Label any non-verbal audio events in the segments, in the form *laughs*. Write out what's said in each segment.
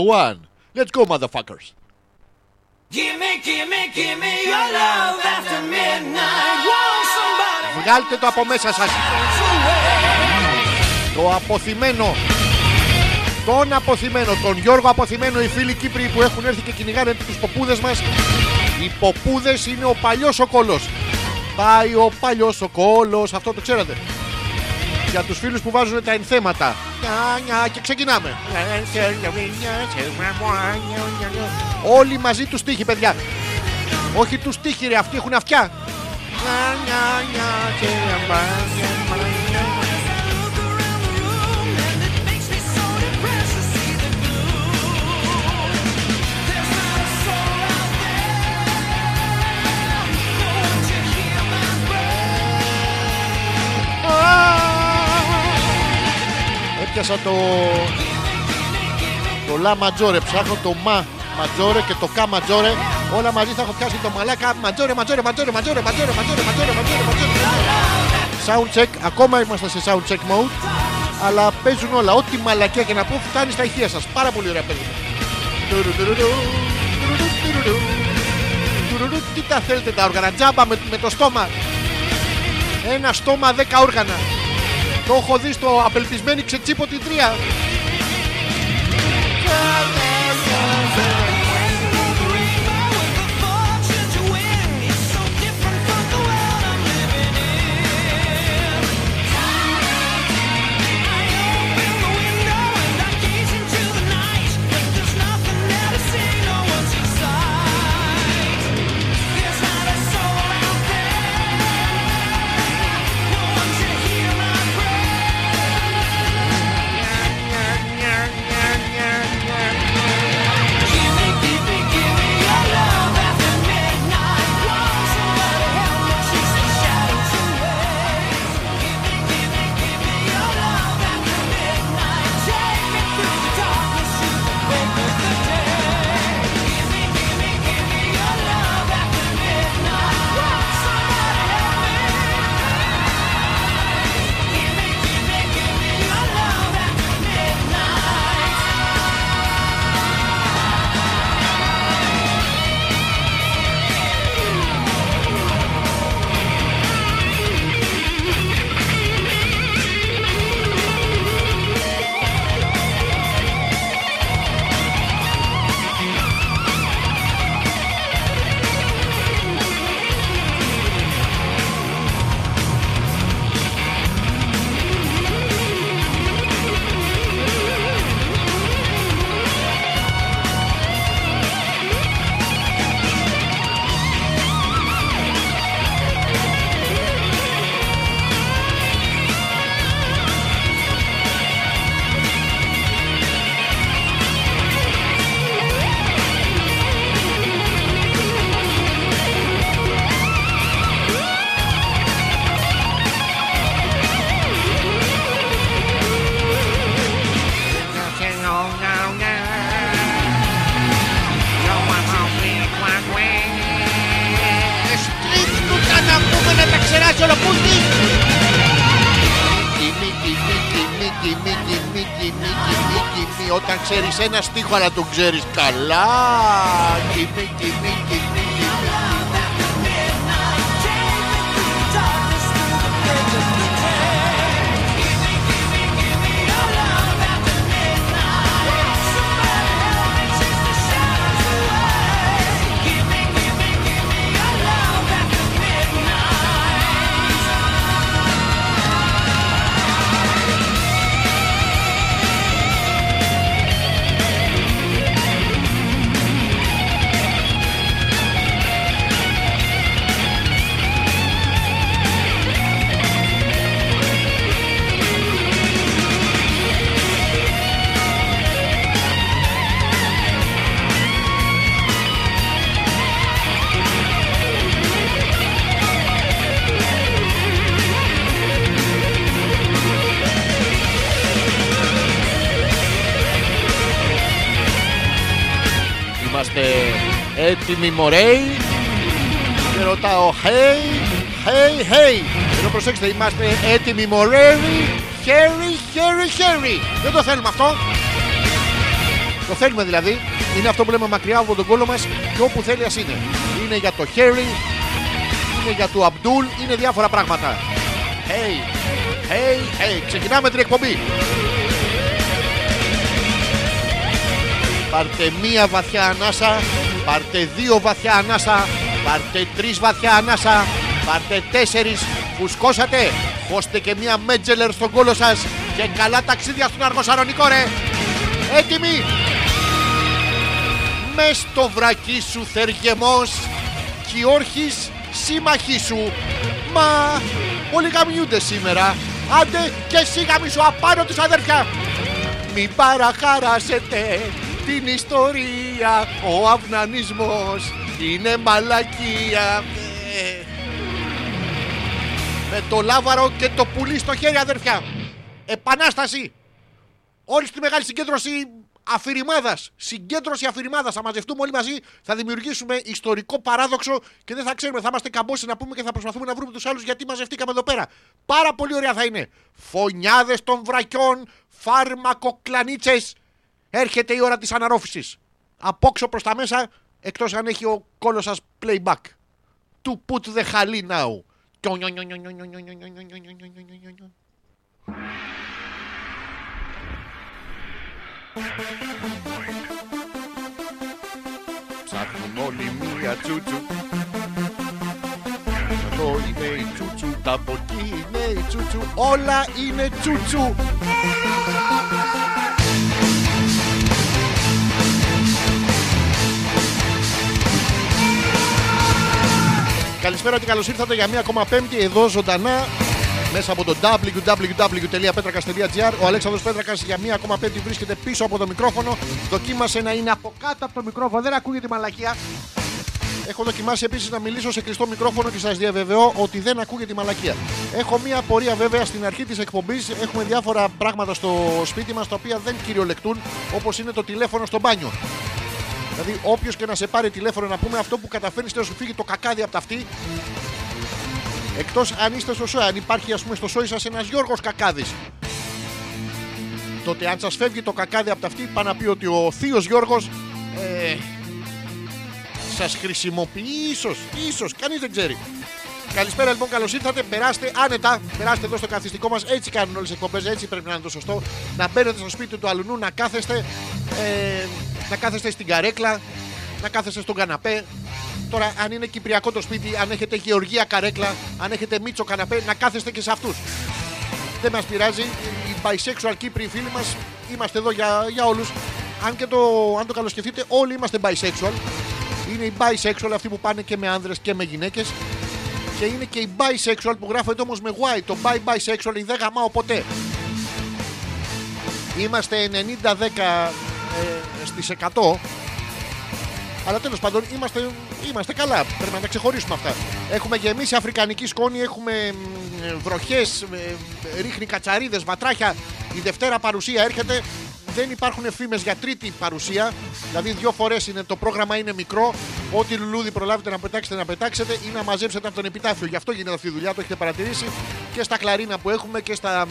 one. Let's go, motherfuckers. Gimme, gimme, gimme your love after midnight. Want somebody Βγάλτε το από μέσα σας. Το αποθυμένο. Τον αποθυμένο, τον Γιώργο αποθυμένο, οι φίλοι Κύπροι που έχουν έρθει και κυνηγάνε τους ποπούδες μας. Οι ποπούδες είναι ο παλιός ο κόλος. Πάει ο παλιός ο κόλος, αυτό το ξέρατε. Για τους φίλους που βάζουν τα ενθέματα. Νια, νια, Και ξεκινάμε. Όλοι μαζί τους στίχοι, παιδιά. Όχι τους στίχοι, ρε, αυτοί έχουν αυτιά. Έπιασα το το λα ματζόρε, ψάχνω το μα ματζόρε και το κα ματζόρε. Όλα μαζί θα έχω πιάσει το μαλάκα ματζόρε, ματζόρε, ματζόρε, ματζόρε, ματζόρε, ματζόρε, ματζόρε, ματζόρε, ματζόρε. Sound check, ακόμα είμαστε σε sound check mode. Αλλά παίζουν όλα. Ό,τι μαλακία και να πω φτάνει στα ηχεία σας. Πάρα πολύ ωραία παίζουν. Τι τα θέλετε τα όργανα, τζάμπα με, με το στόμα. Ένα στόμα, δέκα όργανα. Το έχω δει στο απελπισμένη ξετσίπο την τρία. Ένα στίχο αλλά τον ξέρεις καλά. Μίκι, μίκι, έτοιμοι μωρέι και ρωτάω hey, hey, hey Εδώ προσέξτε είμαστε έτοιμοι μωρέι χέρι, χέρι, χέρι. Δεν το θέλουμε αυτό. Το θέλουμε δηλαδή. Είναι αυτό που λέμε μακριά από τον κόλλο μας και όπου θέλει ας είναι. Είναι για το χέρι, είναι για το Αμπτούλ, είναι διάφορα πράγματα. Hey, hey, hey. Ξεκινάμε την εκπομπή. Πάρτε μία βαθιά ανάσα, πάρτε δύο βαθιά ανάσα, πάρτε τρεις βαθιά ανάσα, πάρτε τέσσερις, φουσκώσατε, χώστε και μία μέτζελερ στον κόλο σας και καλά ταξίδια στον Αργοσαρονικό ρε. Έτοιμοι. Μες στο βρακί σου θεργεμός κι όρχης σύμμαχή σου. Μα όλοι γαμιούνται σήμερα. Άντε και εσύ γαμίσου απάνω τους αδέρφια. Μην παραχαράσετε την ιστορία Ο αυνανισμός είναι μαλακία Ε, Με το λάβαρο και το πουλί στο χέρι αδερφιά Επανάσταση Όλοι στη μεγάλη συγκέντρωση αφηρημάδας. Συγκέντρωση αφηρημάδας. Θα μαζευτούμε όλοι μαζί, θα δημιουργήσουμε ιστορικό παράδοξο και δεν θα ξέρουμε. Θα είμαστε καμπόσοι να πούμε και θα προσπαθούμε να βρούμε τους άλλους γιατί μαζευτήκαμε εδώ πέρα. Πάρα πολύ ωραία θα είναι. Φωνιάδες των βρακιών, φάρμακοκλανίτσες. Έρχεται η ώρα τη αναρρόφηση. Απόξω προ τα μέσα, εκτό αν έχει ο κόλο σα playback. To put the χαλί now. Ψάχνουν όλοι μία τσούτσου Εδώ είναι η τσούτσου, τα από εκεί είναι η τσούτσου Όλα είναι τσούτσου Καλησπέρα και καλώς ήρθατε για μία ακόμα πέμπτη εδώ ζωντανά μέσα από το www.petrakas.gr Ο Αλέξανδρος Πέτρακας για μία ακόμα πέμπτη βρίσκεται πίσω από το μικρόφωνο Δοκίμασε να είναι από κάτω από το μικρόφωνο Δεν ακούγεται μαλακία Έχω δοκιμάσει επίσης να μιλήσω σε κλειστό μικρόφωνο και σας διαβεβαιώ ότι δεν ακούγεται η μαλακία. Έχω μία απορία βέβαια στην αρχή της εκπομπής. Έχουμε διάφορα πράγματα στο σπίτι μας τα οποία δεν κυριολεκτούν όπως είναι το τηλέφωνο στο μπάνιο. Δηλαδή, όποιος και να σε πάρει τηλέφωνο να πούμε αυτό που καταφέρνεις να σου φύγει το κακάδι από τα αυτή. Εκτός αν είστε στο σόι, αν υπάρχει ας πούμε στο σόι σας ένας Γιώργος Κακάδης. Τότε αν σας φεύγει το κακάδι από τα αυτή, πάει να πει ότι ο θείος Γιώργος ε, σας χρησιμοποιεί ίσως, ίσως, κανείς δεν ξέρει. Καλησπέρα λοιπόν, καλώς ήρθατε. Περάστε άνετα, περάστε εδώ στο καθιστικό μας. Έτσι κάνουν όλες τι εκπομπές, έτσι πρέπει να είναι το σωστό. Να μπαίνετε στο σπίτι του αλουνού, να κάθεστε, ε, να κάθεστε στην καρέκλα, να κάθεστε στον καναπέ. Τώρα, αν είναι κυπριακό το σπίτι, αν έχετε γεωργία καρέκλα, αν έχετε μίτσο καναπέ, να κάθεστε και σε αυτούς. Δεν μας πειράζει. Οι bisexual Κύπροι φίλοι μας είμαστε εδώ για, για όλους. Αν, και το, αν το καλοσκεφτείτε, όλοι είμαστε bisexual. Είναι οι bisexual αυτοί που πάνε και με άνδρες και με γυναίκες και είναι και οι bisexual που γράφεται όμως με Y. Το bi bisexual δεν γαμάω ποτέ. Είμαστε 90-10 ε, στις 100 αλλά τέλος πάντων είμαστε, είμαστε καλά. Πρέπει να τα ξεχωρίσουμε αυτά. Έχουμε γεμίσει αφρικανική σκόνη, έχουμε βροχές, ρίχνει κατσαρίδες, βατράχια. Η Δευτέρα παρουσία έρχεται. Δεν υπάρχουν φήμες για τρίτη παρουσία. Δηλαδή, δύο φορές είναι το πρόγραμμα είναι μικρό. Ό,τι λουλούδι προλάβετε να πετάξετε, να πετάξετε ή να μαζέψετε από τον επιτάφιο. Γι' αυτό γίνεται αυτή η δουλειά, το έχετε παρατηρήσει και στα κλαρίνα που έχουμε και στα, μ,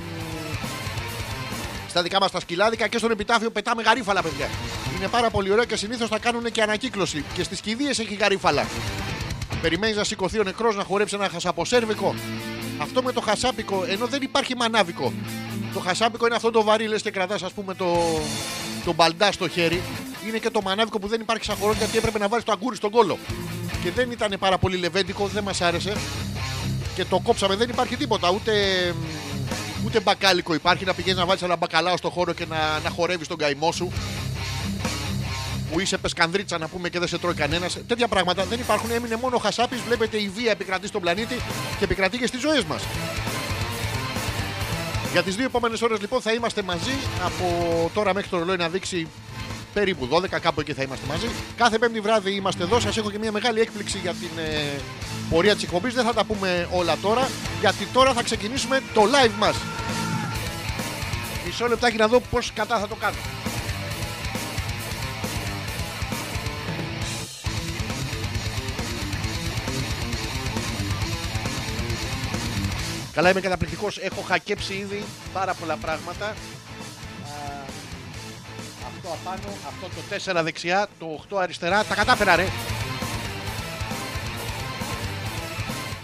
στα δικά μας τα σκυλάδικα και στον επιτάφιο πετάμε γαρίφαλα, παιδιά. Είναι πάρα πολύ ωραίο και συνήθως θα κάνουν και ανακύκλωση. Και στις κηδείες έχει γαρίφαλα. Περιμένεις να σηκωθεί ο νεκρός να χορέψει ένα χασαποσέρβικο. Αυτό με το χασάπικο, ενώ δεν υπάρχει μανάβικο. Το χασάπικο είναι αυτό το βαρύ, λες και κρατάς, ας πούμε, το, το μπαλντά στο χέρι. Είναι και το μανάβικο που δεν υπάρχει σαν χορό γιατί έπρεπε να βάλει το αγκούρι στον κόλο. Και δεν ήταν πάρα πολύ λεβέντικο, δεν μας άρεσε. Και το κόψαμε, δεν υπάρχει τίποτα. Ούτε, ούτε μπακάλικο υπάρχει να πηγαίνεις να βάλεις ένα μπακαλάο στο χώρο και να, να χορεύεις τον καημό σου. Που είσαι πεσκανδρίτσα να πούμε και δεν σε τρώει κανένας. Τέτοια πράγματα δεν υπάρχουν. Έμεινε μόνο ο χασάπης. Βλέπετε η βία επικρατεί στον πλανήτη και επικρατεί και στις ζωές μας. Για τις δύο επόμενες ώρες λοιπόν θα είμαστε μαζί από τώρα μέχρι το ρολόι να δείξει περίπου 12, κάπου εκεί θα είμαστε μαζί. Κάθε πέμπτη βράδυ είμαστε εδώ. Σας έχω και μια μεγάλη έκπληξη για την ε, πορεία της εκπομπής. Δεν θα τα πούμε όλα τώρα, γιατί τώρα θα ξεκινήσουμε το live μας. Μισό λεπτάκι να δω πώς κατά θα το κάνω. Καλά, είμαι καταπληκτικός. Έχω χακέψει ήδη πάρα πολλά πράγματα. Α, Αυτό απάνω, αυτό το 4 δεξιά, το 8 αριστερά. Τα κατάφερα, ρε.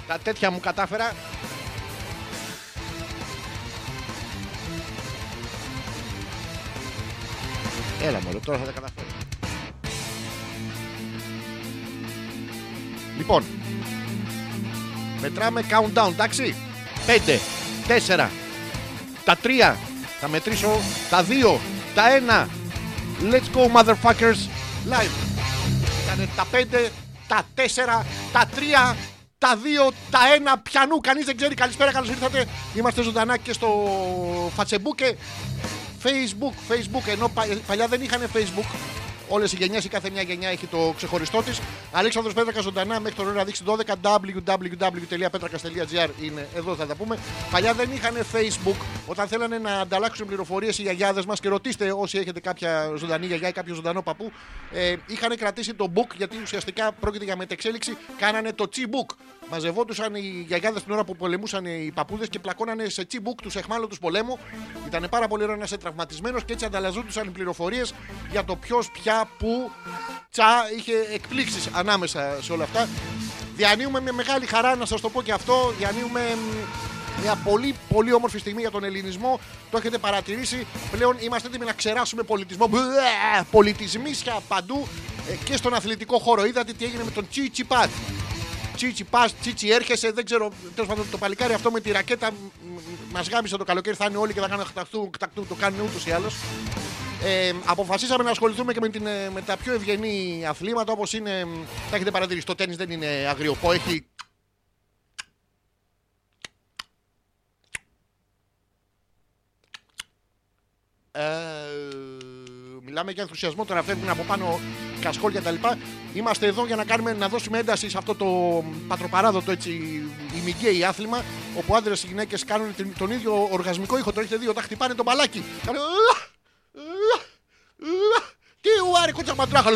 Τα τέτοια μου κατάφερα. Έλα μωρέ, τώρα θα τα καταφέρω. Λοιπόν, μετράμε countdown, εντάξει. 5, 4, τα 3, θα μετρήσω τα 2, τα 1. Let's go motherfuckers live. Ήτανε τα 5, τα 4, τα 3, τα 2, τα 1. Πιανού, κανείς δεν ξέρει. Καλησπέρα, καλώς ήρθατε. Είμαστε ζωντανά και στο Φατσεμπούκε. Facebook, Facebook, ενώ πα- παλιά δεν είχαν Facebook. Όλες οι γενιές, η κάθε μια γενιά έχει το ξεχωριστό της. Αλέξανδρος Πέτρακας ζωντανά μέχρι το να δείξει 12 www.petrakas.gr είναι εδώ θα τα πούμε. Παλιά δεν είχαν Facebook. Όταν θέλανε να ανταλλάξουν πληροφορίες οι γιαγιάδες μας και ρωτήστε όσοι έχετε κάποια ζωντανή γιαγιά ή κάποιο ζωντανό παππού, ε, είχαν κρατήσει το book γιατί ουσιαστικά πρόκειται για μετεξέλιξη. Κάνανε το G-book. Μαζευόντουσαν οι γιαγιάδες την ώρα που πολεμούσαν οι παππούδες και πλακώνανε σε G-book τους εχμάλωτους πολέμου. Ήταν πάρα πολύ ωραίο να είσαι τραυματισμένος και έτσι ανταλλαζόντουσαν οι πληροφορίες για το ποιος, πια, πού, τσα είχε εκπλήξεις ανάμεσα σε όλα αυτά. Διανύουμε με μεγάλη χαρά να σας το πω και αυτό. Διανύουμε μ, μια πολύ πολύ όμορφη στιγμή για τον ελληνισμό. Το έχετε παρατηρήσει. Πλέον είμαστε έτοιμοι να ξεράσουμε πολιτισμό. Μπλε, Πολιτισμίσια παντού ε, και στον αθλητικό χώρο. Είδατε τι έγινε με τον Τσίτσι Πατ. Τσίτσι πας, τσίτσι έρχεσαι. Δεν ξέρω. Τέλος πάντων το παλικάρι αυτό με τη ρακέτα μας γάμισε το καλοκαίρι. Θα είναι όλοι και θα κάνουν χτακτού, κτακτού, το κάνουν ούτως ή άλλως. Ε, αποφασίσαμε να ασχοληθούμε και με, την, ε, με τα πιο ευγενή αθλήματα όπως είναι. μ, Τα έχετε παρατηρήσει. Το τέννη δεν είναι αγριοπό. Έχει Ε, μιλάμε για ενθουσιασμό τώρα φεύγουν από πάνω κασκόλια κτλ. Είμαστε εδώ για να, κάνουμε, να δώσουμε ένταση σε αυτό το πατροπαράδοτο έτσι ημικαίοι άθλημα όπου άντρες και γυναίκες κάνουν την- τον ίδιο οργασμικό ήχο. Το έχετε δει όταν χτυπάνε το μπαλάκι. Κάνουν, Τι ουάρε κότσα μαντράχα.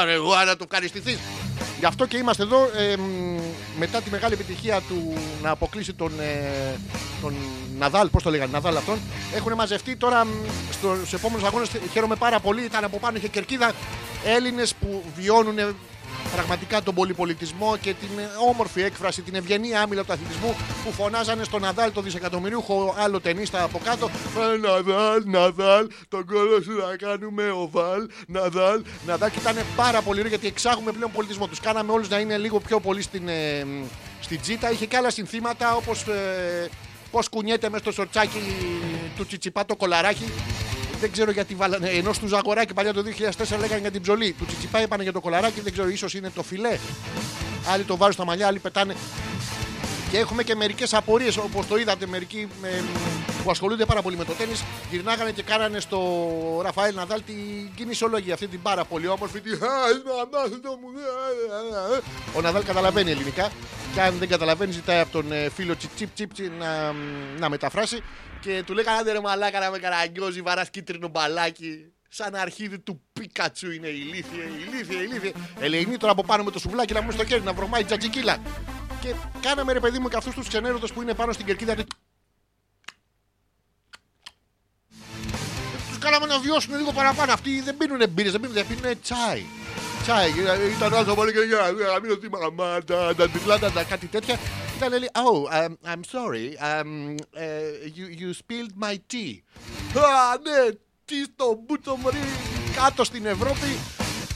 Άρε ουάρε να το ευχαριστηθείς. Γι' αυτό και είμαστε εδώ ε, μ, μετά τη μεγάλη επιτυχία του να αποκλείσει τον, ε, τον Ναδάλ, πώς το λέγανε, Ναδάλ αυτόν. Έχουν μαζευτεί τώρα μ, στο, στους επόμενους αγώνες. Χαίρομαι πάρα πολύ. Ήταν από πάνω, είχε κερκίδα. Έλληνες που βιώνουν πραγματικά τον πολυπολιτισμό και την ε, όμορφη έκφραση, την ευγενή άμυλα του αθλητισμού που φωνάζανε στον Ναδάλ το δισεκατομμυρίουχο άλλο ταινίστα από κάτω. «Ε, Ναδάλ, Ναδάλ, τον κόλλο σου να κάνουμε οβάλ. Ναδάλ, Ναδάλ. Και ήταν πάρα πολύ ωραίο γιατί εξάγουμε πλέον πολιτισμό. Τους κάναμε όλους να είναι λίγο πιο πολύ στην, ε, μ, στην τζίτα. Είχε και άλλα συνθήματα όπως. Ε, Πώς κουνιέται μέσα στο σορτσάκι του Τσιτσιπά το κολαράκι. Δεν ξέρω γιατί βάλανε. Ενώ του Ζαγοράκη παλιά το 2004 λέγανε για την ψωλή. Του Τσιτσιπά είπανε για το κολαράκι. Δεν ξέρω, ίσως είναι το φιλέ. Άλλοι το βάζουν στα μαλλιά, άλλοι πετάνε. Και έχουμε και μερικές απορίες όπως το είδατε. Μερικοί ε, που ασχολούνται πάρα πολύ με το τέννη γυρνάγανε και κάνανε στο Ραφαέλ Ναδάλ την κινησιολογία αυτή την πάρα πολύ όμορφη. Τη... «Α, να μάθω το μου». Ο Ναδάλ καταλαβαίνει ελληνικά. Και αν δεν καταλαβαίνει, ζητάει από τον ε, φίλο Τσιπ Τσιπ Τσιπ να, να μεταφράσει. Και του λέγανε άντε ρε μαλάκα να με καραγκιόζει, βαράς κίτρινο μπαλάκι. Σαν αρχίδι του Πίκατσου είναι ηλίθεια, ηλίθεια, ηλίθεια. Ελεηνή τώρα από πάνω με το σουβλάκι να μου στο χέρι να βρωμάει τζατζικίλα. Και κάναμε ρε παιδί μου και αυτούς τους ξενέρωτες που είναι πάνω στην κερκίδα. Τους κάναμε να βιώσουν λίγο παραπάνω. Αυτοί δεν πίνουν μπύρε, δεν πίνουν, δεν πίνουν τσάι. Τσάι. Ε, Ήταν άλλο πολύ και για να μείνω τη μαμά, τα τα τυρλάτα, τα κάτι τέτοια. Ήταν λέει, Oh, um, I'm sorry. Um, uh, you, you spilled my tea. Α, ναι, τι στο μπούτσο μωρή κάτω στην Ευρώπη.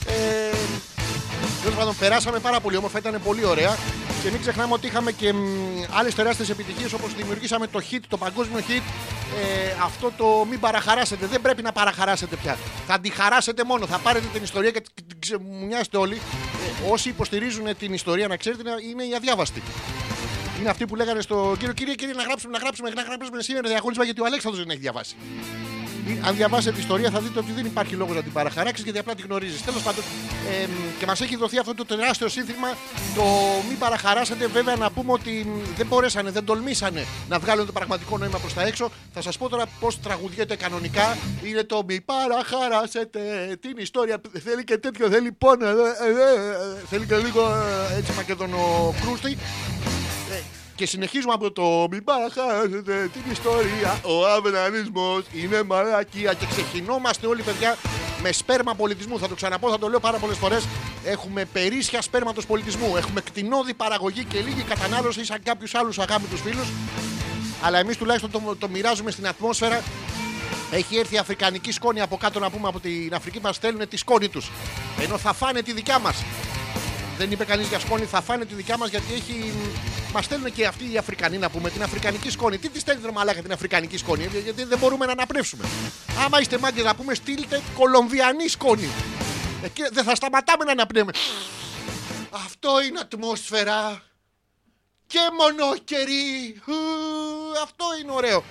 Ε, Τέλος πάντων, περάσαμε πάρα πολύ όμορφα, ήταν πολύ ωραία. Και μην ξεχνάμε ότι είχαμε και άλλες τεράστιες επιτυχίες όπως δημιουργήσαμε το hit, το παγκόσμιο hit. Ε, αυτό το μην παραχαράσετε. Δεν πρέπει να παραχαράσετε πια. Θα αντιχαράσετε μόνο. Θα πάρετε την ιστορία και την ξεμουνιάσετε όλοι. Ε, όσοι υποστηρίζουν την ιστορία, να ξέρετε, είναι οι αδιάβαστοι. Είναι αυτοί που λέγανε στο κύριο, κύριε, κύριε, να γράψουμε, να γράψουμε, να γράψουμε σήμερα διαγωνίσμα γιατί ο Αλέξανδρος δεν έχει διαβάσει. Ή, Αν διαβάσετε την ιστορία, θα δείτε ότι δεν υπάρχει λόγο να την παραχαράξει γιατί απλά την γνωρίζει. Τέλο πάντων, ε, και μα έχει δοθεί αυτό το τεράστιο σύνθημα το μην παραχαράσετε. Βέβαια, να πούμε ότι μ, δεν μπορέσανε, δεν τολμήσανε να βγάλουν το πραγματικό νόημα προ τα έξω. Θα σα πω τώρα πώ τραγουδιέται κανονικά. Είναι το μην παραχαράσετε την ιστορία. Θέλει και τέτοιο, θέλει πόνο. ε, ε, ε, ε, Θέλει και λίγο ε, έτσι μακεδονοκρούστη. Ε, Και συνεχίζουμε από το Μην παραχάσετε την ιστορία. Ο αυνανισμός είναι μαλακία. Και ξεκινόμαστε όλοι, παιδιά, με σπέρμα πολιτισμού. Θα το ξαναπώ, θα το λέω πάρα πολλές φορές. Έχουμε περίσσια σπέρματος πολιτισμού. Έχουμε κτηνόδη παραγωγή και λίγη κατανάλωση σαν κάποιους άλλους αγάπητους φίλους. Αλλά εμείς τουλάχιστον το, το μοιράζουμε στην ατμόσφαιρα. Έχει έρθει η αφρικανική σκόνη από κάτω να πούμε από την Αφρική μας στέλνουν τη σκόνη τους. Ενώ θα φάνε τη δικιά μας. Δεν είπε κανείς για σκόνη, θα φάνε τη δικιά μας γιατί έχει. Μας στέλνουν και αυτοί οι Αφρικανοί να πούμε την Αφρικανική σκόνη. Τι της στέλνει ρε μαλάκα την Αφρικανική σκόνη, ε, γιατί δεν μπορούμε να αναπνεύσουμε. Άμα είστε μάγκες να πούμε, στείλτε κολομβιανή σκόνη. Εκεί δεν θα σταματάμε να αναπνέουμε. Αυτό είναι ατμόσφαιρα. Και μονοκερί. Ου, Αυτό είναι ωραίο.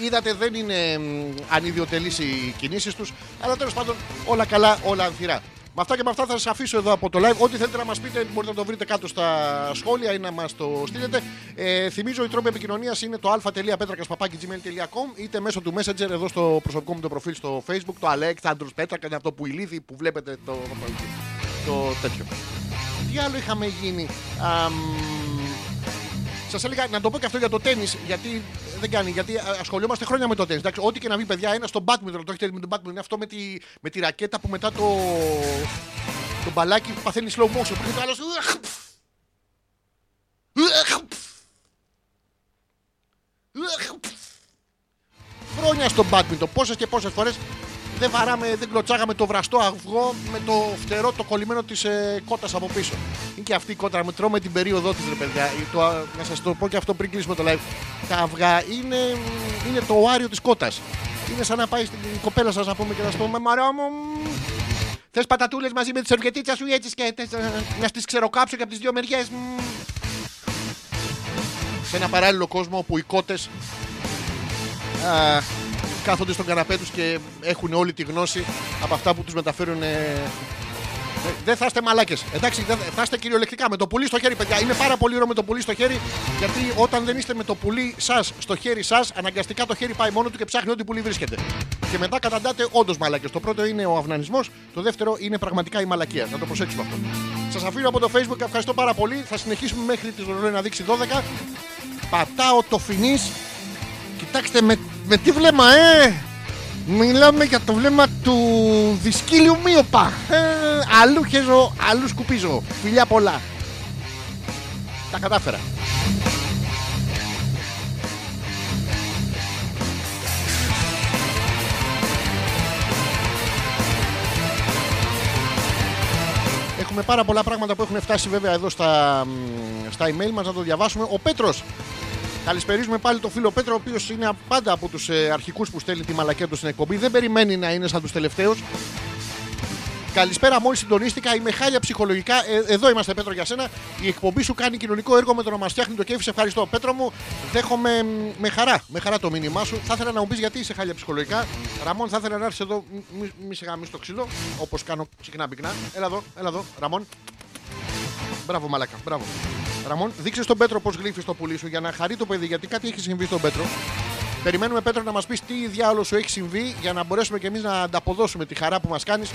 Είδατε δεν είναι μ, ανιδιοτελείς οι κινήσεις τους Αλλά τέλος πάντων όλα καλά, όλα ανθυρά με αυτά και με αυτά θα σας αφήσω εδώ από το live. Ό,τι θέλετε να μας πείτε μπορείτε να το βρείτε κάτω στα σχόλια ή να μας το στείλετε. Ε, θυμίζω η τρόπη επικοινωνίας είναι το α.πέτρακας.gmail.com είτε μέσω του Messenger εδώ στο προσωπικό μου το προφίλ στο Facebook. Το Αλέξανδρος Πέτρακα είναι αυτό που ηλίδι που βλέπετε το, το τέτοιο. Τι άλλο είχαμε γίνει. Αμ, Σας έλεγα να το πω και αυτό για το τέννη, γιατί δεν κάνει. Γιατί α, ασχολιόμαστε χρόνια με το τέννη. Ό,τι και να βγει, παιδιά, ένα στο badminton, το έχετε δει με τον badminton, είναι αυτό με τη, με τη ρακέτα που μετά το. το μπαλάκι που παθαίνει slow motion. Που είναι το άλλο. Χρόνια στο badminton. Πόσες και πόσες φορές δεν βαράμε, δεν κλωτσάγαμε το βραστό αυγό με το φτερό το κολλημένο της ε, κότας από πίσω. Είναι και αυτή η κότα, με τρώμε την περίοδό της, ρε παιδιά. Ε, Το, α, να σας το πω και αυτό πριν κλείσουμε το live. Τα αυγά είναι, είναι το οάριο της κότας. Είναι σαν να πάει στην κοπέλα σας να πούμε και να σου πούμε Μαρό μου. Θες πατατούλες μαζί με τη σερβιετίτσα σου ή έτσι και θες, ε, να τι ξεροκάψω και από τις δύο μεριές. Σε ένα παράλληλο κόσμο όπου οι κότες κάθονται στον καναπέ τους και έχουν όλη τη γνώση από αυτά που τους μεταφέρουν. ε, ε, Δεν θα είστε μαλάκες. Εντάξει, δεν- θα είστε κυριολεκτικά με το πουλί στο χέρι, παιδιά. Είναι πάρα πολύ ωραίο με το πουλί στο χέρι, γιατί όταν δεν είστε με το πουλί σας στο χέρι σας, αναγκαστικά το χέρι πάει μόνο του και ψάχνει ό,τι πουλί βρίσκεται. Και μετά καταντάτε όντως μαλάκες. Το πρώτο είναι ο αυνανισμός, το δεύτερο είναι πραγματικά η μαλακία. Να το προσέξουμε αυτό. Σας αφήνω από το Facebook, ευχαριστώ πάρα πολύ. Θα συνεχίσουμε μέχρι τη ρολόι να δείξει 12. Πατάω το φινίς. Κοιτάξτε με, με τι βλέμμα, ε! Μιλάμε για το βλέμμα του δυσκύλιου μείωπα. Ε, αλλού χέζω, αλλού σκουπίζω. Φιλιά πολλά. Τα κατάφερα. Έχουμε πάρα πολλά πράγματα που έχουν φτάσει βέβαια εδώ στα, μ, στα email μας να το διαβάσουμε. Ο Πέτρος Καλησπερίζουμε πάλι τον φίλο Πέτρο, ο οποίος είναι πάντα από τους ε, αρχικούς που στέλνει τη μαλακία του στην εκπομπή. Δεν περιμένει να είναι σαν τους τελευταίους. Καλησπέρα, μόλις συντονίστηκα. Είμαι χάλια ψυχολογικά. Ε, εδώ είμαστε, Πέτρο, για σένα. Η εκπομπή σου κάνει κοινωνικό έργο με το να μας φτιάχνει το κέφι. Σε ευχαριστώ. Πέτρο μου, δέχομαι μ, με χαρά, με χαρά το μήνυμά σου. Θα ήθελα να μου πεις γιατί είσαι χάλια ψυχολογικά. Ραμόν, θα ήθελα να έρθεις εδώ. μ, Μη, μη σε γαμίσει το ξύλο, όπως κάνω συχνά πυκνά. Έλα εδώ, έλα εδώ, Ραμόν. Μπράβο, μαλάκα, μπράβο. Ραμόν, δείξε στον Πέτρο πώς γλύφεις το πουλί σου για να χαρεί το παιδί, γιατί κάτι έχει συμβεί στον Πέτρο. Περιμένουμε, Πέτρο, να μας πεις τι διάολο σου έχει συμβεί για να μπορέσουμε και εμείς να ανταποδώσουμε τη χαρά που μας κάνεις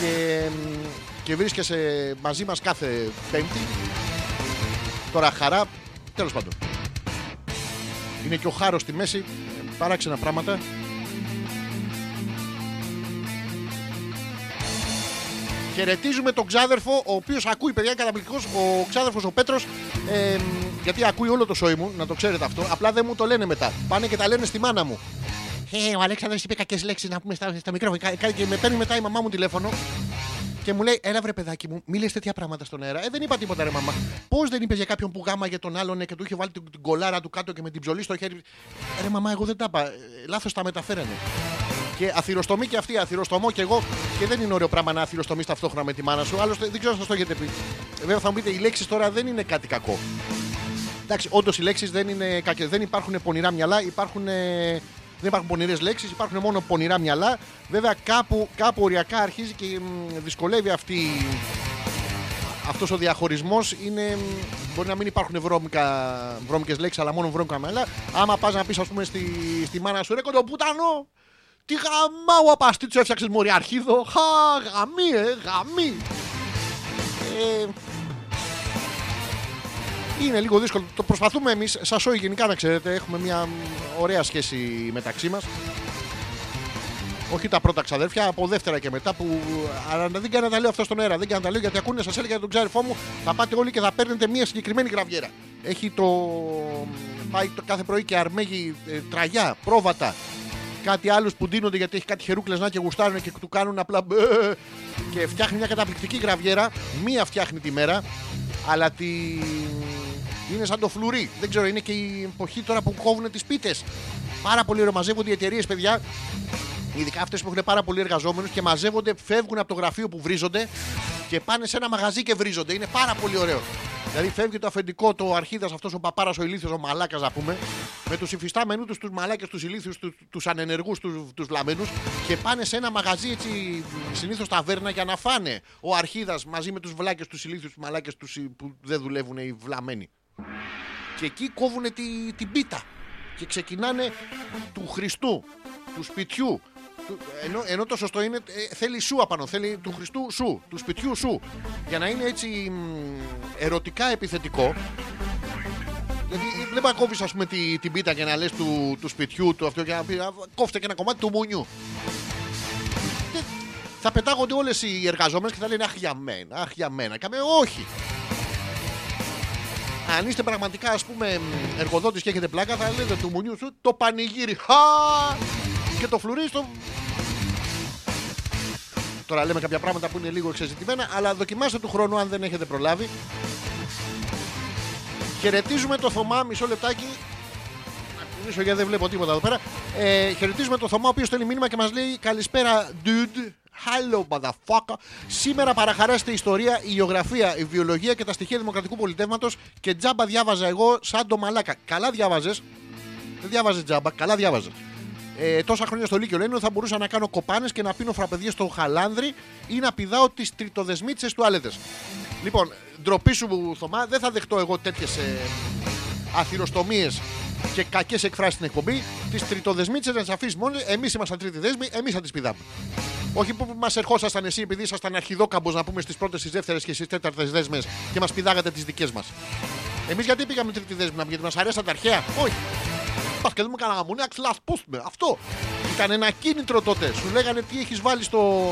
και, μ, και βρίσκεσαι μαζί μας κάθε Πέμπτη. Τώρα, χαρά, τέλος πάντων. Είναι και ο χάρος στη μέση, ε, παράξενα πράγματα. Χαιρετίζουμε τον ξάδερφο, ο οποίος ακούει, παιδιά, είναι καταπληκτικός. Ο ξάδερφος ο Πέτρος, ε, γιατί ακούει όλο το σόι μου, να το ξέρετε αυτό. Απλά δεν μου το λένε μετά. Πάνε και τα λένε στη μάνα μου. Ε, ο Αλέξανδρος είπε κακές λέξεις να πούμε στα, στα μικρόφωνα. Κα- κα- Και με παίρνει μετά η μαμά μου τηλέφωνο και μου λέει: Έλα βρε παιδάκι μου, μη λες τέτοια πράγματα στον αέρα. Ε, δεν είπα τίποτα, ρε μαμά. Πώς δεν είπες για κάποιον που γάμαγε τον άλλον ε, και του είχε βάλει την, την κολάρα του κάτω και με την ψωλή στο χέρι. Ε, ρε μαμά, εγώ δεν τα είπα. Λάθος τα μεταφέρανε. Και αθυροστομή και αυτή, αθυροστομό και εγώ. Και δεν είναι ωραίο πράγμα να αθυροστομείς ταυτόχρονα με τη μάνα σου. Άλλωστε δεν ξέρω αν σας το έχετε πει. Ε, Βέβαια θα μου πείτε, οι λέξεις τώρα δεν είναι κάτι κακό. Εντάξει, όντως οι λέξεις δεν είναι κακές. Δεν υπάρχουν πονηρά μυαλά, υπάρχουν. ε, δεν υπάρχουν πονηρές λέξεις, υπάρχουν μόνο πονηρά μυαλά. Βέβαια, κάπου, κάπου οριακά αρχίζει και μ, δυσκολεύει αυτή, αυτός ο διαχωρισμός είναι, μ, μπορεί να μην υπάρχουν βρώμικα, βρώμικες λέξεις αλλά μόνο βρώμικα μυαλά άμα πας να πεις ας πούμε στη, στη μάνα σου ρε κοντοπουτανό τι γαμάου απαστίτσο έφτιαξες μωρή αρχίδο χα γαμί ε γαμί ε, Είναι λίγο δύσκολο. Το προσπαθούμε εμείς. Σα σώει γενικά να ξέρετε. Έχουμε μια μ, ωραία σχέση μεταξύ μας. Όχι τα πρώτα ξαδέρφια, από δεύτερα και μετά που. Αλλά δεν κάνω να τα λέω αυτό στον αέρα. Δεν κάνω να τα λέω γιατί ακούνε, σας έλεγα για τον ξάδερφό μου. Θα πάτε όλοι και θα παίρνετε μια συγκεκριμένη γραβιέρα. Έχει το. Πάει το κάθε πρωί και αρμέγει ε, τραγιά, πρόβατα. Κάτι άλλους που ντύνονται γιατί έχει κάτι χερούκλες να και γουστάρουν και του κάνουν απλά. μπε, Και φτιάχνει μια καταπληκτική γραβιέρα. Μία φτιάχνει τη μέρα. Αλλά τη. Είναι σαν το φλουρί. Δεν ξέρω, είναι και η εποχή τώρα που κόβουν τις πίτες. Πάρα πολύ ωραίο. Μαζεύονται οι εταιρείες, παιδιά. Ειδικά αυτές που έχουν πάρα πολλοί εργαζόμενους και μαζεύονται, φεύγουν από το γραφείο που βρίζονται και πάνε σε ένα μαγαζί και βρίζονται. Είναι πάρα πολύ ωραίο. Δηλαδή φεύγει το αφεντικό, το αρχίδας αυτός ο παπάρας, ο ηλίθιος, ο μαλάκας, να πούμε, με τους υφιστάμενους τους, τους μαλάκες, τους ηλίθιους, τους τους ανενεργούς, τους τους λαμένους και πάνε σε ένα μαγαζί έτσι, συνήθως ταβέρνα για να φάνε ο αρχίδας μαζί με τους βλάκες, τους ηλίθιους, τους μαλάκες που δεν δουλεύουν οι βλαμμένοι. Και εκεί κόβουν τη, την πίτα. Και ξεκινάνε του Χριστού, του σπιτιού. Του- ενώ, ενώ το σωστό είναι, ε, θέλει σου απάνω, θέλει του Χριστού σου, του σπιτιού σου. Για να είναι έτσι μ, ερωτικά επιθετικό. Γιατί δεν πάει να κόβεις, ας πούμε, τη, την πίτα και να λες του, του σπιτιού του αυτό και να πει «Α, κόφτε και ένα κομμάτι του μουνιού. Και θα πετάγονται όλες οι εργαζόμενες και θα λένε Αχ για μένα, αχ για μένα. Κάμε όχι. Αν είστε πραγματικά ας πούμε εργοδότης και έχετε πλάκα θα λέτε του μουνιού σου το πανηγύρι Χα! Και το φλουρί στο... Τώρα λέμε κάποια πράγματα που είναι λίγο εξεζητημένα αλλά δοκιμάστε του χρόνου αν δεν έχετε προλάβει. Χαιρετίζουμε το Θωμά μισό λεπτάκι. Να κουνήσω γιατί δεν βλέπω τίποτα εδώ πέρα. Ε, Χαιρετίζουμε το Θωμά ο οποίος στέλνει μήνυμα και μας λέει Καλησπέρα dude. Hello motherfucker Σήμερα παραχαράσετε η ιστορία, η γεωγραφία, η βιολογία και τα στοιχεία δημοκρατικού πολιτεύματος και τζάμπα διάβαζα εγώ σαν το μαλάκα. Καλά διάβαζες. Δεν διάβαζες τζάμπα, καλά διάβαζες. Ε, τόσα χρόνια στο Λύκειο λένε ότι θα μπορούσα να κάνω κοπάνες και να πίνω φραπεδιέ στο χαλάνδρι ή να πηδάω τις τριτοδεσμίτσες τουάλετε. Λοιπόν, ντροπή σου, Θωμά, δεν θα δεχτώ εγώ τέτοιες ε, αθυροστομίες και κακές εκφράσεις στην εκπομπή. Τις τριτοδεσμίτσες να τις αφήσεις μόνο. Εμείς ήμασταν τρίτη δέσμη, εμείς θα τις πηδάμε. Όχι που μας ερχόσασταν εσύ επειδή ήσασταν αρχιδόκαμπος να πούμε στις πρώτες, στις δεύτερες και στις τέταρτες δέσμες και μας πηδάγατε τις δικές μας. Εμείς γιατί πήγαμε τρίτη δέσμη, γιατί μας αρέσαν τα αρχαία; Όχι. Πα και δούμε κανένα γαμούνι, αξιλά, πούστουμε. Αυτό. Ήταν ένα κίνητρο τότε. Σου λέγανε τι έχεις βάλει στο,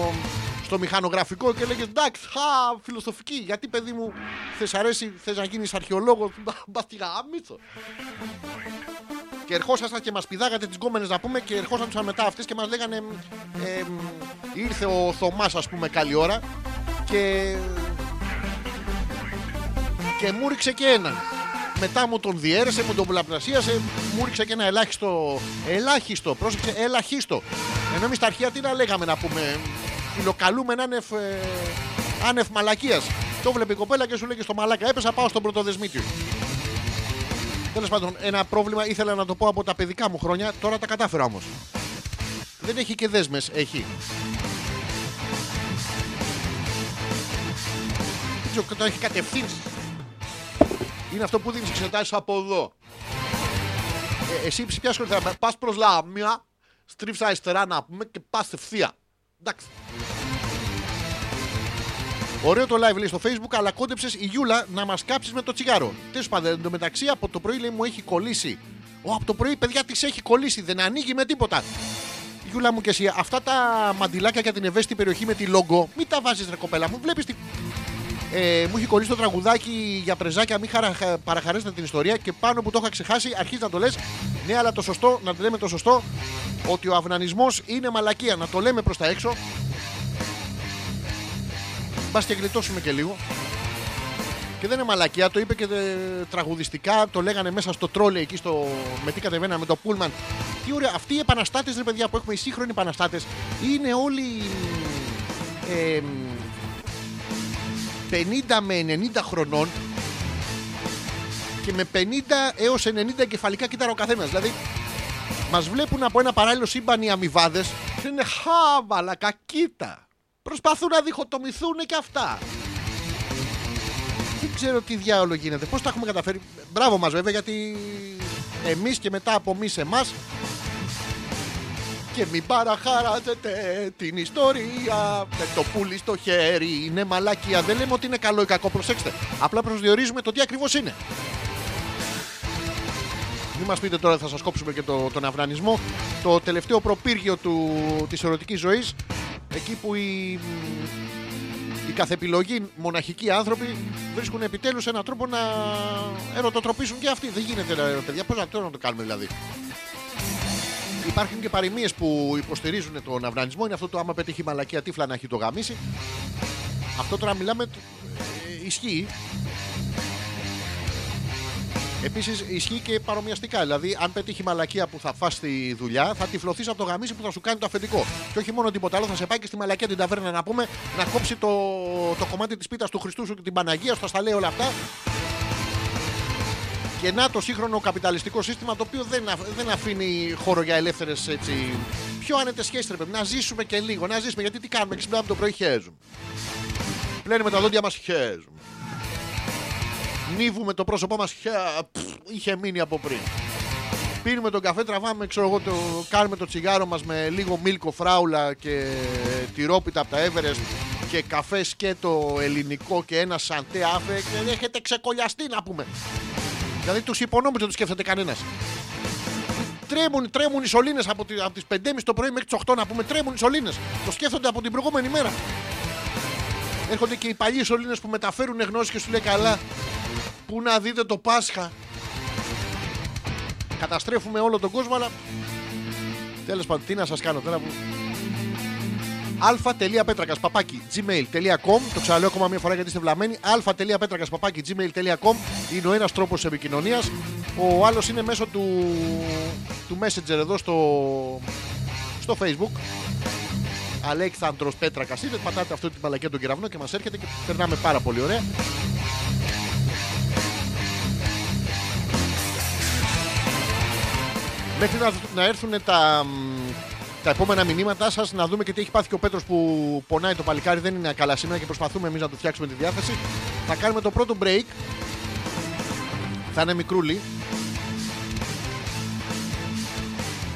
στο μηχανογραφικό και λέγες εντάξει, χα, φιλοσοφική. Γιατί παιδί μου, θες αρέσει, θες να γίνεις αρχαιολόγος, μπα τη γαμίτσο. Και ερχόσασταν και μας πηδάγατε τις γκόμενες να πούμε και ερχόσασταν μετά αυτές και μας λέγανε ε, ε, ήρθε ο Θωμάς, ας πούμε, καλή ώρα και. και μου ρίξε και έναν. Μετά μου τον διέρεσε, μου τον πολλαπλασίασε, μου ρίξε και ένα ελάχιστο. Ελάχιστο, πρόσεξε, ελαχίστο. Ενώ εμείς στα αρχαία τι να λέγαμε να πούμε. Φιλοκαλούμε άνευ, ε, άνευ μαλακίας. Το βλέπε η κοπέλα και σου λέγε στο μαλάκα, έπεσα, πάω στον πρωτοδεσμίτιο. Τέλος πάντων, ένα πρόβλημα ήθελα να το πω από τα παιδικά μου χρόνια, τώρα τα κατάφερα όμως. Δεν έχει και δέσμες, έχει. Δεν ξέρω, το έχει κατευθύνσει. Είναι αυτό που δίνει εξετάσεις από εδώ. Ε, εσύ ποια ασχολείται, πας προς λάμια, στρίψα αριστερά να πούμε και πας ευθεία. Εντάξει. Ωραίο το live λέει στο facebook, αλλά κόντεψες η Γιούλα να μας κάψεις με το τσιγάρο. Τέλος πάντων, εντωμεταξύ από το πρωί λέει μου έχει κολλήσει. Ω, από το πρωί, παιδιά, της έχει κολλήσει, δεν ανοίγει με τίποτα. Γιούλα μου και εσύ, αυτά τα μαντιλάκια για την ευαίσθητη περιοχή με τη λόγκο, μην τα βάζεις ρε κοπέλα μου. Βλέπεις τι. Ε, μου έχει κολλήσει το τραγουδάκι για πρεζάκια, μην χαρα... παραχαρέσετε την ιστορία και πάνω που το είχα ξεχάσει, αρχίζει να το λες. Ναι, αλλά το σωστό, να το λέμε το σωστό, ότι ο αυνανισμός είναι μαλακία. Να το λέμε προς τα έξω. Μπας και γλιτώσουμε και λίγο. Και δεν είναι μαλακία, το είπε και ε, τραγουδιστικά, το λέγανε μέσα στο τρόλε εκεί στο. Με τι κατεβαίναμε με το πούλμαν. Τι ωραία, αυτοί οι επαναστάτες, ρε παιδιά, που έχουμε οι σύγχρονοι επαναστάτες, είναι όλοι. Ε, 50 με 90 χρονών και με 50 έως 90 εγκεφαλικά κύτταρα ο καθένας. Δηλαδή, μας βλέπουν από ένα παράλληλο σύμπαν οι αμοιβάδες και είναι χάβαλα, κακίτα. Προσπαθούν να διχοτομηθούν και αυτά. Δεν ξέρω τι διάολο γίνεται. Πώς τα έχουμε καταφέρει. Μπράβο μας βέβαια γιατί εμείς και μετά από εμείς εμάς Και μην παραχαράζετε την ιστορία Με το πουλί στο χέρι Είναι μαλάκια Δεν λέμε ότι είναι καλό ή κακό Προσέξτε Απλά προσδιορίζουμε το τι ακριβώς είναι μην μας πείτε τώρα, θα σας κόψουμε και το, τον αυνανισμό. Το τελευταίο προπύργιο του, της ερωτικής ζωής εκεί που οι, οι καθεπιλογοί μοναχικοί άνθρωποι βρίσκουν επιτέλους έναν τρόπο να ερωτοτροπήσουν και αυτοί. Δεν γίνεται, ρε, παιδιά, πώς να το, να το κάνουμε δηλαδή. Υπάρχουν και παροιμίες που υποστηρίζουν τον αυνανισμό. Είναι αυτό το άμα πετύχει η μαλακία τύφλα να έχει το γαμίσει. Αυτό τώρα μιλάμε. ε, ισχύει. Επίσης ισχύει και παρομοιαστικά. Δηλαδή, αν πετύχει μαλακία που θα φας στη δουλειά, θα τυφλωθείς από το γαμίσι που θα σου κάνει το αφεντικό. Και όχι μόνο τίποτα άλλο, θα σε πάει και στη μαλακία την ταβέρνα να πούμε να κόψει το, το κομμάτι της πίτας του Χριστού σου και την Παναγία σου. Θα στα λέει όλα αυτά. Και να το σύγχρονο καπιταλιστικό σύστημα το οποίο δεν, αφ- δεν αφήνει χώρο για ελεύθερες έτσι. Πιο άνετες σχέσεις ρε παιδί. Να ζήσουμε και λίγο, να ζήσουμε. Γιατί τι κάνουμε, ξυπνάμε το πρωί, χέζουμε. Πλένουμε τα δόντια μας, χέζουμε. Νίβουμε το πρόσωπό μας, είχε μείνει από πριν. Πίνουμε τον καφέ, τραβάμε, ξέρω εγώ, το, κάνουμε το τσιγάρο μας με λίγο μίλκο φράουλα και τυρόπιτα από τα Everest και καφές σκέτο ελληνικό και ένα σαντέ άφε και έχετε ξεκολλιαστεί να πούμε. Δηλαδή τους υπονόμους δεν τους σκέφτεται κανένας. Τρέμουν, τρέμουν οι σωλήνες από, τη, από τις 5.30 το πρωί μέχρι τις 8 να πούμε. Τρέμουν οι σωλήνες. Το σκέφτονται από την προηγούμενη μέρα. Έρχονται και οι παλιοί σωλήνες που μεταφέρουν γνώση και σου λέει καλά. Πού να δείτε το Πάσχα. Καταστρέφουμε όλο τον κόσμο, αλλά. Τέλος πάντων, τι να σας κάνω τώρα που. αλφα.πέτρακας παπάκι gmail.com Το ξαναλέω ακόμα μια φορά γιατί είστε βλαμμένοι. αλφα.πέτρακας παπάκι gmail.com Είναι ο ένας τρόπος επικοινωνίας. Ο άλλος είναι μέσω του, του Messenger εδώ στο, στο Facebook. Αλέξανδρος Πέτρακας είναι. Πατάτε αυτό την παλακία του κεραυνό και μας έρχεται και περνάμε πάρα πολύ ωραία. Μέχρι να, να έρθουν τα, μ, τα επόμενα μηνύματά σα, να δούμε και τι έχει πάθει και ο Πέτρο που πονάει το παλικάρι. Δεν είναι καλά σήμερα και προσπαθούμε εμεί να του φτιάξουμε τη διάθεση. Θα κάνουμε το πρώτο break. Θα είναι μικρούλι.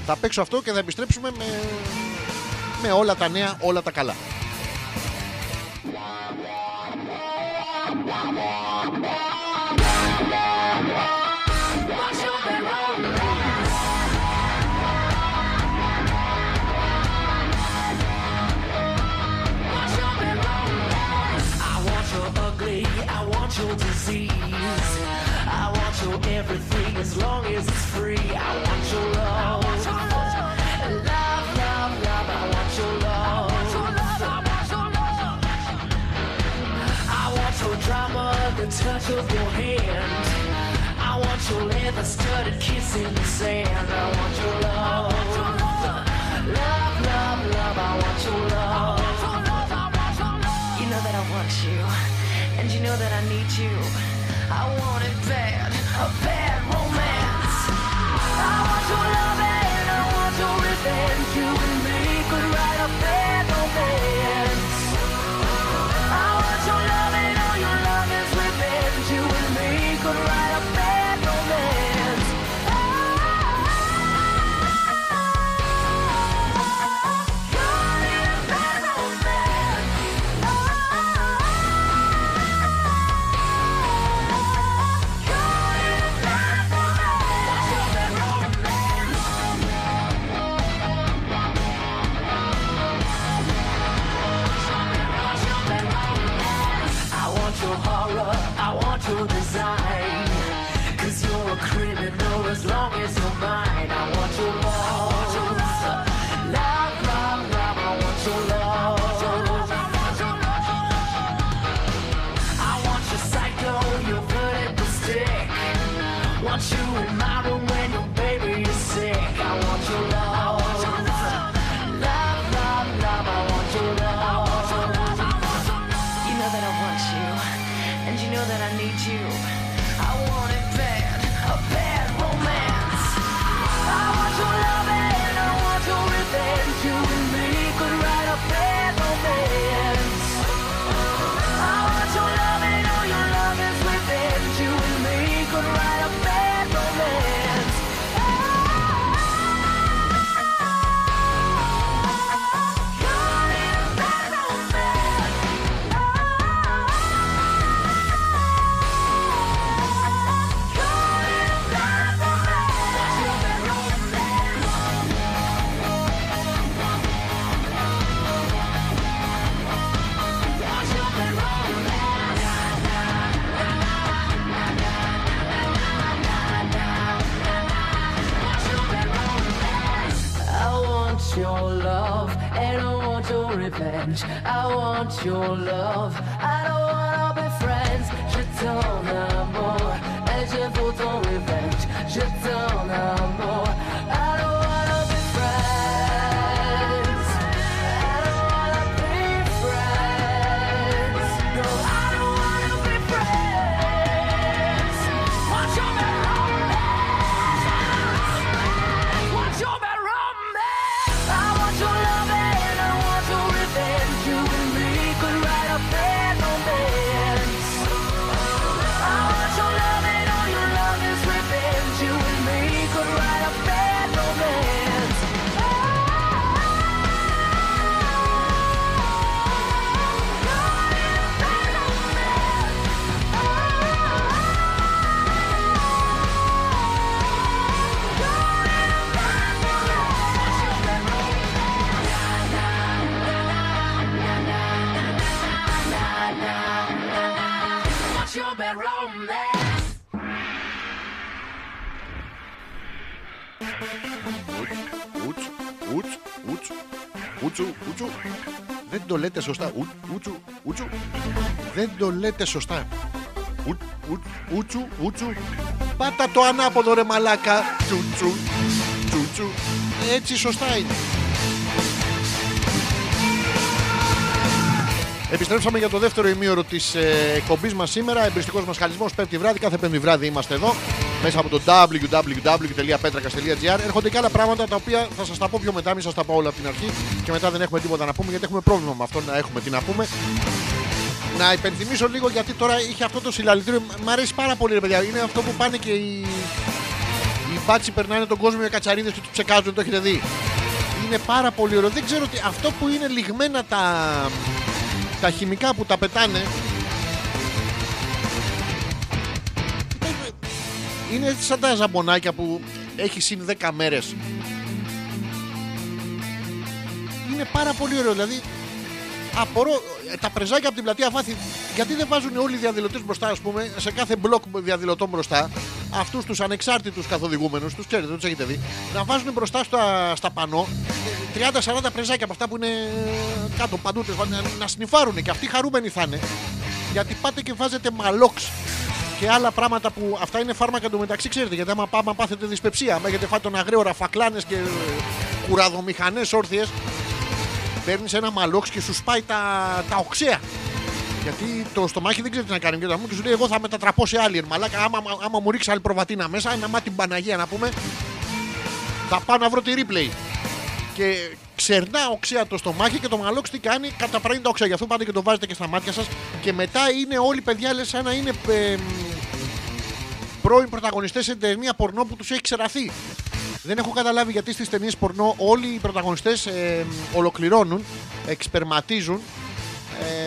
Θα παίξω αυτό και θα επιστρέψουμε με, με όλα τα νέα, όλα τα καλά. I want your disease. I want your everything as long as it's free. I want your love. Love, love, love, I want your love. I want your drama, the touch of your hand. I want your leather studded kiss in the sand. I want your love. Love, love, love, I want your love. You know that I want you, and you know that I need you. I want it bad, a bad romance. I want your love λέτε σωστά. Ου- Ούτσου, ούτσου. Δεν το λέτε σωστά. Ου- ου- Ούτσου, ούτσου. Πάτα το ανάποδο ρε μαλάκα. Τσουτσου, τσουτσου. Έτσι σωστά είναι. Επιστρέψαμε για το δεύτερο ημίωρο της ε, εκπομπής μας σήμερα. Εμπριστικός μας χαλισμός πέμπτη βράδυ. Κάθε πέμπτη βράδυ είμαστε εδώ. Μέσα από το www.petrakas.gr. Έρχονται και άλλα πράγματα τα οποία θα σας τα πω πιο μετά. Μην σας τα πω όλα από την αρχή. Και μετά δεν έχουμε τίποτα να πούμε γιατί έχουμε πρόβλημα με αυτό να έχουμε τι να πούμε. Να υπενθυμίσω λίγο γιατί τώρα είχε αυτό το συλλαλητήριο. Μ' αρέσει πάρα πολύ, ρε παιδιά. Είναι αυτό που πάνε και οι, οι μπάτσι περνάνε τον κόσμο με κατσαρίδες και τους ψεκάζουν. Το έχετε δει. Είναι πάρα πολύ ωραίο. Δεν ξέρω τι. Αυτό που είναι λιγμένα τα, τα χημικά που τα πετάνε. Είναι σαν τα ζαμπονάκια που έχει συν 10 μέρες. Είναι πάρα πολύ ωραίο. Δηλαδή, απορώ ε, τα πρεζάκια από την πλατεία Βάθη, γιατί δεν βάζουν όλοι οι διαδηλωτές μπροστά, ας πούμε, σε κάθε μπλοκ διαδηλωτών μπροστά, αυτούς τους ανεξάρτητους καθοδηγούμενους, τους ξέρετε, τους έχετε δει, να βάζουν μπροστά στα, στα πανό ε, 30-40 πρεζάκια από αυτά που είναι ε, κάτω παντού, τέλος πάντων, να, να σνιφάρουν και αυτοί χαρούμενοι θα είναι. Γιατί πάτε και βάζετε μαλόξ και άλλα πράγματα που αυτά είναι φάρμακα εντωμεταξύ, ξέρετε. Γιατί άμα, άμα πάθετε δυσπεψία, άμα έχετε φάει τον αγραίο φακλάνες και ε, κουραδομηχανές όρθιες, παίρνεις ένα μαλόξ και σου σπάει τα, τα οξέα. Γιατί το στομάχι δεν ξέρει τι να κάνει. Και το μου και σου λέει: Εγώ θα μετατραπώ σε άλλη μαλάκα. Άμα, άμα μου ρίξει άλλη προβατίνα μέσα, να μάθει την Παναγία να πούμε, θα πάω να βρω τη replay. Και ξερνά οξέα το στομάχι και το μαλόξ τι κάνει, καταπραίνει τα οξέα. Γι' αυτό πάτε και το βάζετε και στα μάτια σας. Και μετά είναι όλοι παιδιά, λες σαν να είναι ε, μ, πρώην πρωταγωνιστές σε ταινία πορνό που τους έχει ξεραθεί. Δεν έχω καταλάβει γιατί στις ταινίες πορνό όλοι οι πρωταγωνιστές ε, ολοκληρώνουν, εξπερματίζουν.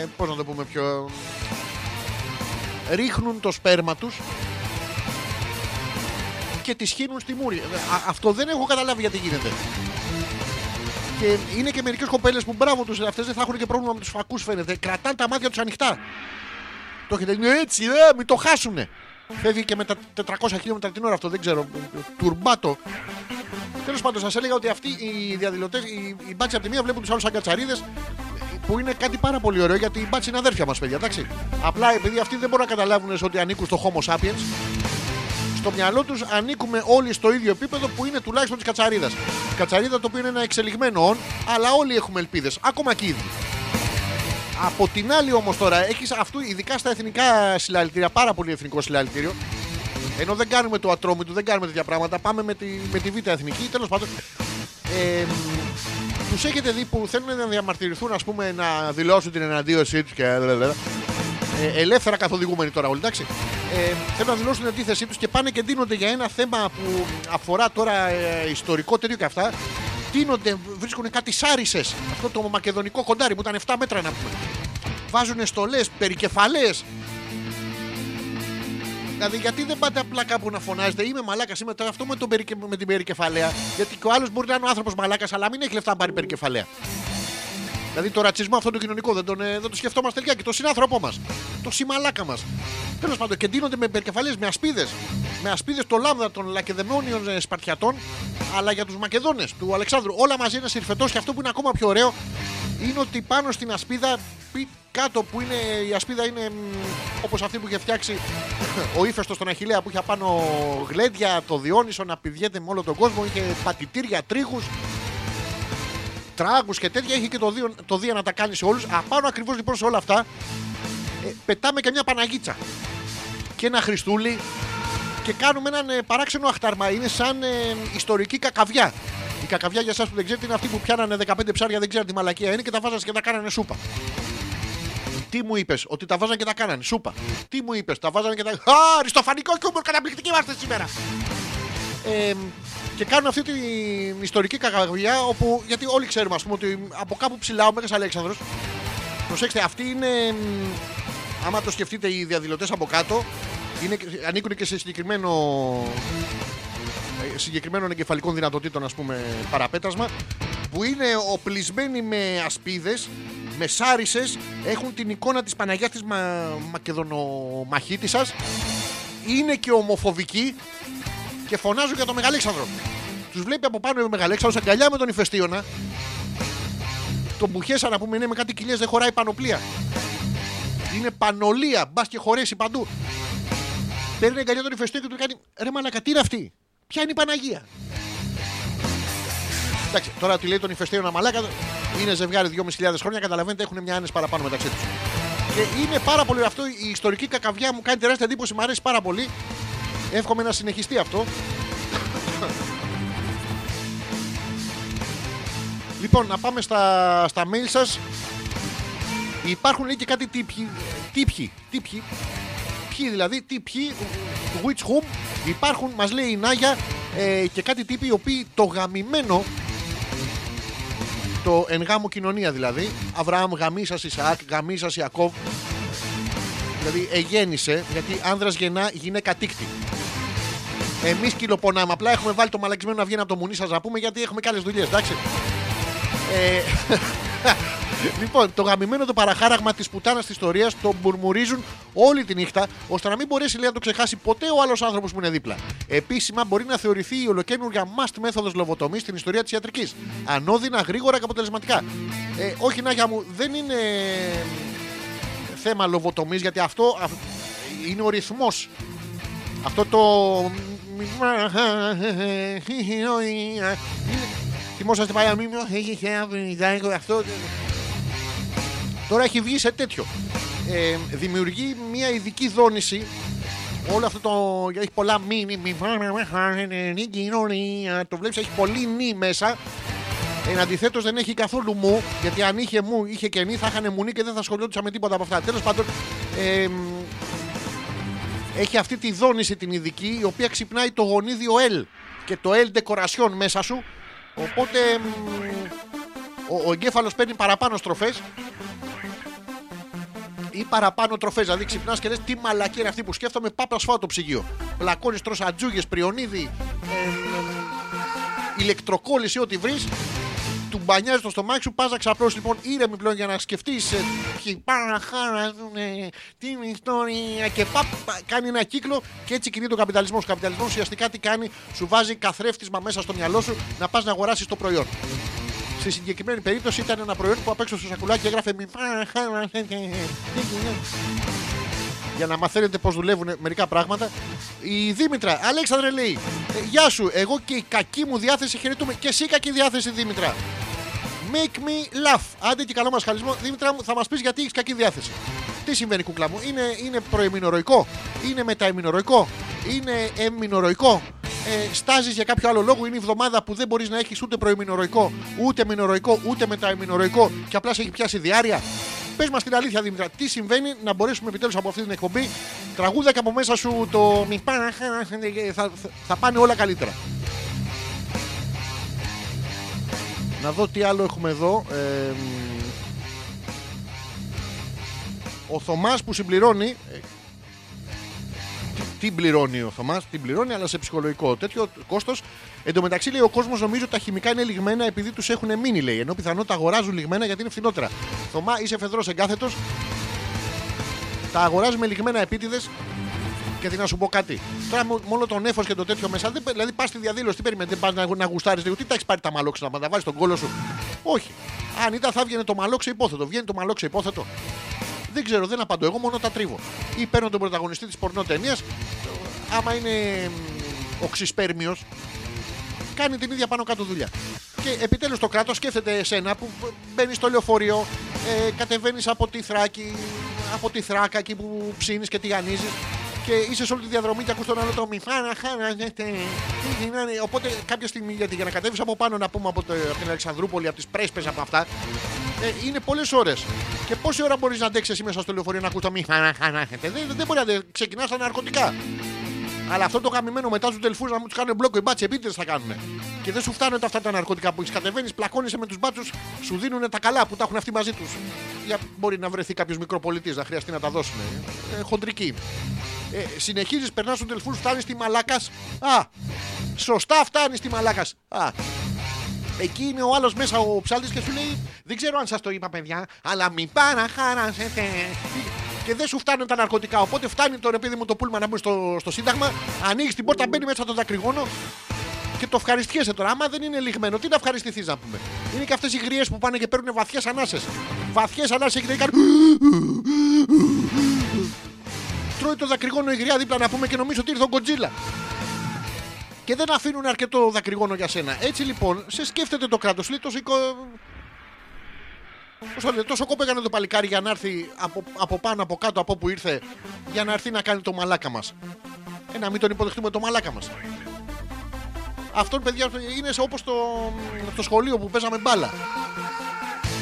Ε, Πώς να το πούμε πιο. Ρίχνουν το σπέρμα τους και τη σχήνουν στη μούρη. Α, αυτό δεν έχω καταλάβει γιατί γίνεται. Και είναι και μερικές κοπέλες που μπράβο τους, αυτές δεν θα έχουν και πρόβλημα με τους φακούς, φαίνεται. Κρατάνε τα μάτια τους ανοιχτά. Το έχετε δει έτσι, ε, μην το χάσουνε. Φεύγει και με τα 400 χιλιόμετρα την ώρα αυτό, δεν ξέρω. Τουρμπάτο. Τέλος πάντων, σας έλεγα ότι αυτοί οι διαδηλωτές, οι, οι μπάτσι από τη μία βλέπουν τους άλλους σαν κατσαρίδες, που είναι κάτι πάρα πολύ ωραίο γιατί οι μπάτσι είναι αδέρφια μας, παιδιά, εντάξει. Απλά επειδή αυτοί δεν μπορούν να καταλάβουν ότι ανήκουν στο Homo sapiens, στο μυαλό τους ανήκουμε όλοι στο ίδιο επίπεδο που είναι τουλάχιστον της κατσαρίδας. Η κατσαρίδα το οποίο είναι ένα εξελιγμένο όν, αλλά όλοι έχουμε ελπίδες, ακόμα και οι ίδιοι. Από την άλλη όμως τώρα, έχεις αυτού, ειδικά στα εθνικά συλλαλητήρια, πάρα πολύ εθνικό συλλαλητήριο. Ενώ δεν κάνουμε το ατρόμητο, δεν κάνουμε τέτοια πράγματα, πάμε με τη, με τη β' εθνική. Τέλος πάντων, ε, τους έχετε δει που θέλουν να διαμαρτυρηθούν, ας πούμε, να δηλώσουν την εναντίωσή τους και. Ε, ελεύθερα καθοδηγούμενοι τώρα όλοι, εντάξει. Ε, θέλουν να δηλώσουν την αντίθεσή τους και πάνε και ντύνονται για ένα θέμα που αφορά τώρα ε, ιστορικό τέτοιο και αυτά. Ντύνονται, βρίσκουν κάτι σάρισε. Αυτό το μακεδονικό κοντάρι που ήταν 7 μέτρα να πούμε. Βάζουν στολές, περικεφαλές. Δηλαδή, γιατί δεν πάτε απλά κάπου να φωνάζετε Είμαι μαλάκας, είμαι τώρα αυτό με, τον περικε... με την περικεφαλαία. Γιατί και ο άλλος μπορεί να είναι ο άνθρωπος μαλάκας, αλλά μην έχει λεφτά να πάρει περικεφαλαία. Δηλαδή το ρατσισμό αυτό το κοινωνικό δεν, τον, ε, δεν το σκεφτόμαστε τελικά και το συνάνθρωπό μας. Το σημαλάκα μας. Τέλος πάντων και ντύνονται με περκεφαλέ, με ασπίδες. Με ασπίδες το λάμδα των λακεδαιμόνιων ε, Σπαρτιατών, αλλά για τους Μακεδόνες του Αλεξάνδρου. Όλα μαζί ένα συρφετός και αυτό που είναι ακόμα πιο ωραίο είναι ότι πάνω στην ασπίδα πι- κάτω που είναι η ασπίδα είναι όπως αυτή που είχε φτιάξει *coughs* ο ύφεστος στον Αχηλέα που είχε πάνω γλέντια, το Διόνυσο να πηδιέται με όλο τον κόσμο, είχε πατητήρια, τρίχους τράγους και τέτοια, είχε και το Δία, το Δία να τα κάνει σε όλους. Απάνω ακριβώς λοιπόν σε όλα αυτά ε, πετάμε και μια Παναγίτσα και ένα Χριστούλη και κάνουμε έναν ε, παράξενο αχτάρμα. Είναι σαν ε, ιστορική κακαβιά. Η κακαβιά για εσάς που δεν ξέρετε είναι αυτή που πιάνανε 15 ψάρια, δεν ξέρετε τι μαλακία είναι και τα βάζανε και τα κάνανε σούπα. Τι μου είπες, Ότι τα βάζανε και τα κάνανε σούπα; Τι μου είπες, Τα βάζανε και τα. Α, αριστοφανικό χιούμορ, καταπληκτικοί είμαστε σήμερα. Ε, και κάνουν αυτή την ιστορική κακαβιά όπου. Γιατί όλοι ξέρουμε, ας πούμε, ότι από κάπου ψηλά ο Μέγας Αλέξανδρος Προσέξτε, αυτή είναι. μ, Άμα το σκεφτείτε, οι διαδηλωτές από κάτω είναι, ανήκουν και σε συγκεκριμένο ε, συγκεκριμένων εγκεφαλικών δυνατοτήτων ας πούμε παραπέτασμα που είναι οπλισμένοι με ασπίδες με σάρισες έχουν την εικόνα της Παναγιάς της Μα... Μακεδονομαχήτισσας είναι και ομοφοβικοί και φωνάζουν για τον Μεγαλέξανδρο τους βλέπει από πάνω ο Μεγαλέξανδρος αγκαλιά με τον ηφαιστίωνα τον μπουχέσα να πούμε είναι με κάτι κοιλιές δεν χωράει πανοπλία είναι πανολία μπας και χωρέσει παντού Παίρνει αγκαλιά τον ηφαιστείο και του κάνει ρε μαλακα τι είναι αυτή; Ποια είναι η Παναγία; Εντάξει, τώρα τη λέει τον ηφαιστείο ένα μαλάκα. Είναι ζευγάρι 2.500 χρόνια. Καταλαβαίνετε έχουν μια άνεση παραπάνω μεταξύ τους. Και είναι πάρα πολύ αυτό. Η ιστορική κακαβιά μου κάνει τεράστια εντύπωση. Μου αρέσει πάρα πολύ. Εύχομαι να συνεχιστεί αυτό. λοιπόν, να πάμε στα, στα mail σας. Υπάρχουν λέει και κάτι τύποι. Τύποι. Τύποι. Ποιοι δηλαδή, τι ποιοι, which whom. Υπάρχουν, μας λέει η Νάγια, ε, και κάτι τύποι οι οποίοι το γαμημένο το εν γάμο κοινωνία δηλαδή. Αβραάμ γαμίσας Ισαάκ, γαμίσας Ιακώβ. Δηλαδή εγέννησε, γιατί άνδρας γεννά γυναίκα τίκτη. Εμείς κυλοπονάμε. Απλά έχουμε βάλει το μαλακισμένο να βγαίνει από το μουνί σας να πούμε γιατί έχουμε και άλλες δουλειές, εντάξει. Ε, *laughs* λοιπόν, το γαμημένο το παραχάραγμα της πουτάνας της ιστορίας το μπουρμουρίζουν όλη τη νύχτα, ώστε να μην μπορέσει λέει, να το ξεχάσει ποτέ ο άλλος άνθρωπος που είναι δίπλα. Επίσημα μπορεί να θεωρηθεί η ολοκένουργια must μέθοδος λοβοτομής στην ιστορία της ιατρικής. Ανώδυνα, γρήγορα και αποτελεσματικά. Ε, όχι, Νάγια μου, δεν είναι θέμα λοβοτομής γιατί αυτό αυ- είναι ο ρυθμός αυτό το. Θυμόσαστε πάει αμήνιο, έχει ένα αυτό. Τώρα έχει βγει σε τέτοιο. Ε, δημιουργεί μια ειδική δόνηση. Όλο αυτό το. γιατί Έχει πολλά μη, μη, μη, μη, κοινωνία. Το βλέπει, έχει πολύ νη μέσα. Εν αντιθέτω δεν έχει καθόλου μου, γιατί αν είχε μου, είχε και νη, θα είχαν μουνί και δεν θα ασχολιόντουσαν με τίποτα από αυτά. Τέλο πάντων, ε, έχει αυτή τη δόνηση την ειδική η οποία ξυπνάει το γονίδιο L και το L decoration μέσα σου. Οπότε μ, ο, ο εγκέφαλος παίρνει παραπάνω στροφές ή παραπάνω τροφές. Δηλαδή ξυπνάς και λες τι μαλακή είναι αυτή που σκέφτομαι πάω να σφάω το ψυγείο πλακώνεις τρως ατζούγες, πριονίδι ε, ε, ηλεκτροκόλληση ό,τι βρεις του μπανιάζει το στομάχι σου, πας να ξαπλώσεις λοιπόν ήρεμη πλέον για να σκεφτείς ποιοι πάνε να χαράζουν την ιστορία και πα, πα- κάνει ένα κύκλο και έτσι κινείται ο καπιταλισμός. Ο καπιταλισμός ουσιαστικά τι κάνει, σου βάζει καθρέφτισμα μέσα στο μυαλό σου να πας να αγοράσεις το προϊόν. Στη συγκεκριμένη περίπτωση ήταν ένα προϊόν που απ' έξω στο σακουλάκι έγραφε «Μη πάνε χαράζουν». Για να μαθαίνετε πώς δουλεύουν μερικά πράγματα. Η Δήμητρα, Αλέξανδρε λέει: «Ε, Γεια σου, εγώ και η κακή μου διάθεση χαιρετούμε. Και εσύ κακή διάθεση, Δήμητρα. Make me laugh. Άντε και καλό μας χαλισμό. Δήμητρα μου, θα μας πεις γιατί έχεις κακή διάθεση. Τι συμβαίνει, κουκλά μου, είναι, είναι προεμινορροϊκό, είναι μεταεμινορροϊκό, είναι εμμηνορροϊκό. Ε, στάζεις για κάποιο άλλο λόγο, είναι η εβδομάδα που δεν μπορείς να έχεις ούτε προεμινορροϊκό, ούτε μηνορροϊκό, ούτε μεταεμινορροϊκό και απλά σε έχει πιάσει διάρκεια; Πες μας την αλήθεια, Δήμητρα, τι συμβαίνει να μπορέσουμε επιτέλους από αυτή την εκπομπή τραγούδα και από μέσα σου το μη πά- θα, θα, θα πάνε όλα καλύτερα. Να δω τι άλλο έχουμε εδώ. Ε, μ, ο Θωμάς που συμπληρώνει. Ε, τι- Τι πληρώνει ο Θωμάς, τι πληρώνει, αλλά σε ψυχολογικό τέτοιο κόστος. Εν τω μεταξύ, λέει ο κόσμος νομίζω ότι τα χημικά είναι λιγμένα επειδή τους έχουν μείνει, λέει. Ενώ πιθανότατα αγοράζουν λιγμένα γιατί είναι φθηνότερα. Θωμά, είσαι φεδρός εγκάθετος. Τα αγοράζουμε λιγμένα επίτηδες και τι να σου πω κάτι. Τώρα μο- μόνο τον έφο και το τέτοιο μέσα. Δεν, δηλαδή πας στη διαδήλωση, τι περιμένεις, δεν πας να, να γουστάρεις λίγο. Τι τα έχεις πάρει τα μαλόξυνα, να τα βάλει στον κόλο σου. Όχι. Αν ήταν θα βγαίνει το μαλόξο υπόθετο. Βγαίνει το μαλόξο υπόθετο. Δεν ξέρω, δεν απαντώ. Εγώ μόνο τα τρίβω. Ή παίρνω τον πρωταγωνιστή της πορνό ταινία. Άμα είναι μ, οξυσπέρμιος κάνει την ίδια πάνω κάτω δουλειά. Και επιτέλους το κράτος σκέφτεται εσένα που μπαίνεις στο λεωφορείο, ε, κατεβαίνεις από τη Θράκη, από τη Θράκα εκεί που ψήνεις και τηγανίζει. Και είσαι σε όλη τη διαδρομή και ακούς τον άλλο το μη φάνα, χάνα, νιέτε, τι γίνανε». Οπότε κάποια στιγμή γιατί για να κατέβεις από πάνω να πούμε από, το, από την Αλεξανδρούπολη, από τις πρέσπες από αυτά, ε, είναι πολλές ώρες. Και πόση ώρα μπορείς να αντέξεις εσύ μέσα στο λεωφορείο να ακούς το μη φάνα, χάνα, νιέτε. Δεν, δεν μπορεί να ξεκινάς στα ναρκωτικά. Αλλά αυτό το γαμημένο μετά του τελφού να μου τους κάνουν μπλόκο οι μπάτσοι επίτηδες θα κάνουν. Και δεν σου φτάνουν αυτά τα ναρκωτικά που έχεις. Κατεβαίνεις, πλακώνεσαι με τους μπάτσους, σου δίνουν τα καλά που τα έχουν αυτοί μαζί τους. Για μπορεί να βρεθεί κάποιος μικροπολιτής να χρειαστεί να τα δώσουν. Ε, χοντρική. Ε, Συνεχίζεις, περνάς του τελφού, φτάνεις στη μαλάκας. Α! Σωστά φτάνεις στη μαλάκας. Α! Εκεί είναι ο άλλος μέσα ο ψάλτης και σου λέει: Δεν ξέρω αν σας το είπα, παιδιά, αλλά μην παραχαράσετε. Και δεν σου φτάνουν τα ναρκωτικά. Οπότε φτάνει το ρε παιδί μου το πούλμα να μπει στο, στο Σύνταγμα, ανοίγεις την πόρτα, μπαίνει μέσα το δακρυγόνο και το ευχαριστιέσαι τώρα. Άμα δεν είναι λιγμένο, τι να ευχαριστηθείς να πούμε. Είναι και αυτές οι γριές που πάνε και παίρνουν βαθιές ανάσες. Βαθιές ανάσες και δεν κάνουν. Τρώει το δακρυγόνο η γριά δίπλα να πούμε και νομίζω ότι ήρθε ο Γκοτζίλα. Και δεν αφήνουν αρκετό δακρυγόνο για σένα. Έτσι λοιπόν, σε σκέφτεται το κράτος. Λέει τόσο, οικο- Πώς το λένε, τόσο κόπο έκανε το παλικάρι για να έρθει από, από πάνω, από κάτω, από όπου ήρθε, για να έρθει να κάνει το μαλάκα μας. Ε, να μην τον υποδεχτούμε το μαλάκα μας. Αυτό παιδιά είναι όπως το, το σχολείο που παίζαμε μπάλα.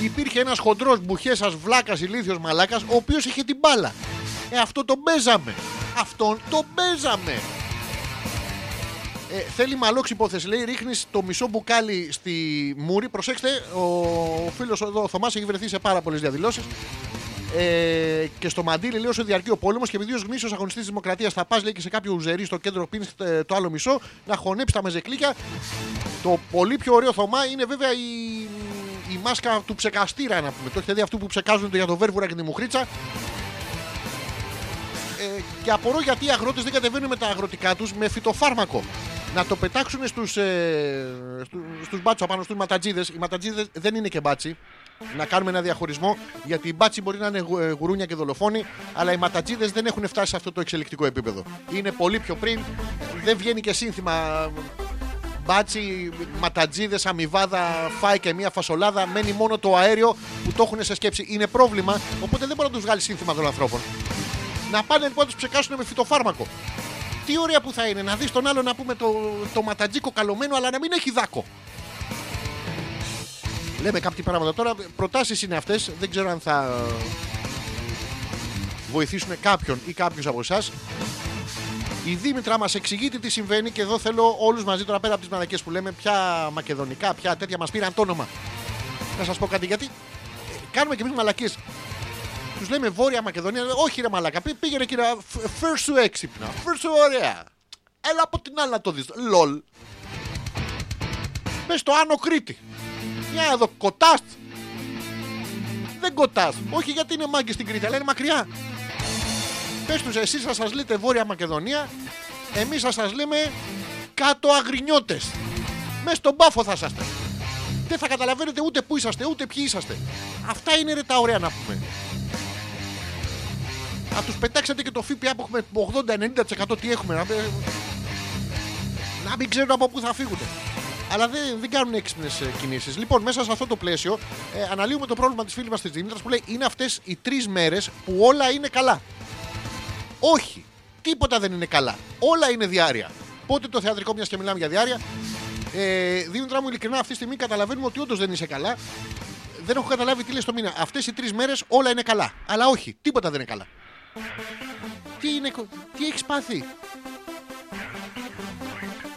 Υπήρχε ένας χοντρός μπουχέσας βλάκας ηλίθιος μαλάκας, ο οποίος είχε την μπάλα. Ε, αυτό τον παίζαμε. Αυτόν τον παίζαμε. Ε, θέλει μαλόξη υπόθεση. Λέει: Ρίχνεις το μισό μπουκάλι στη μούρη. Προσέξτε, ο, ο φίλος εδώ, ο Θωμάς, έχει βρεθεί σε πάρα πολλές διαδηλώσεις. Ε, και στο μαντίλι λέει όσο διαρκεί ο πόλεμος και επειδή ως γνήσιος αγωνιστής της Δημοκρατίας θα πας λέει και σε κάποιο ουζερί στο κέντρο πίνεις το άλλο μισό να χωνέψει τα μεζεκλίκια. Το πολύ πιο ωραίο Θωμά είναι βέβαια η, η μάσκα του ψεκαστήρα να πούμε. Το έχετε δει αυτού που ψεκάζουν για το βέρβουρα και τη μουχρίτσα. Ε, και απορώ γιατί οι αγρότες δεν κατεβαίνουν με τα αγροτικά τους με φυτοφάρμακο. Να το πετάξουν στους ε, στου, στους μπάτσους απάνω στους ματατζίδες. Οι ματατζίδες δεν είναι και μπάτσι. Να κάνουμε ένα διαχωρισμό γιατί οι μπάτσι μπορεί να είναι γου- ε, γουρούνια και δολοφόνοι, αλλά οι ματατζίδες δεν έχουν φτάσει σε αυτό το εξελικτικό επίπεδο. Είναι πολύ πιο πριν. Δεν βγαίνει και σύνθημα. Μπάτσι, ματατζίδες, αμοιβάδα, φάει και μία φασολάδα. Μένει μόνο το αέριο που το έχουν σε σκέψη. Είναι πρόβλημα, οπότε δεν μπορεί να τους βγάλει σύνθημα των ανθρώπων. Να πάνε λοιπόν να τους ψεκάσουν με φυτοφάρμακο. Τι ωραία που θα είναι να δεις τον άλλο να πούμε το, το ματατζίκο καλωμένο, αλλά να μην έχει δάκο. Λέμε κάποια πράγματα τώρα. Προτάσεις είναι αυτές. Δεν ξέρω αν θα βοηθήσουν κάποιον ή κάποιους από εσάς. Η Δήμητρα μας εξηγείται τι συμβαίνει και εδώ θέλω όλους μαζί τώρα πέρα από τις μαλακίε που λέμε, ποια μακεδονικά, ποια τέτοια μας πήραν το όνομα. Να σας πω κάτι γιατί ε, κάνουμε και εμείς μαλακίες. Τους λέμε Βόρεια Μακεδονία. Όχι, ρε Μαλάκα. Πή- Πήγαινε κύριε. Φέρ σου έξυπνα. Φέρ σου ωραία. Έλα από την άλλη να το δεις. Λολ. Πες το Άνω Κρήτη. Για εδώ κοτάς. Δεν κοτάς. Όχι γιατί είναι μάγκες στην Κρήτη, αλλά είναι μακριά. Πες τους, εσείς θα σας λέτε Βόρεια Μακεδονία. Εμείς θα σας λέμε κάτω αγρινιώτες. Μες στον πάφο θα είσαστε. Δεν θα καταλαβαίνετε ούτε πού είσαστε, ούτε ποιοι είσαστε. Αυτά είναι ρε τα ωραία να πούμε. Να τους πετάξετε και το ΦΠΑ που έχουμε 80-90% τι έχουμε. Να, μην- να μην ξέρουν από πού θα φύγουν. Αλλά δεν, δεν κάνουν έξυπνες κινήσεις. Λοιπόν, μέσα σε αυτό το πλαίσιο, ε, αναλύουμε το πρόβλημα της φίλης μας της Δήμητρα που λέει είναι αυτές οι τρεις μέρες που όλα είναι καλά. Όχι. Τίποτα δεν είναι καλά. Όλα είναι διάρκεια. Πότε το θεατρικό, μια και μιλάμε για διάρκεια. Ε, Δήμητρα μου, ειλικρινά αυτή τη στιγμή καταλαβαίνουμε ότι όντως δεν είσαι καλά. Δεν έχω καταλάβει τι λες το μήνα. Αυτές οι τρεις μέρες όλα είναι καλά. Αλλά όχι, τίποτα δεν είναι καλά. Τι, είναι, κο- τι έχεις πάθει;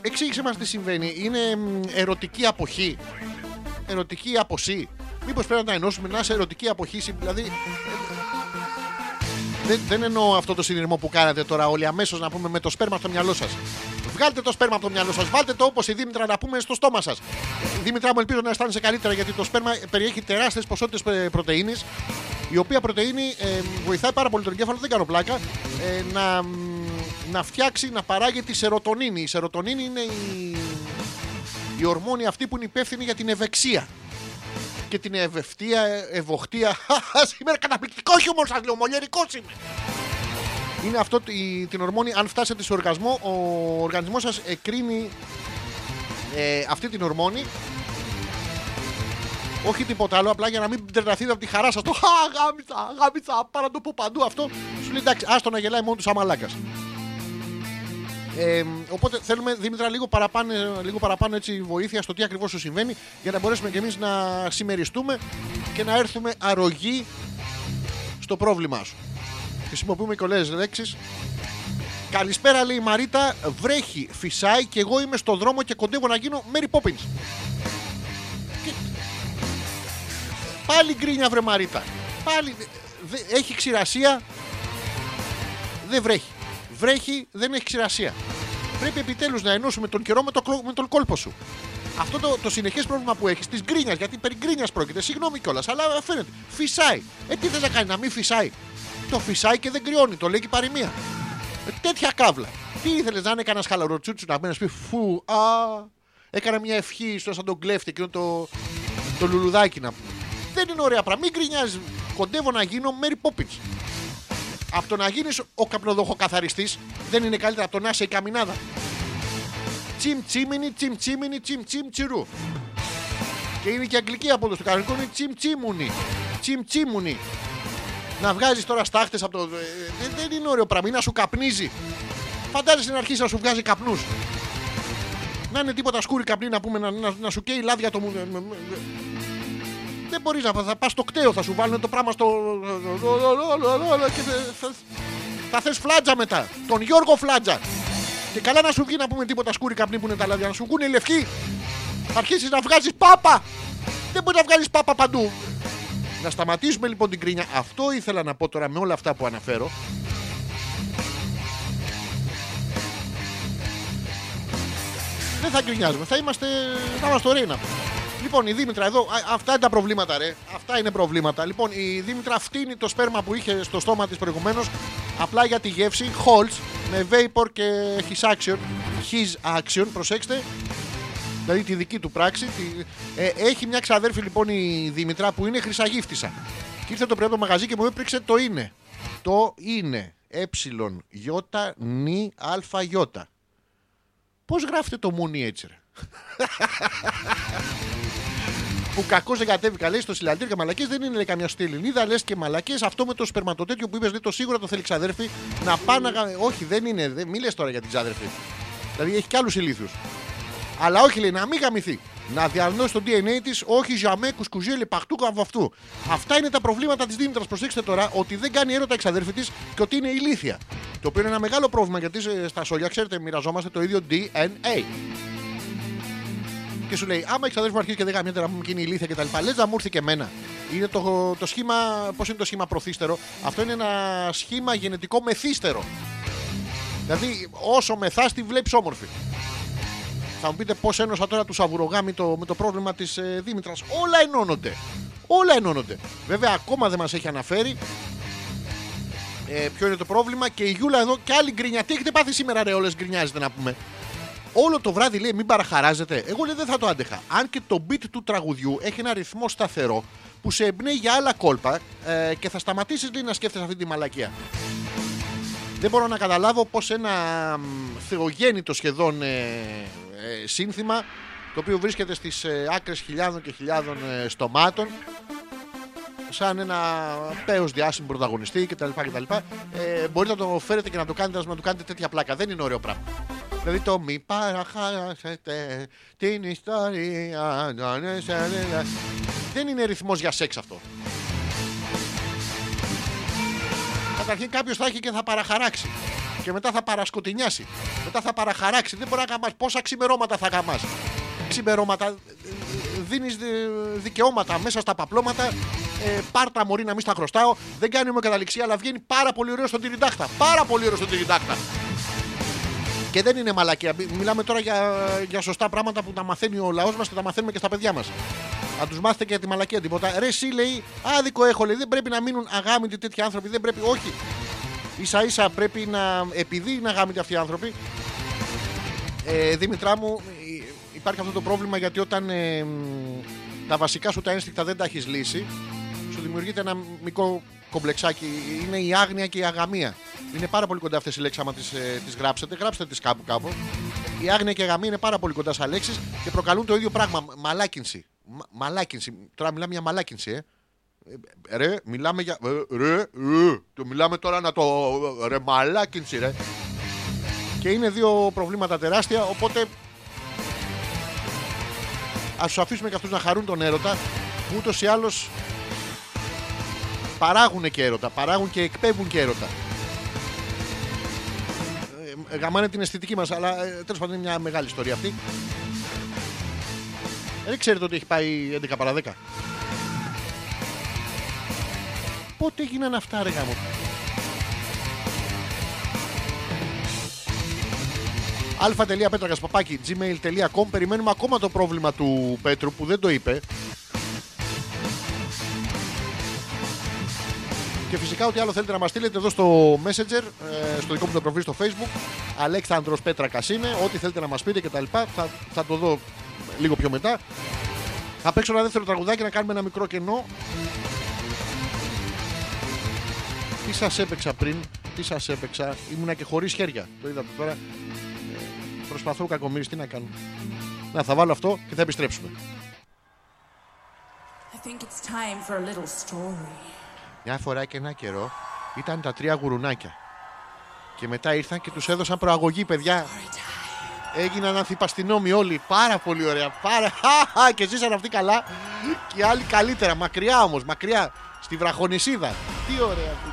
Εξήγησε μας τι συμβαίνει. Είναι μ, ερωτική αποχή. Ερωτική αποσύ. Μήπως πρέπει να τα ενώσουμε να είσαι ερωτική αποχή. συ- Δηλαδή. ε, δεν, δεν εννοώ αυτό το συνειρμό που κάνατε τώρα όλοι αμέσως να πούμε με το σπέρμα στο μυαλό σας. Βγάλτε το σπέρμα από το μυαλό σας. Βάλτε το όπως η Δήμητρα να πούμε στο στόμα σας. Δήμητρα μου ελπίζω να αισθάνεσαι καλύτερα γιατί το σπέρμα περιέχει τεράστιες ποσότητες ε, πρωτεΐνης η οποία πρωτεΐνη ε, βοηθάει πάρα πολύ τον εγκέφαλο, δεν κάνω πλάκα, ε, να, μ, να φτιάξει, να παράγει τη σερωτονίνη. Η σερωτονίνη είναι η, η ορμόνη αυτή που είναι υπεύθυνη για την ευεξία. και την ευευτία, ε, ευοχτία. *laughs* Σήμερα καταπληκτικό χιούμορ σας λέω, μολιερικός είμαι. Είναι αυτό τη- την ορμόνη, αν φτάσετε σε οργασμό, ο οργανισμός σας εκρίνει ε, αυτή την ορμόνη όχι τίποτα άλλο, απλά για να μην τρελαθείτε από τη χαρά σας. Το χα, γάμισα, γάμισα, πάρα να το πω παντού αυτό. Σου λέει εντάξει, άστο να γελάει μόνος τους σαν μαλάκας. Ε, οπότε θέλουμε Δήμητρα λίγο παραπάνω, λίγο παραπάνω έτσι, βοήθεια στο τι ακριβώς σου συμβαίνει για να μπορέσουμε και εμείς να συμμεριστούμε και να έρθουμε αρρωγοί στο πρόβλημά σου. Χρησιμοποιούμε και πολλέ λέξεις. Καλησπέρα λέει η Μαρίτα, βρέχει, φυσάει και εγώ είμαι στο δρόμο και κοντεύω να γίνω Mary Poppins. Πάλι γκρίνια βρε Μαρίτα. Πάλι δε- δε- έχει ξηρασία. Δεν βρέχει. Βρέχει, δεν έχει ξηρασία. Πρέπει επιτέλους να ενώσουμε τον καιρό με, το, κλο- με τον κόλπο σου. Αυτό το, το συνεχές πρόβλημα που έχεις της γκρίνιας, γιατί περί γκρίνιας πρόκειται, συγγνώμη κιόλας, αλλά φαίνεται. Φυσάει. Ε, τι θες να κάνει, να μην φυσάει; Το φυσάει και δεν κρυώνει, το λέει και η παροιμία. Ε, τέτοια κάβλα. Τι ήθελες να είναι κανένας χαλαροτσούτσου να μπει να σου πεις φου, α. Έκανα μια ευχή στο σαν τον κλέφτη εκείνο το, το λουλουδάκι να πούμε. Δεν είναι ωραία πράγματα. Μην γκρινιάζεις. Κοντεύω να γίνω Mary Poppins. Από το να γίνεις ο καπνοδοχοκαθαριστής δεν είναι καλύτερα από το να είσαι η καμινάδα. Τσιμ τσίμινι, τσιμ τσίμινι, τσιμ τσιμ τσιρού. Και είναι και αγγλική απόδοση. Το κανονικό είναι τσιμ τσίμουνι. Τσιμ τσίμουνι. Να βγάζεις τώρα στάχτες από το. ε, δεν- δεν είναι ωραίο πράγμα. Ή να σου καπνίζει. Φαντάζεσαι να αρχίσει να σου βγάζει καπνούς. Να είναι τίποτα σκούρι καπνί να πούμε να, να, να σου καίει λάδια το μου. Δεν μπορείς να θα πας στο κταίο, θα σου βάλουν το πράγμα στο. και θα, θα θες φλάτζα μετά. Τον Γιώργο Φλάτζα. Και καλά να σου βγει να πούμε τίποτα σκούρι καπνί που είναι τα λάδια. Να σου βγουν οι λευκοί. Θα αρχίσεις να βγάζεις πάπα. Δεν μπορείς να βγάλεις πάπα παντού. Να σταματήσουμε λοιπόν την κρίνια. Αυτό ήθελα να πω τώρα με όλα αυτά που αναφέρω. Δεν θα γκρινιάζουμε. Θα είμαστε, θα είμαστε ωραίοι να πούμε. Λοιπόν, η Δήμητρα εδώ, α, αυτά είναι τα προβλήματα, ρε. Αυτά είναι προβλήματα. Λοιπόν, η Δήμητρα φτύνει το σπέρμα που είχε στο στόμα της προηγουμένως απλά για τη γεύση. Holz με vapor και his action. His action, προσέξτε. Δηλαδή τη δική του πράξη. Τη... Ε, έχει μια ξαδέρφη λοιπόν η Δήμητρα που είναι χρυσαγύφτησα. Και ήρθε το πρωί από το μαγαζί και μου έπρεξε το είναι. Το είναι. Ε, Ι, νι, α, Ι. Πώς γράφετε το μουνί έτσι, ρε; Που κακώς δεν κατέβηκα, λέει στο συλλαλητήριο και μαλακές δεν είναι λέει, καμιά στη Ελληνίδα, λες και μαλακές. Αυτό με το σπερματοτέτιο που είπες, λέει το σίγουρα το θέλει ξαδέρφη να πάνε να. γα- Όχι, δεν είναι, δεν... μη λες τώρα για την ξαδέρφη. Δηλαδή έχει και άλλους ηλίθιους. Αλλά όχι, λέει, να μην γαμηθεί. Να διαγνώσει το DNA της, όχι ζαμέ, κουσκουζέλη, παχτούκα από αυτού. Αυτά είναι τα προβλήματα της Δήμητρας. Προσέξτε τώρα ότι δεν κάνει έρωτα η ξαδέρφη της και ότι είναι ηλίθια. Το οποίο είναι ένα μεγάλο πρόβλημα γιατί σε- στα σόλια, ξέρετε, μοιραζόμαστε το ίδιο DNA. Και σου λέει, άμα η ξαδέρφη μου αρχίσει και δεν γαμιέται να πούμε και είναι ηλίθια κτλ. Λες να μου έρθει και εμένα. Είναι το, το σχήμα, πώς είναι το σχήμα προθύστερο; Αυτό είναι ένα σχήμα γενετικό μεθύστερο. Δηλαδή, όσο μεθάς τη βλέπεις όμορφη. Θα μου πείτε πώς ένωσα τώρα τους Σαβουρογά με το, με το πρόβλημα της ε, Δήμητρας. Όλα ενώνονται. Όλα ενώνονται. Βέβαια, ακόμα δεν μας έχει αναφέρει ε, ποιο είναι το πρόβλημα και η Γιούλα εδώ και άλλη γκρινιά. Τι έχετε πάθει σήμερα, ρε, όλες γκρινιάζετε να πούμε. Όλο το βράδυ λέει μην παραχαράζετε. Εγώ λέει δεν θα το άντεχα. Αν και το beat του τραγουδιού έχει ένα ρυθμό σταθερό που σε εμπνέει για άλλα κόλπα ε, και θα σταματήσεις λέει, να σκέφτεσαι αυτή τη μαλακία. Δεν μπορώ να καταλάβω πως ένα μ, θεογέννητο σχεδόν ε, ε, σύνθημα το οποίο βρίσκεται στις ε, άκρες χιλιάδων και χιλιάδων ε, στομάτων σαν ένα πέος διάσημο πρωταγωνιστή κτλ. κτλ. Ε, μπορείτε να το φέρετε και να το κάνετε, να του κάνετε τέτοια πλάκα. Δεν είναι ωραίο πράγμα. Δηλαδή το μη παραχάσετε την ιστορία. να, ναι, σε, ναι, ναι». Δεν είναι ρυθμός για σεξ αυτό. Καταρχήν κάποιος θα έχει και θα παραχαράξει. Και μετά θα παρασκοτεινιάσει. Μετά θα παραχαράξει. Δεν μπορεί να γαμάς. Πόσα ξημερώματα θα γαμάς. Ξημερώματα. Δίνεις δικαιώματα μέσα στα παπλώματα. Ε, πάρτα μωρή να μην στα χρωστάω. Δεν κάνει καταληξία, αλλά βγαίνει πάρα πολύ ωραίος στον τυριντάχτα. Πάρα πολύ ωραίος στον τυριντάχτα. Και δεν είναι μαλακία. Μι- Μιλάμε τώρα για, για σωστά πράγματα που τα μαθαίνει ο λαός μας και τα μαθαίνουμε και στα παιδιά μας. Να τους μάθετε και για τη μαλακία τίποτα. Ρε, εσύ λέει, άδικο έχω, λέει, δεν πρέπει να μείνουν αγάμητοι τέτοιοι άνθρωποι. Δεν πρέπει, όχι. σα ίσα πρέπει να. Επειδή είναι αγάμητοι αυτοί οι άνθρωποι, ε, Δήμητρά μου, ε, υπάρχει αυτό το πρόβλημα γιατί όταν ε, μ, τα βασικά σου τα ένστικτα δεν τα έχεις λύσει, σου δημιουργείται ένα μικρό κομπλεξάκι. Είναι η άγνοια και η αγαμία. Είναι πάρα πολύ κοντά αυτές οι λέξεις. Άμα τις τις γράψετε, γράψτε τις κάπου κάπου. Η άγνοια και η αγαμία είναι πάρα πολύ κοντά σαν λέξεις και προκαλούν το ίδιο πράγμα. Μαλάκινση. Μα- μαλάκινση. Τώρα μιλάμε για μαλάκινση, ε. Ε, Ρε, μιλάμε για. ε, Ρε, ε, το μιλάμε τώρα να το. Ρε, μαλάκινση, ρε. Και είναι δύο προβλήματα τεράστια, οπότε. Α του αφήσουμε και αυτούς να χαρούν τον έρωτα. που Ούτως ή άλλως παράγουν και έρωτα. Παράγουν και εκπέμπουν και έρωτα. Ε, γαμάνε την αισθητική μας, αλλά ε, τέλος πάντων είναι μια μεγάλη ιστορία αυτή. Ε, Δεν ξέρετε ότι έχει πάει 11 παρα 10. Πότε έγιναν αυτά, ρε γάμο; αλφα.πέτρακα παπάκι gmail.com Περιμένουμε ακόμα το πρόβλημα του Πέτρου που δεν το είπε. Και φυσικά ό,τι άλλο θέλετε να μας στείλετε εδώ στο Messenger, ε, στο δικό μου το προφίλ στο Facebook. Αλέξανδρος Πέτρακας είναι. Ό,τι θέλετε να μας πείτε και τα λοιπά. Θα, θα το δω λίγο πιο μετά. Θα παίξω ένα δεύτερο τραγουδάκι να κάνουμε ένα μικρό κενό. Τι σας έπαιξα πριν, τι σας έπαιξα. Ήμουνα και χωρίς χέρια. Το είδατε τώρα. Ε, προσπαθώ κακομίρις, τι να κάνω. Να, θα βάλω αυτό και θα επιστρέψουμε. I think it's time for a little story. Μια φορά και ένα καιρό ήταν τα τρία γουρουνάκια. Και μετά ήρθαν και τους έδωσαν προαγωγή, παιδιά. Έγιναν ανθιπαστηνόμοι όλοι. Πάρα πολύ ωραία. Πάρα. *laughs* Χαχα, και ζήσαν αυτοί καλά. Και οι άλλοι καλύτερα. Μακριά όμως. Μακριά. Στη βραχονισίδα. Τι ωραία. που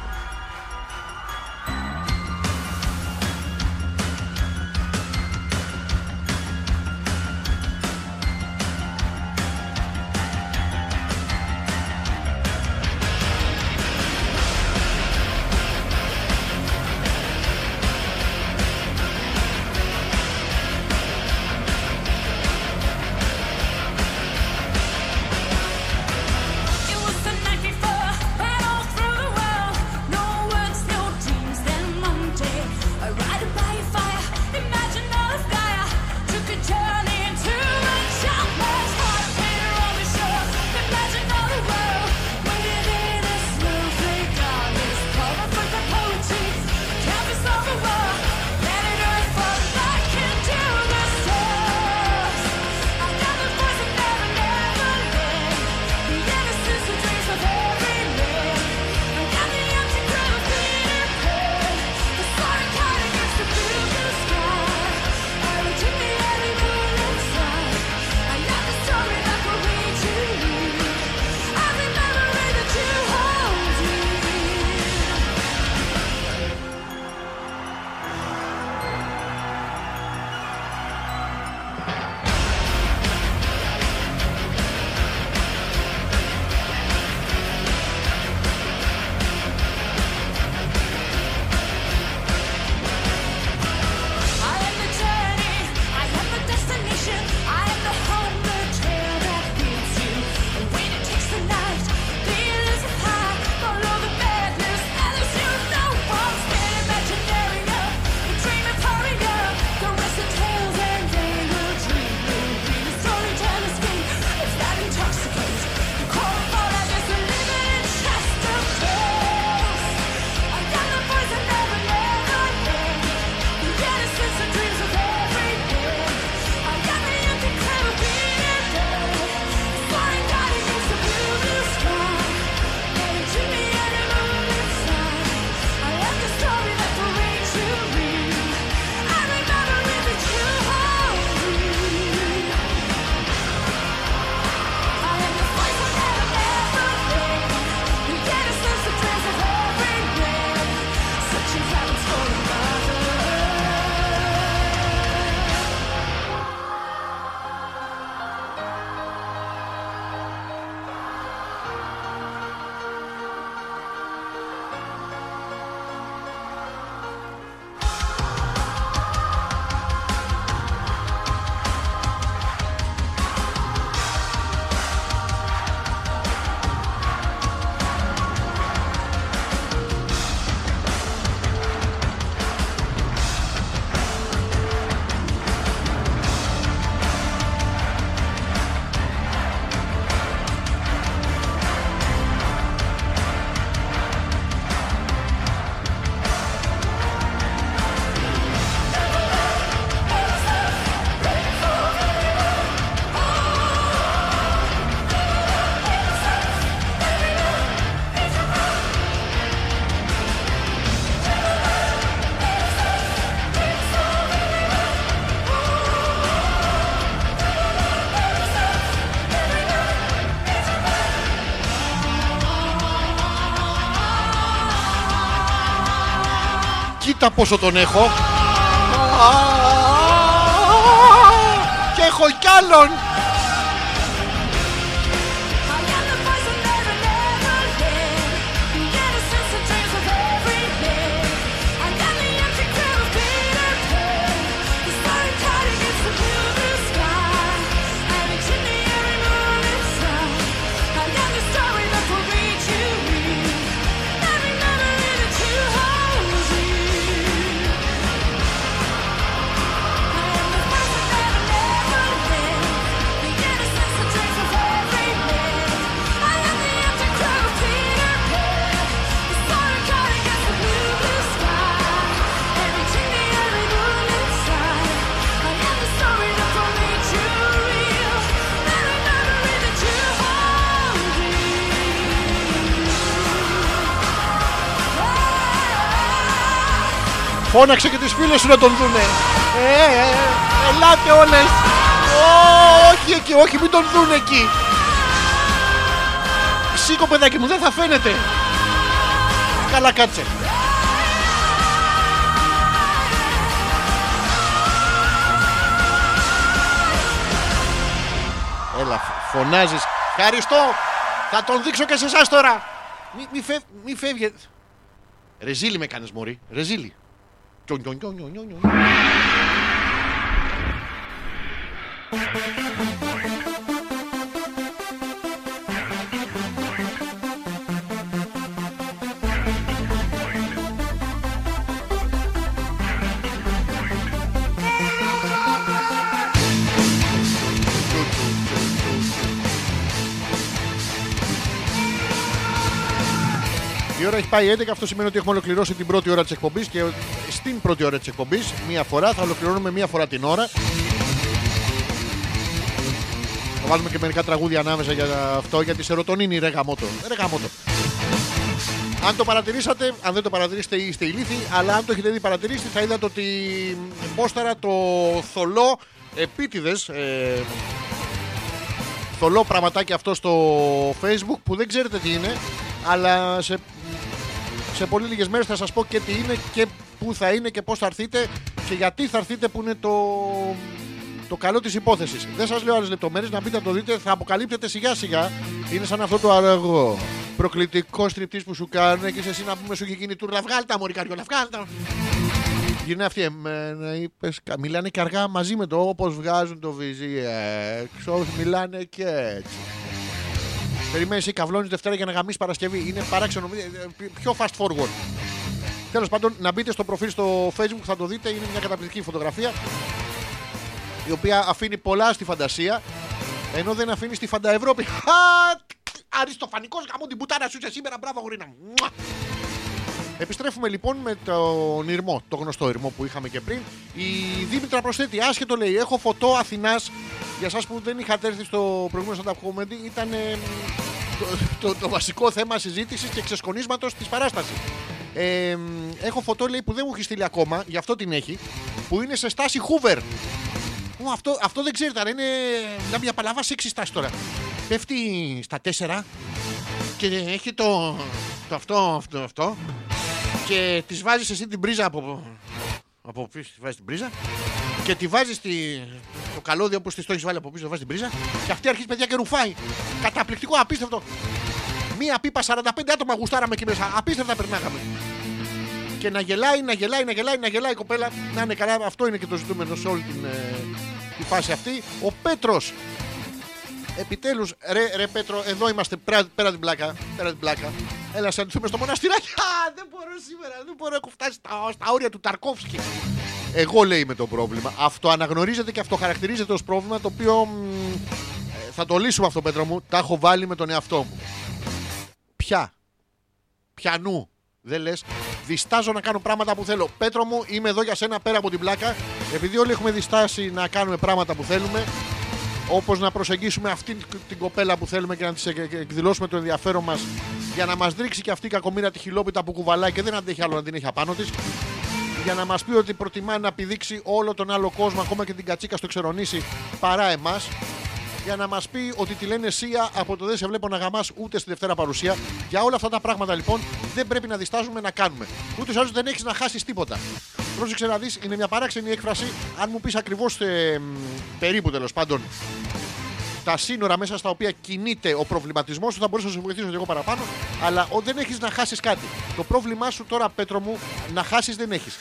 Κοίτα πόσο τον έχω. Και έχω κι άλλον. Φώναξε και τις φίλες σου να τον δούνε. Ε, ε, ε, ελάτε όλες. Ω, όχι εκεί, όχι μην τον δούνε εκεί. Σήκω παιδάκι μου, δεν θα φαίνεται. Καλά κάτσε. Έλα, φ- φωνάζεις. Ευχαριστώ. Θα τον δείξω και σε εσάς τώρα. Μη, μη, φεύ, μη φεύγε. Ρεζίλι με κάνεις μωρή. Ρεζίλι. Η ώρα έχει πάει 11. Αυτό σημαίνει ότι έχουμε ολοκληρώσει την πρώτη ώρα της εκπομπής και στην πρώτη ώρα της εκπομπής, μία φορά, θα ολοκληρώνουμε μία φορά την ώρα. Θα βάλουμε και μερικά τραγούδια ανάμεσα για αυτό, για τη σερωτονίνη, ρε γαμότο. Ρε γαμότο. Αν το παρατηρήσατε, αν δεν το παρατηρήσετε είστε ηλίθιοι, αλλά αν το έχετε δει παρατηρήσει θα είδατε ότι πόσταρα το θολό επίτηδες ε, θολό πραγματάκι αυτό στο facebook που δεν ξέρετε τι είναι αλλά σε, σε πολύ λίγες μέρες θα σας πω και τι είναι και πού θα είναι και πώς θα έρθείτε και γιατί θα έρθετε που είναι το, το καλό της υπόθεσης. Δεν σας λέω άλλες λεπτομέρειες, να μπείτε να το δείτε, θα αποκαλύπτεται σιγά σιγά. Είναι σαν αυτό το αργό προκλητικό στριπτής που σου κάνουν και εσύ να πούμε σου έχει γίνει τουρλα. Βγάλ' τα μωρή καριόλα, βγάλ' τα. Γυρνάει αυτή, εμένα είπες, κα- μιλάνε και αργά μαζί με το όπως βγάζουν το βυζί έξω, μιλάνε και έτσι. Περιμένεις εσύ καυλώνει Δευτέρα για να γαμίσεις Παρασκευή. Είναι παράξενο. ε, ε, Πιο fast forward. Τέλος πάντων, να μπείτε στο προφίλ στο Facebook θα το δείτε. Είναι μια καταπληκτική φωτογραφία η οποία αφήνει πολλά στη φαντασία ενώ δεν αφήνει στη φαντα Ευρώπη. *laughs* Αριστοφανικός γαμό την πουτάνα σου είσαι σήμερα. Μπράβο, γορίνα μου. Μουα. Επιστρέφουμε λοιπόν με τον Ηρμό, το γνωστό Ηρμό που είχαμε και πριν. Η Δήμητρα προσθέτει, άσχετο λέει, έχω φωτό Αθηνάς. Για εσά που δεν είχατε έρθει στο προηγούμενο stand-up comedy, ήταν ε, το, το, το βασικό θέμα συζήτησης και ξεσκονίσματος της παράστασης. Ε, έχω φωτό λέει που δεν μου έχει στείλει ακόμα, γι' αυτό την έχει, που είναι σε στάση Hoover. Ω, αυτό, αυτό δεν ξέρετε, αλλά είναι μια, μια παλαβά σεξι στάση τώρα. Πέφτει στα τέσσερα και έχει το, το αυτό, αυτό, αυτό και τη βάζεις εσύ την πρίζα από. Από πίσω τη βάζεις την πρίζα και τη βάζεις στη... το καλώδιο όπως τη το έχεις βάλει από πίσω, βάζεις την πρίζα και αυτή αρχίζει παιδιά και ρουφάει. Καταπληκτικό, απίστευτο. Μία πίπα 45 άτομα γουστάραμε εκεί μέσα. Απίστευτα περνάγαμε. Και να γελάει, να γελάει, να γελάει, να γελάει η κοπέλα. Να είναι καλά, αυτό είναι και το ζητούμενο σε όλη την, ε, τη φάση αυτή. Ο Πέτρος. Επιτέλους, ρε, ρε Πέτρο, εδώ είμαστε πέρα, πέρα την πλάκα. Πέρα την πλάκα. Έλα, συναντηθούμε στο μοναστηράκι. Α, δεν μπορώ σήμερα, δεν μπορώ. Έχω φτάσει στα, στα όρια του Ταρκόφσκι. Εγώ λέει με το πρόβλημα. Αυτό αναγνωρίζεται και αυτό χαρακτηρίζεται ως πρόβλημα το οποίο. μ, ε, θα το λύσουμε αυτό, Πέτρο μου. Τα έχω βάλει με τον εαυτό μου. Ποια. Πιανού. Δεν λες. Διστάζω να κάνω πράγματα που θέλω. Πέτρο μου, είμαι εδώ για σένα πέρα από την πλάκα. Επειδή όλοι έχουμε διστάσει να κάνουμε πράγματα που θέλουμε, όπως να προσεγγίσουμε αυτή την κοπέλα που θέλουμε και να τη εκδηλώσουμε το ενδιαφέρον μας για να μας ρίξει και αυτή η κακομήρα τη χιλόπιτα που κουβαλάει και δεν αντέχει άλλο να την έχει απάνω της. Για να μας πει ότι προτιμά να πηδήξει όλο τον άλλο κόσμο, ακόμα και την κατσίκα στο ξερονήσι, παρά εμάς. Για να μας πει ότι τη λένε Σία από το δεν σε βλέπω να γαμάς ούτε στη Δευτέρα παρουσία. Για όλα αυτά τα πράγματα λοιπόν δεν πρέπει να διστάζουμε να κάνουμε. Ούτε άλλως δεν έχεις να χάσεις τίποτα. Πρόσεξε να δεις, είναι μια παράξενη έκφραση. Αν μου πεις ακριβώς περίπου τέλος πάντων τα σύνορα μέσα στα οποία κινείται ο προβληματισμός σου, θα μπορούσα να σου βοηθήσω και εγώ παραπάνω. Αλλά ο, δεν έχεις να χάσεις κάτι. Το πρόβλημά σου τώρα, Πέτρο μου, να χάσεις δεν έχεις.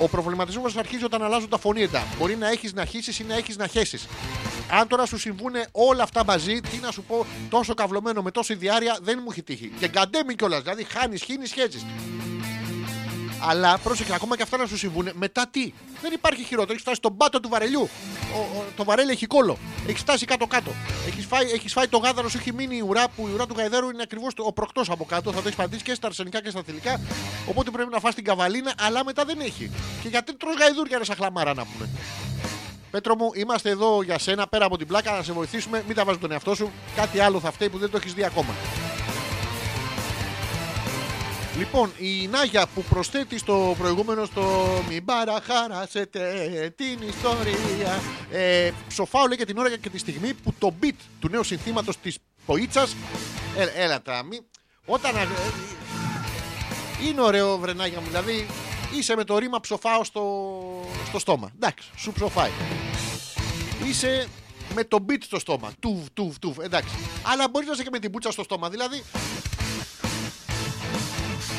Ο προβληματισμός αρχίζει όταν αλλάζουν τα φωνήεντα. Μπορεί να έχεις να χύσεις ή να έχεις να χέσεις. Αν τώρα σου συμβούν όλα αυτά μαζί, τι να σου πω, τόσο καυλωμένο με τόση διάρκεια δεν μου έχει τύχει. Και γκαντέμι κιόλας. Δηλαδή χάνεις, χύνεις, χέζεις. Αλλά πρόσεχε, ακόμα και αυτά να σου συμβούν, μετά τι; Δεν υπάρχει χειρότερο. Έχεις φτάσει στον πάτο του βαρελιού. Ο, ο- το βαρέλι έχει κόλλο. Έχεις φτάσει κάτω-κάτω. Έχεις φάει, έχεις φάει το γάδαρο, σου έχει μείνει η ουρά που η ουρά του γαϊδέρου είναι ακριβώς ο προκτός από κάτω. Θα το έχεις πατήσει και στα αρσενικά και στα θηλυκά. Οπότε πρέπει να φας την καβαλίνα, αλλά μετά δεν έχει. Και γιατί τρως γαϊδούρια ρε σαν χλαμάρα να πούμε. Πέτρο μου, είμαστε εδώ για σένα πέρα από την πλάκα να σε βοηθήσουμε. Μην τα βάζεις τον εαυτό σου. Κάτι άλλο θα φταίει που δεν το έχεις δει ακόμα. Λοιπόν, η Νάγια που προσθέτει στο προηγούμενο στο Μην παραχαράσετε την ιστορία. Ε, ψοφάω λέει και την ώρα και τη στιγμή που το beat του νέου συνθήματος της Ποίτσας ε, έλα τώρα, μη, όταν ε, είναι ωραίο βρενάγια μου, δηλαδή είσαι με το ρήμα ψοφάω στο, στο στόμα. Εντάξει, σου ψοφάει. Είσαι με το beat στο στόμα. Τουβ, τουβ, τουβ. Εντάξει. Αλλά μπορείς να είσαι και με την πουτσα στο στόμα. Δηλαδή,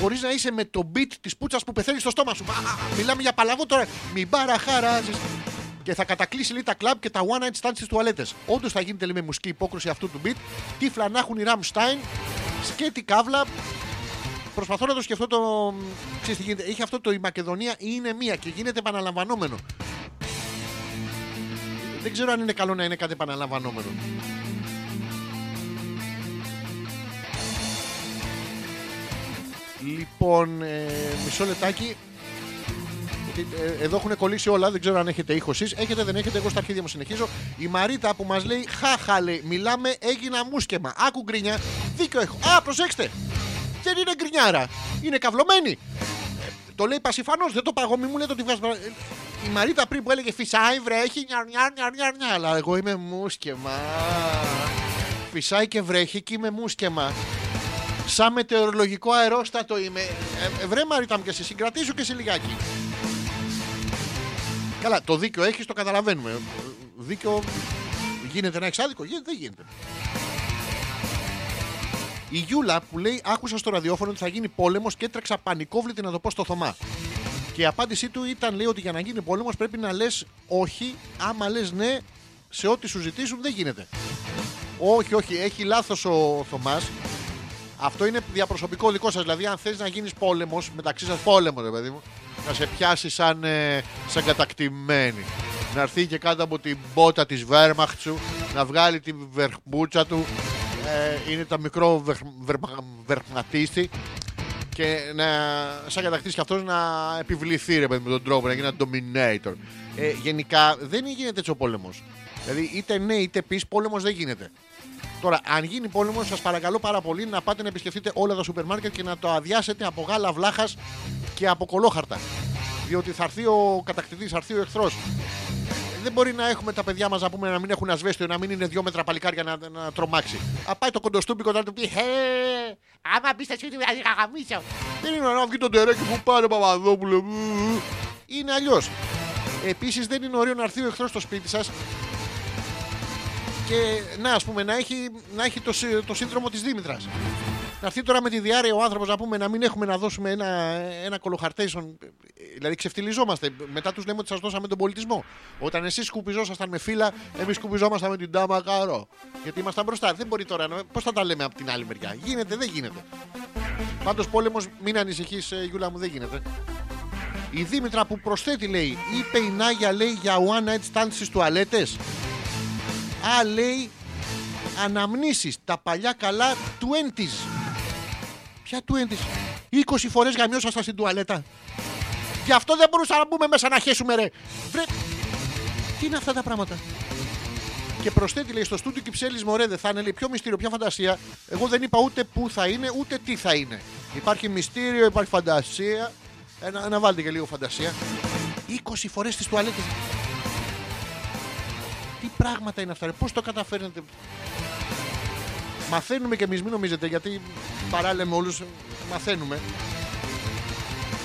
μπορεί να είσαι με το beat της πουτσα που πεθαίνει στο στόμα σου. Α, α, μιλάμε για παλαβό τώρα. Μην παραχαράζεις. Και θα κατακλείσει λέει τα κλαμπ και τα one night stands στις τουαλέτες. Όντως θα γίνεται λέει, με μουσική υπόκριση αυτού του beat. Τύφλα να έχουν οι Rammstein. Σκέτη καύλα. Προσπαθώ να το σκεφτώ το. Ξέρεις τι γίνεται. Έχει αυτό το η Μακεδονία είναι μία και γίνεται επαναλαμβανόμενο. Δεν ξέρω αν είναι καλό να είναι κάτι επαναλαμβανόμενο. Λοιπόν, ε, μισό λεπτάκι. Ε, ε, Εδώ έχουν κολλήσει όλα, δεν ξέρω αν έχετε ήχος εσείς. Έχετε, δεν έχετε, εγώ στα αρχίδια μου συνεχίζω. Η Μαρίτα που μας λέει, χάχα λέει, μιλάμε, έγινα μουσκεμα. Άκου γκρινιά, δίκιο έχω. Α, προσέξτε, δεν είναι γκρινιάρα, είναι καυλωμένη. Ε, Το λέει πασιφανώς, δεν το παγώ, μη μου λέτε ότι βγάζει. παρα- Ε, Η Μαρίτα πριν που έλεγε φυσάει, βρέχει, νιαρ, νιαρ, νιαρ, νιαρ, νιαρ. Αλλά εγώ είμαι μουσκεμα. Φυσάει και βρέχει και είμαι μουσκεμα. Σαν μετεωρολογικό αερόστατο είμαι. Ε, ε, βρε Μαρίτα μου και σε συγκρατήσω και σε λιγάκι. Καλά, το δίκιο έχεις, το καταλαβαίνουμε. Ε, Δίκιο γίνεται να έχεις άδικο, γίνεται, δεν γίνεται. Η Γιούλα που λέει: Άκουσα στο ραδιόφωνο ότι θα γίνει πόλεμος και έτρεξα πανικόβλητη να το πω στο Θωμά. Και η απάντησή του ήταν: Λέει ότι για να γίνει πόλεμος πρέπει να λες όχι. Άμα λες ναι, σε ό,τι σου ζητήσουν δεν γίνεται. Όχι, όχι, έχει λάθος ο Θωμάς. Αυτό είναι διαπροσωπικό δικό σας. Δηλαδή, αν θες να γίνεις πόλεμος, μεταξύ σας πόλεμος, ρε παιδί μου, να σε πιάσεις σαν, ε, σαν κατακτημένη. Να έρθει και κάτω από την μπότα της Βέρμαχτ σου, να βγάλει τη βερμπούτσα του. Ε, είναι το μικρό βερ, βερμα- βερματίστη και να, σαν κατακτήσει και αυτός να επιβληθεί ρε παιδί με τον τρόπο, να γίνει ένα dominator. Ε, γενικά δεν γίνεται έτσι ο πόλεμος. Δηλαδή είτε ναι είτε πεις πόλεμος δεν γίνεται. Τώρα, αν γίνει πόλεμος, σας παρακαλώ πάρα πολύ να πάτε να επισκεφτείτε όλα τα σούπερ μάρκετ και να το αδειάσετε από γάλα βλάχας και από κολόχαρτα. Διότι θα έρθει ο κατακτητής, θα έρθει ο εχθρός. Δεν μπορεί να έχουμε τα παιδιά μας να πούμε να μην έχουν ασβέστιο, να μην είναι δύο μέτρα παλικάρια να, να τρομάξει. Α πάει το κοντοστούμπικο να του πει Χε, άμα μπεις στα σπίτι μου θα σε γαμίσω». Δεν είναι να βγει το τερέκι που πάρε Παπαδόπουλο. μου. Είναι αλλιώς. Επίσης δεν είναι ωραίο να έρθει ο εχθρός στο σπίτι σας και να, ας πούμε, να έχει, να έχει το, σύ- το σύνδρομο της Δήμητρας. Να έρθει τώρα με τη διάρκεια ο άνθρωπος να πούμε να μην έχουμε να δώσουμε ένα, ένα κολοχαρτέισον. Δηλαδή ξεφτυλιζόμαστε. Μετά τους λέμε ότι σας δώσαμε τον πολιτισμό. Όταν εσείς σκουπιζόσασταν με φύλλα, εμείς σκουπιζόμασταν με την τάμα καρό. Γιατί ήμασταν μπροστά. Δεν μπορεί τώρα να. Πώς θα τα λέμε από την άλλη μεριά. Γίνεται, δεν γίνεται. Πάντως πόλεμος, μην ανησυχείς ε, Γιούλα μου, δεν γίνεται. Η Δήμητρα που προσθέτει λέει, είπε η Νάγια λέει για one night stand στις τουαλέτες. Α, λέει αναμνήσεις τα παλιά καλά 20s. Ποια 20s? 20 φορές γαμιώσασταν στην τουαλέτα. Γι' αυτό δεν μπορούσα να μπούμε μέσα να χέσουμε ρε. Βρε... Τι είναι αυτά τα πράγματα; Και προσθέτει λέει στο στούντιο Κυψέλης μωρέ δεν θα είναι λέει, πιο μυστήριο, πιο φαντασία. Εγώ δεν είπα ούτε πού θα είναι ούτε τι θα είναι. Υπάρχει μυστήριο, υπάρχει φαντασία. Ένα, να βάλτε και λίγο φαντασία. 20 φορές στις τουαλέτες. Τι πράγματα είναι αυτά, ρε. Πώς το καταφέρνετε; Μαθαίνουμε και εμείς, μην νομίζετε, γιατί παράλληλα με όλους μαθαίνουμε.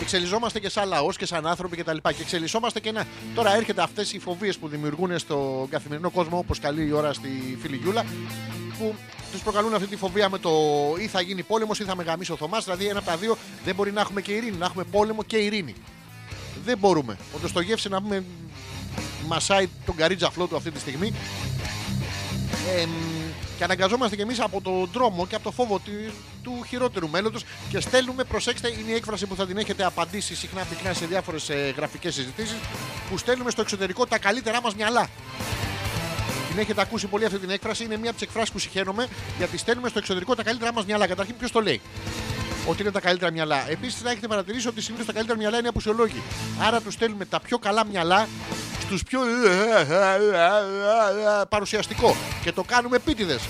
Εξελισσόμαστε και σαν λαός και σαν άνθρωποι κτλ. Και, και εξελισσόμαστε και να. Τώρα έρχεται αυτές οι φοβίες που δημιουργούν στον καθημερινό κόσμο, όπως καλή η ώρα στη φίλη Γιούλα, που τους προκαλούν αυτή τη φοβία με το ή θα γίνει πόλεμος ή θα με γαμίσει ο Θωμάς. Δηλαδή, ένα από τα δύο δεν μπορεί να έχουμε και ειρήνη, να έχουμε πόλεμο και ειρήνη. Δεν μπορούμε. Ο Ντοστογεύση να πούμε μασάει τον καρίτζαφλό του αυτή τη στιγμή. Εμ, και αναγκαζόμαστε κι εμείς από τον δρόμο και από το φόβο του, του χειρότερου μέλλοντος και στέλνουμε, προσέξτε, είναι η έκφραση που θα την έχετε απαντήσει συχνά πυκνά σε διάφορες γραφικές συζητήσεις, που στέλνουμε στο εξωτερικό τα καλύτερά μας μυαλά. Την έχετε ακούσει πολύ αυτή την έκφραση, είναι μία από τις εκφράσεις που συχαίνομαι, γιατί στέλνουμε στο εξωτερικό τα καλύτερά μας μυαλά. Καταρχήν, ποιος το λέει; Ότι είναι τα καλύτερα μυαλά. Επίσης, θα έχετε παρατηρήσει ότι συνήθω τα καλύτερα μυαλά είναι απουσιολόγοι. Άρα τους στέλνουμε τα πιο καλά μυαλά στου πιο παρουσιαστικό. Και το κάνουμε επίτηδες.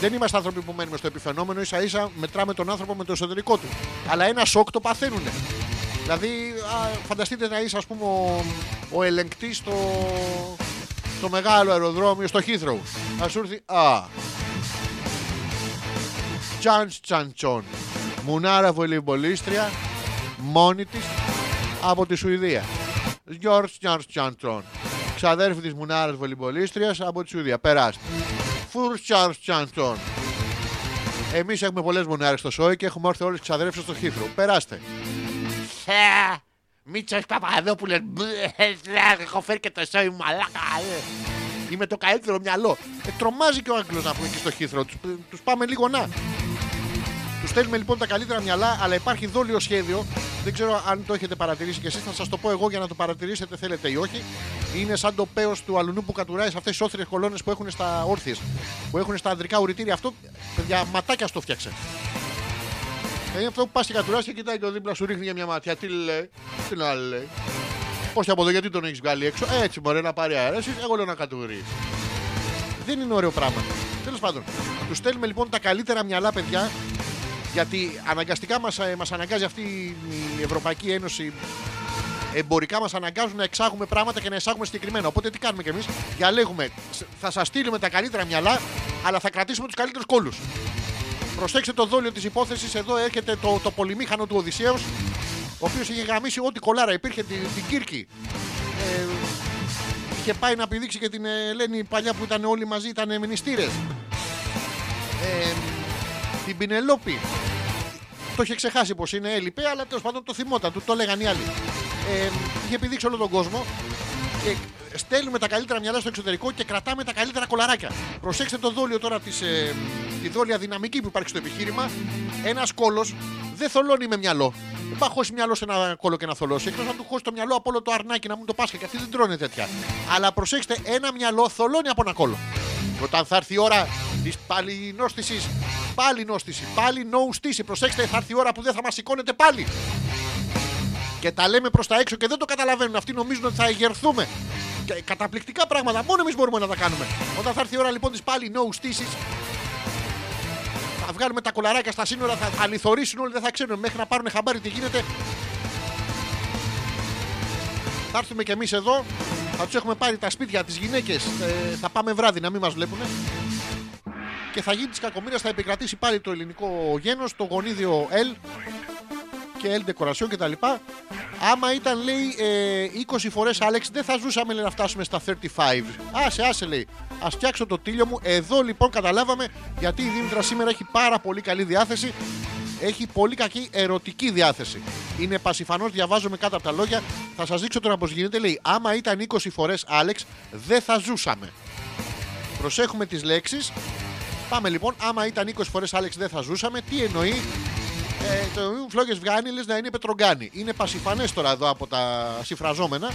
Δεν είμαστε άνθρωποι που μένουμε στο επιφαινόμενο, ίσα ίσα μετράμε τον άνθρωπο με το εσωτερικό του. Αλλά ένα σοκ το παθαίνουν. Δηλαδή, α, φανταστείτε να είσαι, ας πούμε, ο, ο ελεγκτής στο, στο μεγάλο αεροδρόμιο, στο Heathrow. Θα σου έρθει. Α. Τζαν Τσαντσόν. Μουνάρα βολυμπολίστρια. Μόνη της από τη Σουηδία. Γιώργ Τζαν Τσαντσόν. Ξαδέρφη της Μουνάρας βολυμπολίστρια από τη Σουηδία. Περάστε. Φουρ Τσαν Τσαντσόν. Εμείς έχουμε πολλές μονάρε στο ΣΟΕ και έχουμε έρθει όλες τις ξαδέρφες στο Heathrow. Περάστε. Μίτσο Παπαδόπουλο. Έχω φέρει και το σόι μαλάκα. ε. Είμαι το καλύτερο μυαλό. Ε, τρομάζει και ο Άγγλος να πούμε εκεί στο χήθρο. Τους πάμε λίγο να. Τους στέλνουμε λοιπόν τα καλύτερα μυαλά, αλλά υπάρχει δόλιο σχέδιο. Δεν ξέρω αν το έχετε παρατηρήσει κι εσείς. Θα σας το πω εγώ για να το παρατηρήσετε, θέλετε ή όχι. Είναι σαν το πέος του αλουνού που κατουράει σε αυτές τις όθριε κολόνες που έχουν στα όρθιες. Που έχουν στα ανδρικά ουρητήρια. Αυτό, παιδιά, ματάκια στο φτιάξε. Είναι αυτό που πας και κατουράς και κοιτάει το δίπλα σου, ρίχνει για μια ματιά. Τι λέει, τι να λέει. Πώ από εδώ, γιατί τον έχεις βγάλει έξω. Έτσι, μωρέ να πάρει αέρα. Εσύ, εγώ λέω να κατουρεί. Δεν είναι ωραίο πράγμα. Τέλος πάντων, τους στέλνουμε λοιπόν τα καλύτερα μυαλά, παιδιά, γιατί αναγκαστικά μας μας αναγκάζει αυτή η Ευρωπαϊκή Ένωση. Εμπορικά μας αναγκάζουν να εξάγουμε πράγματα και να εισάγουμε συγκεκριμένα. Οπότε τι κάνουμε κι εμείς, διαλέγουμε, σ- θα σας στείλουμε τα καλύτερα μυαλά, αλλά θα κρατήσουμε τους καλύτερους κόλους. Προσέξτε το δόλιο της υπόθεσης. Εδώ έρχεται το, το πολυμήχανο του Οδυσσέου, ο οποίος είχε γαμίσει ό,τι κολάρα υπήρχε την, την Κύρκη. Ε, είχε πάει να πηδήξει και την Ελένη παλιά που ήταν όλοι μαζί, ήταν μνηστήρες. Ε, την Πινελόπη. Το είχε ξεχάσει πως είναι, έλειπε, αλλά τέλος πάντων το θυμόταν, του το έλεγαν οι άλλοι. Ε, είχε επιδείξει όλο τον κόσμο και στέλνουμε τα καλύτερα μυαλά στο εξωτερικό και κρατάμε τα καλύτερα κολαράκια. Προσέξτε το δόλιο τώρα της, ε, τη δόλια δυναμική που υπάρχει στο επιχείρημα. Ένας κόλος δεν θολώνει με μυαλό. Δεν πάει χώσει μυαλό σε ένα κόλο και να θολώσει. Εκτός να του χώσει το μυαλό από όλο το αρνάκι να μου το πάσχε και αυτοί δεν τρώνε τέτοια. Αλλά προσέξτε, ένα μυαλό θολώνει από ένα κόλο. Και όταν θα έρθει η ώρα της πάλι νόστηση, πάλι νόστηση, πάλι νοουστήση. Προσέξτε, θα έρθει η ώρα που δεν θα μας σηκώνετε πάλι. Και τα λέμε προς τα έξω και δεν το καταλαβαίνουν. Αυτοί νομίζουν ότι θα εγερθούμε. Και καταπληκτικά πράγματα. Μόνο εμείς μπορούμε να τα κάνουμε. Όταν θα έρθει η ώρα λοιπόν της πάλι no στήση, θα βγάλουμε τα κολαράκια στα σύνορα, θα, θα λιθορίσουν όλοι, δεν θα ξέρουν. Μέχρι να πάρουν χαμπάρι τι γίνεται. Θα έρθουμε κι εμείς εδώ, θα τους έχουμε πάρει τα σπίτια, τις γυναίκες. θα πάμε βράδυ να μην μας βλέπουν. Και θα γίνει τη κακομοίρα, θα επικρατήσει πάλι το ελληνικό γένος, το γονίδιο L και L decoration κτλ. Άμα ήταν, λέει, ε, 20 φορές Άλεξ, δεν θα ζούσαμε λέει, να φτάσουμε στα 35. Άσε, άσε, λέει. Α φτιάξω το τίλιο μου. Εδώ λοιπόν καταλάβαμε γιατί η Δήμητρα σήμερα έχει πάρα πολύ καλή διάθεση. Έχει πολύ κακή ερωτική διάθεση. Είναι πασιφανώ, διαβάζομαι κάτω από τα λόγια. Θα σας δείξω τώρα πώς γίνεται. Λέει, άμα ήταν 20 φορές Άλεξ, δεν θα ζούσαμε. Προσέχουμε τις λέξεις. Πάμε λοιπόν, άμα ήταν 20 φορές Άλεξ, δεν θα ζούσαμε. Τι εννοεί, ε, το φλόγες βγάνει λες να είναι πετρογκάνι. Είναι πασιφανές τώρα εδώ από τα συμφραζόμενα.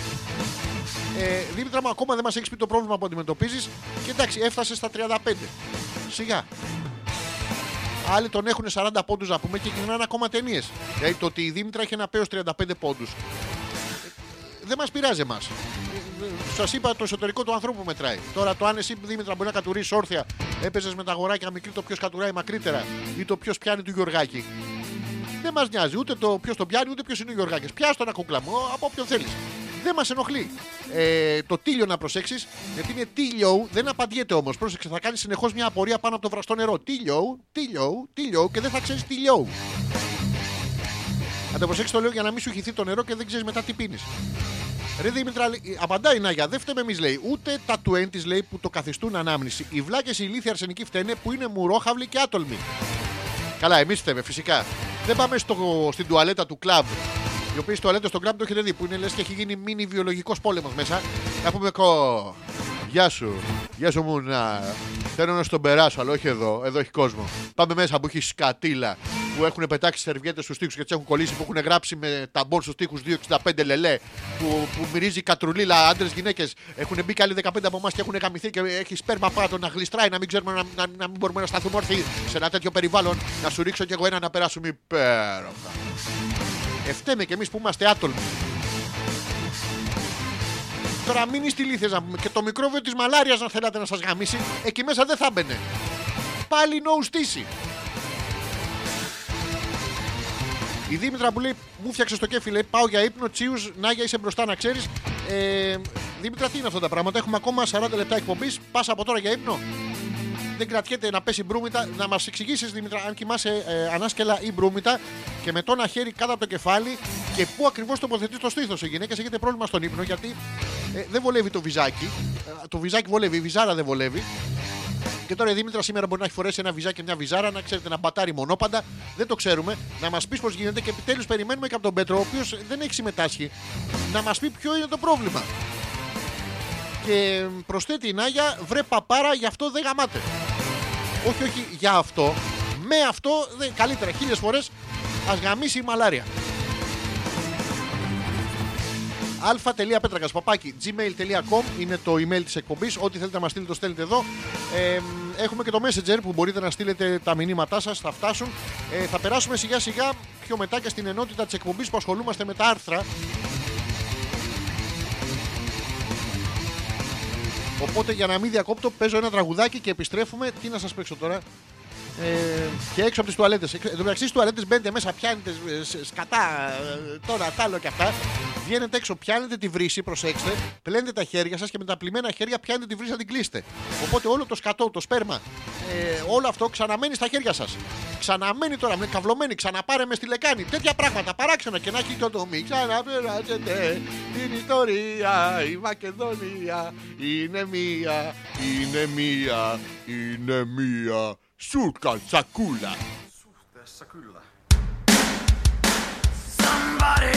Ε, Δήμητρα μου, ακόμα δεν μας έχεις πει το πρόβλημα που αντιμετωπίζεις. Και εντάξει, έφτασες στα 35. Σιγά. Άλλοι τον έχουν 40 πόντους να πούμε και γυρνάνε ακόμα ταινίες. Δηλαδή το ότι η Δήμητρα έχει ένα πέος 35 πόντους. Δεν μας πειράζει εμάς. Σας είπα το εσωτερικό του ανθρώπου μετράει. Τώρα το αν εσύ Δήμητρα μπορεί να κατουρίσει όρθια, έπαιζες με τα αγοράκια μικρή το ποιος κατουράει μακρύτερα ή το ποιος πιάνει του Γιωργάκη. Δεν μας νοιάζει ούτε το ποιος τον πιάνει ούτε ποιος είναι ο Γιωργάκης. Πιάστο ένα κούκλα μου από όποιον θέλεις. Δεν μας ενοχλεί. Ε, το τίλιο να προσέξεις, γιατί είναι τίλιο, δεν απαντιέται όμως. Πρόσεξε, θα κάνεις συνεχώς μια απορία πάνω από το βραστό νερό. Τίλιο, τίλιο, τίλιο και δεν θα ξέρεις τίλιο. Αν το προσέξεις, το λέω για να μην σου χυθεί το νερό και δεν ξέρεις μετά τι πίνεις. Ρε Δήμητρα, λέει- απαντάει η Νάγια. Δεν φταίμε εμείς, λέει. Ούτε τα του τη λέει που το καθιστούν ανάμνηση. Οι βλάκες οι ηλίθιοι αρσενικοί φταίνε που είναι μουρόχαυλοι και άτολμοι. Καλά, εμείς φταίμε, φυσικά. Δεν πάμε στο, στην τουαλέτα του κλαμπ. Οι οποίε τουαλέτε στο κλαμπ το έχετε δει που είναι λες και έχει γίνει μίνι βιολογικός πόλεμος μέσα. Να πούμε κο. Γεια σου. Γεια σου μούνα. Θέλω να στον περάσω, αλλά όχι εδώ. Εδώ έχει κόσμο. Πάμε μέσα που έχει σκατήλα. Που έχουν πετάξει σερβιέτες στους τοίχου και τις έχουν κολλήσει. Που έχουν γράψει με ταμπον στους τοίχου 2,65 λελέ. Που, που μυρίζει κατρουλίλα άντρες γυναίκες. Έχουν μπει και άλλοι 15 από εμάς και έχουν γαμηθεί και έχει σπέρμα πάνω να γλιστράει. Να μην ξέρουμε να, να, να μην μπορούμε να σταθούμε όρθιοι σε ένα τέτοιο περιβάλλον. Να σου ρίξω κι εγώ ένα να περάσουμε υπέροχα. Ευτέμε κι εμείς που είμαστε άτολμοι. Τώρα μην είστε ηλίθιες να πούμε. Και το μικρόβιο της μαλάριας να θέλατε να σας γαμίσει, εκεί μέσα δεν θα μπαινε. Πάλι no στήση. Η Δήμητρα που λέει, μου φτιάξε το κέφι, λέει, πάω για ύπνο, τσίους, Νάγια είσαι μπροστά να ξέρεις. Ε, Δήμητρα, τι είναι αυτά τα πράγματα, έχουμε ακόμα 40 λεπτά εκπομπής, πας από τώρα για ύπνο. Δεν κρατιέται να πέσει μπρούμητα. Να μας εξηγήσεις, Δημήτρα, αν κοιμάσαι ε, ανάσκελα ή μπρούμητα και με το ένα χέρι κάτω από το κεφάλι και πού ακριβώς τοποθετείς το στήθος. Οι γυναίκες έχετε πρόβλημα στον ύπνο γιατί ε, δεν βολεύει το βυζάκι. Ε, το βυζάκι βολεύει, η βυζάρα δεν βολεύει. Και τώρα η Δήμητρα σήμερα μπορεί να έχει φορέσει ένα βυζάκι και μια βυζάρα, να ξέρετε να μπατάρει μονόπαντα. Δεν το ξέρουμε. Να μας πεις πώς γίνεται και επιτέλους περιμένουμε και από τον Πέτρο, ο οποίος δεν έχει συμμετάσχει, να μας πει ποιο είναι το πρόβλημα. Και προσθέτει η Νάγια, βρε παπάρα, γι' αυτό δεν γαμάτε. Όχι, όχι, για αυτό. Με αυτό, δεν, καλύτερα, χίλιες φορές ας γαμίσει η μαλάρια. αλφα.πέτρακας παπάκι gmail.com είναι το email της εκπομπής. Ό,τι θέλετε να μας στείλετε, το στέλνετε εδώ. Ε, έχουμε και το Messenger που μπορείτε να στείλετε τα μηνύματά σας, θα φτάσουν. Ε, θα περάσουμε σιγά σιγά πιο μετά και στην ενότητα της εκπομπής που ασχολούμαστε με τα άρθρα. Οπότε για να μην διακόπτω, παίζω ένα τραγουδάκι και επιστρέφουμε. Τι να σας παίξω τώρα; Ε, και έξω από τις τουαλέτες. Εν τω μεταξύ, στις τουαλέτες μπαίνετε μέσα, πιάνετε ε, σ- σκατά, ε, τώρα, τ' άλλο και αυτά. Βγαίνετε έξω, πιάνετε τη βρύση, προσέξτε, πλένετε τα χέρια σας και με τα πλημμένα χέρια πιάνετε τη βρύση να την κλείσετε. Οπότε όλο το σκατό, το σπέρμα, ε, όλο αυτό ξαναμένει στα χέρια σας. Ξαναμένει τώρα, με καυλωμένη, ξαναπάρε μες στη λεκάνη. Τέτοια πράγματα παράξενα και να έχει το τομί. Ξαναπεράσετε την ιστορία. Η Μακεδονία είναι μία, είναι μία, είναι μία. Σούρκα τσακούλα. Somebody,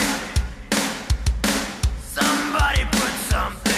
somebody put something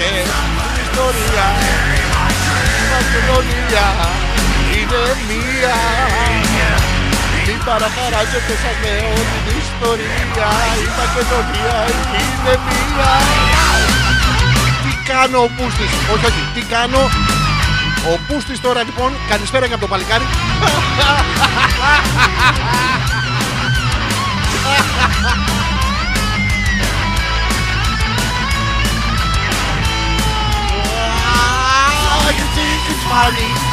παραχαράζεται την ιστορία. Η Μακεδονία είναι μία. Μην παραχαράζεται σας λέω την ιστορία. Η Μακεδονία είναι μία. Τι κάνω ο Πούστης. Όχι, όχι. Τι κάνω; Ο Πούστης τώρα λοιπόν. Καλησπέρα και από το παλικάρι. *laughs* *laughs* party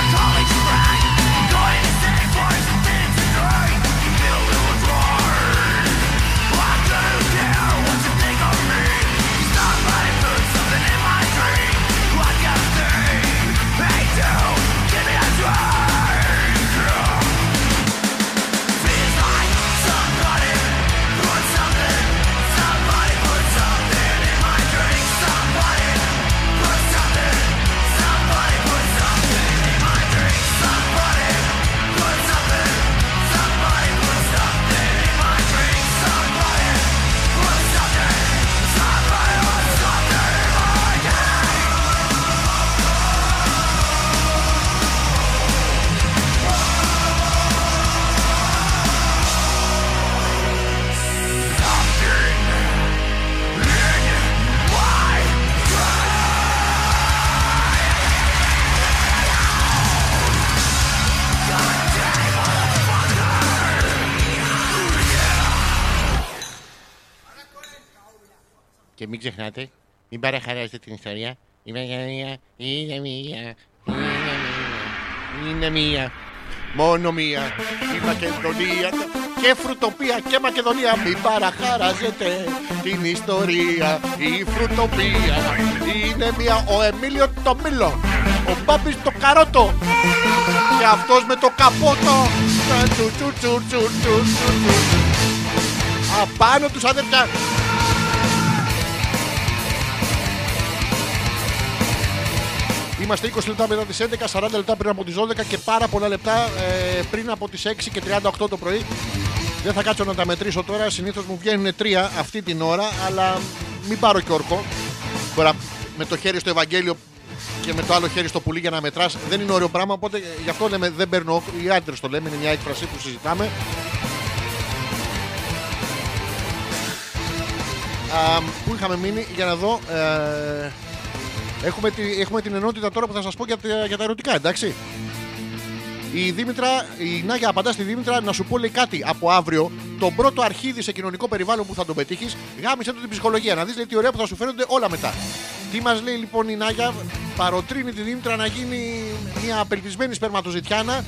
ξεχνάτε, μην παραχαράσετε την ιστορία. Η Μακεδονία είναι μία. Είναι μία. Είναι μία. Μόνο μία. Η Μακεδονία. Και φρουτοπία και Μακεδονία. Μην παραχαράζετε την ιστορία. Η φρουτοπία είναι μία. Ο Εμίλιο το μήλο. Ο Μπάμπης το καρότο. Και αυτός με το καπότο. Τσου, τσου, τσου, τσου, τσου, τσου, τσου. Απάνω τους αδερφιά. Είμαστε 20 λεπτά μετά τις 11, 40 λεπτά πριν από τις 12 και πάρα πολλά λεπτά ε, πριν από τις 6 και 38 το πρωί. Δεν θα κάτσω να τα μετρήσω τώρα. Συνήθως μου βγαίνουν τρία αυτή την ώρα, αλλά μην πάρω και όρκο. Τώρα με το χέρι στο Ευαγγέλιο και με το άλλο χέρι στο πουλί για να μετράς δεν είναι ωραίο πράγμα. Οπότε ε, γι' αυτό λέμε δεν παίρνω όρκο. Οι άντρες το λέμε, είναι μια έκφραση που συζητάμε. Α, πού είχαμε μείνει για να δω. Ε, Έχουμε, τη, έχουμε την ενότητα τώρα που θα σας πω για, τα- για τα ερωτικά, εντάξει. Η Δήμητρα, η Νάγια απαντά στη Δήμητρα να σου πω λέει κάτι από αύριο. Τον πρώτο αρχίδι σε κοινωνικό περιβάλλον που θα τον πετύχεις, γάμισε του την ψυχολογία. Να δεις λέει τι ωραία που θα σου φαίνονται όλα μετά. Τι μας λέει λοιπόν η Νάγια, παροτρύνει τη Δήμητρα να γίνει μια απελπισμένη σπερματοζητιάνα.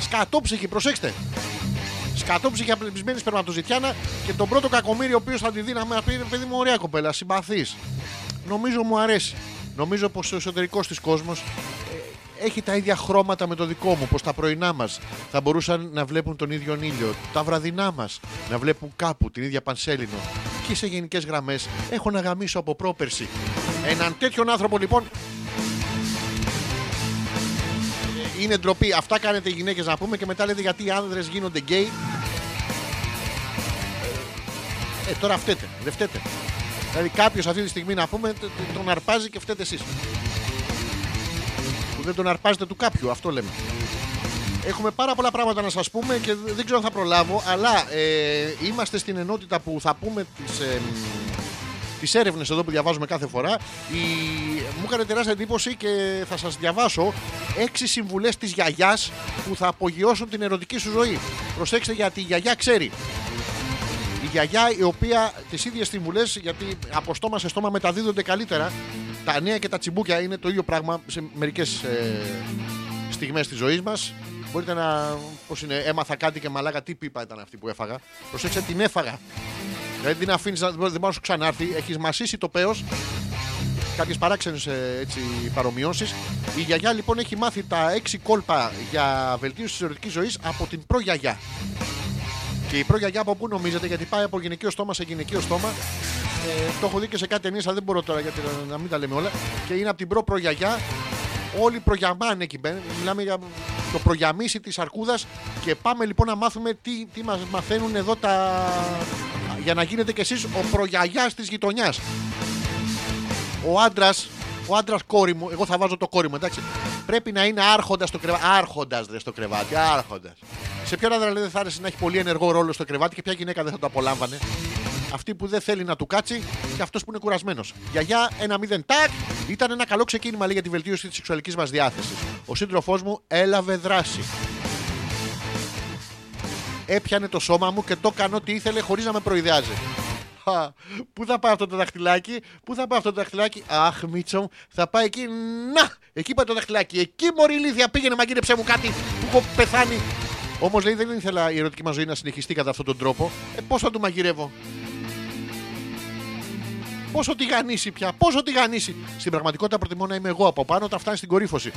Σκατόψυχη, προσέξτε. Σκατόψυχη απελπισμένη σπερματοζητιάνα και τον πρώτο κακομίρι ο οποίος θα τη δει να μα πει «Ρε παιδί μου, ωραία κοπέλα, συμπαθή. Νομίζω μου αρέσει. Νομίζω πως ο εσωτερικός της κόσμος ε, έχει τα ίδια χρώματα με το δικό μου. Πως τα πρωινά μας θα μπορούσαν να βλέπουν τον ίδιο ήλιο. Τα βραδινά μας να βλέπουν κάπου την ίδια πανσέλινο. Και σε γενικές γραμμές έχω να γαμίσω από πρόπερση. Έναν τέτοιον άνθρωπο λοιπόν ε, είναι ντροπή. Αυτά κάνετε οι γυναίκες να πούμε και μετά λέτε γιατί οι άνδρες γίνονται γκέι. Ε, τώρα φταίτε. Δεν φταίτε. Δηλαδή κάποιος αυτή τη στιγμή να πούμε τ- τ- τον αρπάζει και φταίτε εσείς. Που δεν τον αρπάζετε του κάποιου, αυτό λέμε. Έχουμε πάρα πολλά πράγματα να σας πούμε και δεν ξέρω αν θα προλάβω, αλλά ε, είμαστε στην ενότητα που θα πούμε τις, ε, τις έρευνες εδώ που διαβάζουμε κάθε φορά. Η... Μου έκανε τεράστια εντύπωση και θα σας διαβάσω έξι συμβουλές της γιαγιάς που θα απογειώσουν την ερωτική σου ζωή. Προσέξτε γιατί η γιαγιά ξέρει. Η γιαγιά η οποία τις ίδιες συμβουλέ, γιατί από στόμα σε στόμα μεταδίδονται καλύτερα. Τα νέα και τα τσιμπούκια είναι το ίδιο πράγμα σε μερικές ε, στιγμές της ζωής μας. Μπορείτε να. Πώς είναι, έμαθα κάτι και μαλάκα, τι πίπα ήταν αυτή που έφαγα. Προσέξτε, την έφαγα. Δηλαδή την αφήνεις, δεν μπορείς να σου ξανάρθει. Έχεις μασίσει το πέος κάποιες παράξενες παρομοιώσεις. Η γιαγιά λοιπόν έχει μάθει τα έξι κόλπα για βελτίωση της ερωτικής ζωής από την προγιαγιά. Και η προγιαγιά από πού νομίζετε, γιατί πάει από γυναικείο στόμα σε γυναικείο στόμα. Ε, το έχω δει και σε κάτι ταινίε, αλλά δεν μπορώ τώρα γιατί, να- να μην τα λέμε όλα. Και είναι από την προ προγιαγιά. Όλοι προγιαμάνε εκεί. μπαίνουν. Μιλάμε για το προγιαμίσι της αρκούδας. Και πάμε λοιπόν να μάθουμε τι, τι μας μαθαίνουν εδώ τα. Για να γίνετε κι εσείς ο προγιαγιάς της γειτονιάς. Ο άντρας, ο άντρας κόρη μου, εγώ θα βάζω το κόρη μου, εντάξει. Πρέπει να είναι άρχοντας στο κρεβάτι. Άρχοντας δε στο κρεβάτι, άρχοντας. Σε ποιον άντρα λέει, δεν θα άρεσε να έχει πολύ ενεργό ρόλο στο κρεβάτι και ποια γυναίκα δεν θα το απολάμβανε; Αυτή που δεν θέλει να του κάτσει και αυτός που είναι κουρασμένος. Γιαγιά, ένα μηδέν τάκ. Ήταν ένα καλό ξεκίνημα λέει, για τη βελτίωση της σεξουαλικής μας διάθεσης. Ο σύντροφός μου έλαβε δράση. Έπιανε το σώμα μου και το έκανε ό,τι ήθελε χωρίς να με προειδεάζει. Πού θα πάει αυτό το δαχτυλάκι, πού θα πάει αυτό το δαχτυλάκι; Αχ, Μίτσο, μου, θα πάει εκεί. Να! Εκεί πάει το δαχτυλάκι. Εκεί μωρή ηλίθεια πήγαινε, μαγκίνεψε μου κάτι που έχω πεθάνει. Όμως λέει δεν ήθελα η ερωτική μας ζωή να συνεχιστεί κατά αυτόν τον τρόπο. Ε, πώ θα του μαγειρεύω; Πόσο τη γανίσει πια, πόσο τη γανίσει. Στην πραγματικότητα προτιμώ να είμαι εγώ από πάνω όταν φτάνει στην κορύφωση.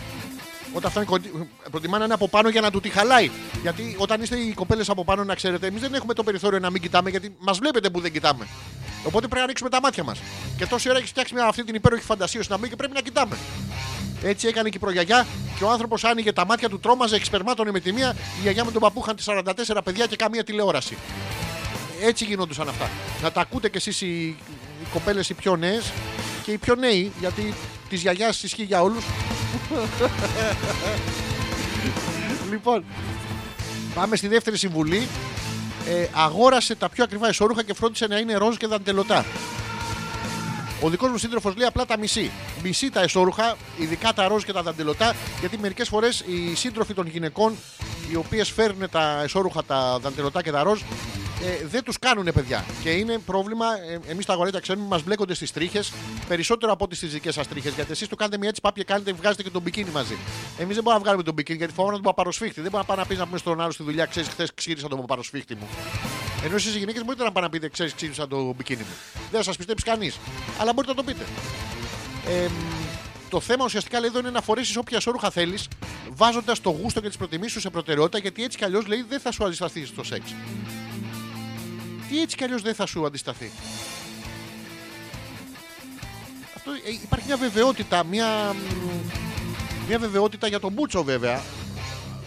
Όταν φτάνει, κοντι- προτιμά να είναι από πάνω για να του τη χαλάει. Γιατί όταν είστε οι κοπέλες από πάνω, να ξέρετε, εμείς δεν έχουμε το περιθώριο να μην κοιτάμε, γιατί μας βλέπετε που δεν κοιτάμε. Οπότε πρέπει να ανοίξουμε τα μάτια μας. Και τόση ώρα έχει φτιάξει μια αυτή την υπέροχη φαντασία ώστε να μην και πρέπει να κοιτάμε. Έτσι έκανε και η προγιαγιά και ο άνθρωπος άνοιγε τα μάτια του, τρόμαζε, εξπερμάτωνε με τη μία. Η γιαγιά με τον παππού είχαν τι 44 παιδιά και καμία τηλεόραση. Έτσι γινόντουσαν αυτά. Να τα ακούτε κι εσείς οι, οι κοπέλες οι πιο νέες και οι πιο νέοι, γιατί της γιαγιάς ισχύει για όλους. Λοιπόν, πάμε στη δεύτερη συμβουλή. Ε, αγόρασε τα πιο ακριβά εσώρουχα και φρόντισε να είναι ροζ και δαντελωτά. Ο δικός μου σύντροφος λέει απλά τα μισή. Μισή τα εσώρουχα, ειδικά τα ροζ και τα δαντελωτά, γιατί μερικές φορές οι σύντροφοι των γυναικών, οι οποίες φέρνουν τα εσώρουχα, τα δαντελωτά και τα ροζ, ε, δεν τους κάνουν παιδιά. Και είναι πρόβλημα, ε, εμείς τα αγοράκια ξέρουμε, μας μπλέκονται στις τρίχες περισσότερο από ό,τι στι δικέ σας τρίχες. Γιατί εσείς του κάνετε μια έτσι πάπια, κάνετε, βγάζετε και τον μπικίνι μαζί. Εμείς δεν μπορούμε να βγάλουμε τον μπικίνι γιατί φοβάμαι να τον παπαροσφίχτη. Δεν μπορεί να πάει να πεις να πούμε στον άλλο στη δουλειά, ξέρεις, χθες ξύρισα τον παπαροσφίχτη μου. Ενώ εσείς οι γυναίκες μπορείτε να πάνε να πείτε, ξέρεις, ξύρισα το μπικίνι μου. Δεν θα σας πιστέψει κανείς. Αλλά μπορείτε να το πείτε. Ε, το θέμα ουσιαστικά λέει εδώ είναι να φορέσεις όποια σώρουχα θέλεις, βάζοντας το γούστο και τις προτιμήσεις σου σε προτεραιότητα, γιατί έτσι κι αλλιώς λέει δεν θα σου αντισταθείς στο σεξ. Τι έτσι κι αλλιώς δεν θα σου αντισταθεί. Αυτό, ε, υπάρχει μια βεβαιότητα, μια, μ, μια βεβαιότητα για τον Μπούτσο βέβαια,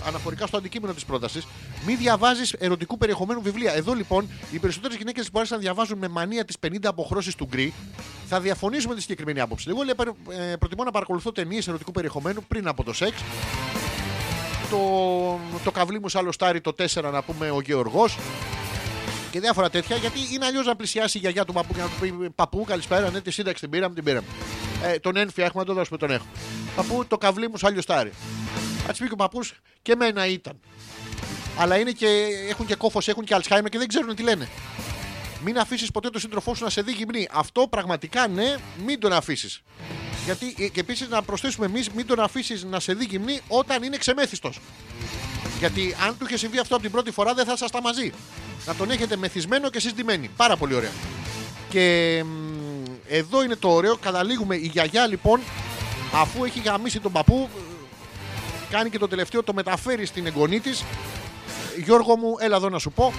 αναφορικά στο αντικείμενο της πρότασης, μη διαβάζεις ερωτικού περιεχομένου βιβλία. Εδώ λοιπόν οι περισσότερες γυναίκες που άρχισαν να διαβάζουν με μανία τις 50 αποχρώσεις του γκρι θα διαφωνήσουμε τη συγκεκριμένη άποψη. Εγώ λέει, ε, προτιμώ να παρακολουθώ ταινίες ερωτικού περιεχομένου πριν από το σεξ. Το, το καβλί μου άλλο στάρι το 4 να πούμε ο Γεωργός και διάφορα τέτοια γιατί είναι αλλιώς να πλησιάσει η γιαγιά του παππού και να του πει Παππού, καλησπέρα, ναι, τη σύνταξη την πήραμε, την πήραμε. Ε, τον ένφια έχουμε, να το δώσουμε, τον έχω. Παππού, το καβλί μου σ' άλλο στάρι. Α πει και ο παππούς και εμένα ήταν. Αλλά είναι και, έχουν και κόφος, έχουν και Αλτσχάιμερ και δεν ξέρουν τι λένε. Μην αφήσεις ποτέ τον σύντροφό σου να σε δει γυμνή. Αυτό πραγματικά ναι, μην τον αφήσεις. Γιατί ε, και επίσης να προσθέσουμε εμείς, μην τον αφήσεις να σε δει γυμνή όταν είναι ξεμέθιστο. Γιατί αν του είχε συμβεί αυτό από την πρώτη φορά, δεν θα ήσασταν μαζί. Να τον έχετε μεθυσμένο και εσεί ντυμένοι. Πάρα πολύ ωραία. Και μ, εδώ είναι το ωραίο. Καταλήγουμε η γιαγιά λοιπόν, αφού έχει γαμίσει τον παππού, ε, κάνει και το τελευταίο, το μεταφέρει στην εγγονή της. Γιώργο μου, έλα εδώ να σου πω.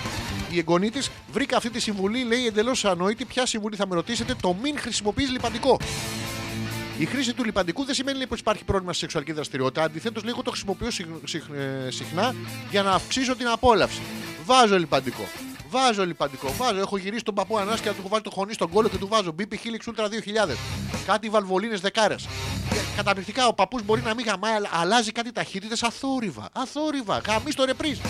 Η εγγονή της βρήκα αυτή τη συμβουλή, λέει εντελώς ανόητη. Ποια συμβουλή θα με ρωτήσετε, το μην χρησιμοποιείς λιπαντικό. Η χρήση του λιπαντικού δεν σημαίνει πω υπάρχει πρόβλημα στη σεξουαλική δραστηριότητα. Αντιθέτως, λίγο το χρησιμοποιώ συχν- συχν- ε, συχνά για να αυξήσω την απόλαυση. Βάζω λιπαντικό. Βάζω λιπαντικό. Βάζω. Έχω γυρίσει τον παππού Ανάσκα και του έχω βάλει το χωνί στον κόλλο και του βάζω. BP Helix Ultra 2000. Κάτι βαλβολίνες δεκάρες. Καταπληκτικά. Ο παππούς μπορεί να μην γαμάει, αλλά αλλάζει κάτι ταχύτητες αθόρυβα. Αθόρυβα. Γαμί στο ρεπρί.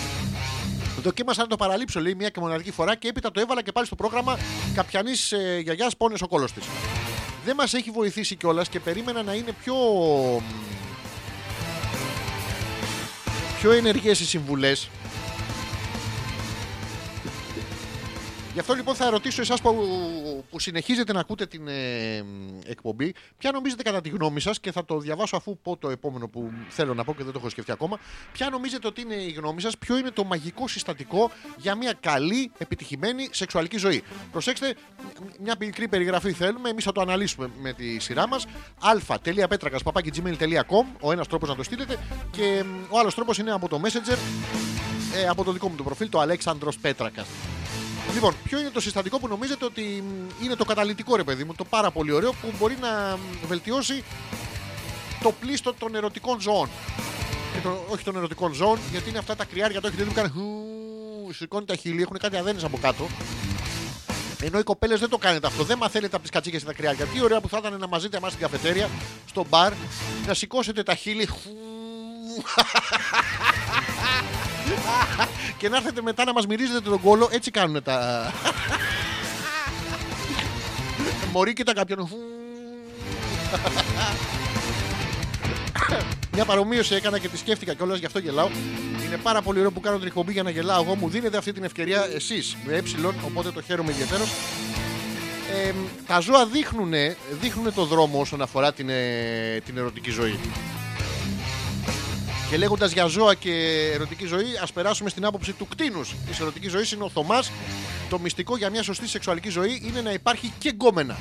Δοκίμασα να το παραλείψω, λέει, μια και μοναδική φορά και έπειτα το έβαλα και πάλι στο πρόγραμμα Καπιανής ε, γιαγιάς πόνες ο κόλος της. Δεν μας έχει βοηθήσει κιόλας και περίμενα να είναι πιο. πιο ενεργές οι συμβουλές. Γι' αυτό λοιπόν θα ρωτήσω εσάς που, που συνεχίζετε να ακούτε την ε, εκπομπή, ποια νομίζετε κατά τη γνώμη σας και θα το διαβάσω αφού πω το επόμενο που θέλω να πω και δεν το έχω σκεφτεί ακόμα. Ποια νομίζετε ότι είναι η γνώμη σας, ποιο είναι το μαγικό συστατικό για μια καλή, επιτυχημένη σεξουαλική ζωή. Προσέξτε, μια μικρή περιγραφή θέλουμε, εμείς θα το αναλύσουμε με τη σειρά μας. α.πέτρακα.gmail.com ο ένας τρόπος να το στείλετε και μ, ο άλλος τρόπος είναι από το Messenger, ε, από το δικό μου το προφίλ, το Αλέξανδρος Πέτρακας. Λοιπόν, ποιο είναι το συστατικό που νομίζετε ότι μ, είναι το καταλητικό ρε παιδί μου, το πάρα πολύ ωραίο που μπορεί να μ, βελτιώσει το πλήστο των ερωτικών ζώων. Και το- όχι των ερωτικών ζώων, γιατί είναι αυτά τα κρυάρια, το έχετε δει που κάνει χου, σηκώνει τα χείλη, έχουν κάτι αδένες από κάτω. Ενώ οι κοπέλες δεν το κάνετε αυτό, δεν μαθαίνετε από τις κατσίκες και τα κρυάρια. Τι ωραία που θα ήταν να μαζείτε εμάς στην καφετέρια, στο μπαρ, να σηκώσετε τα χείλη χου, και να έρθετε μετά να μας μυρίζετε τον κόλο. Έτσι κάνουν τα. Μωρή κοίτα κάποιον. Μια παρομοίωση έκανα και τη σκέφτηκα κιόλας, γι' αυτό γελάω. Είναι πάρα πολύ ωραίο που κάνω την εκπομπή για να γελάω εγώ. Μου δίνετε αυτή την ευκαιρία εσείς με ε, οπότε το χαίρομαι ιδιαίτερω. Ε, τα ζώα δείχνουν, δείχνουν το δρόμο όσον αφορά την, ε, την ερωτική ζωή. Και λέγοντας για ζώα και ερωτική ζωή, ας περάσουμε στην άποψη του κτίνους της ερωτικής ζωής. Είναι ο Θωμάς. Το μυστικό για μια σωστή σεξουαλική ζωή είναι να υπάρχει και γκόμενα.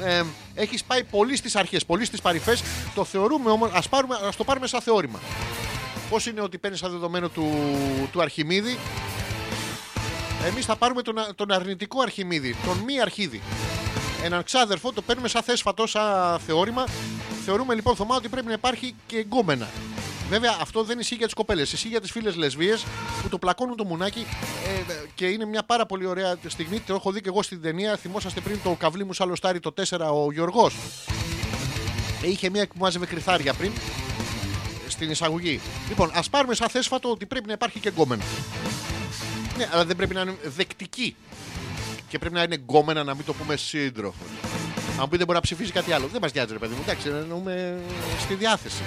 Ε, έχει πάει πολύ στις αρχές, πολύ στις παρυφές. Το θεωρούμε όμως, ας ας το πάρουμε σαν θεώρημα. Πώς είναι ότι παίρνεις σαν δεδομένο του, του Αρχιμίδη, εμείς θα πάρουμε τον, α- τον αρνητικό Αρχιμίδη, τον μη Αρχίδη. Έναν ξάδερφο το παίρνουμε σαν θέσφατο, σαν θεώρημα. Θεωρούμε λοιπόν Θωμά ότι πρέπει να υπάρχει και εγκόμενα. Βέβαια αυτό δεν ισχύει για τις κοπέλες. Ισχύει για τις φίλες λεσβείε που το πλακώνουν το μουνάκι ε, και είναι μια πάρα πολύ ωραία στιγμή. Το έχω δει και εγώ στην ταινία. Θυμόσαστε πριν το καβλί μου σαν λοστάρι το 4 ο Γιώργος; Είχε μια που μάζευε κρυθάρια πριν στην εισαγωγή. Λοιπόν, ας πάρουμε σαν θέσφατο ότι πρέπει να υπάρχει και εγκόμενα. Ναι, αλλά δεν πρέπει να είναι δεκτική. Και πρέπει να είναι γκόμενα να μην το πούμε σύντροφο. Αν μου πείτε μπορεί να ψηφίσει κάτι άλλο. Δεν μα νοιάζει, ρε παιδί μου. Εντάξει, εννοούμε στη διάθεση.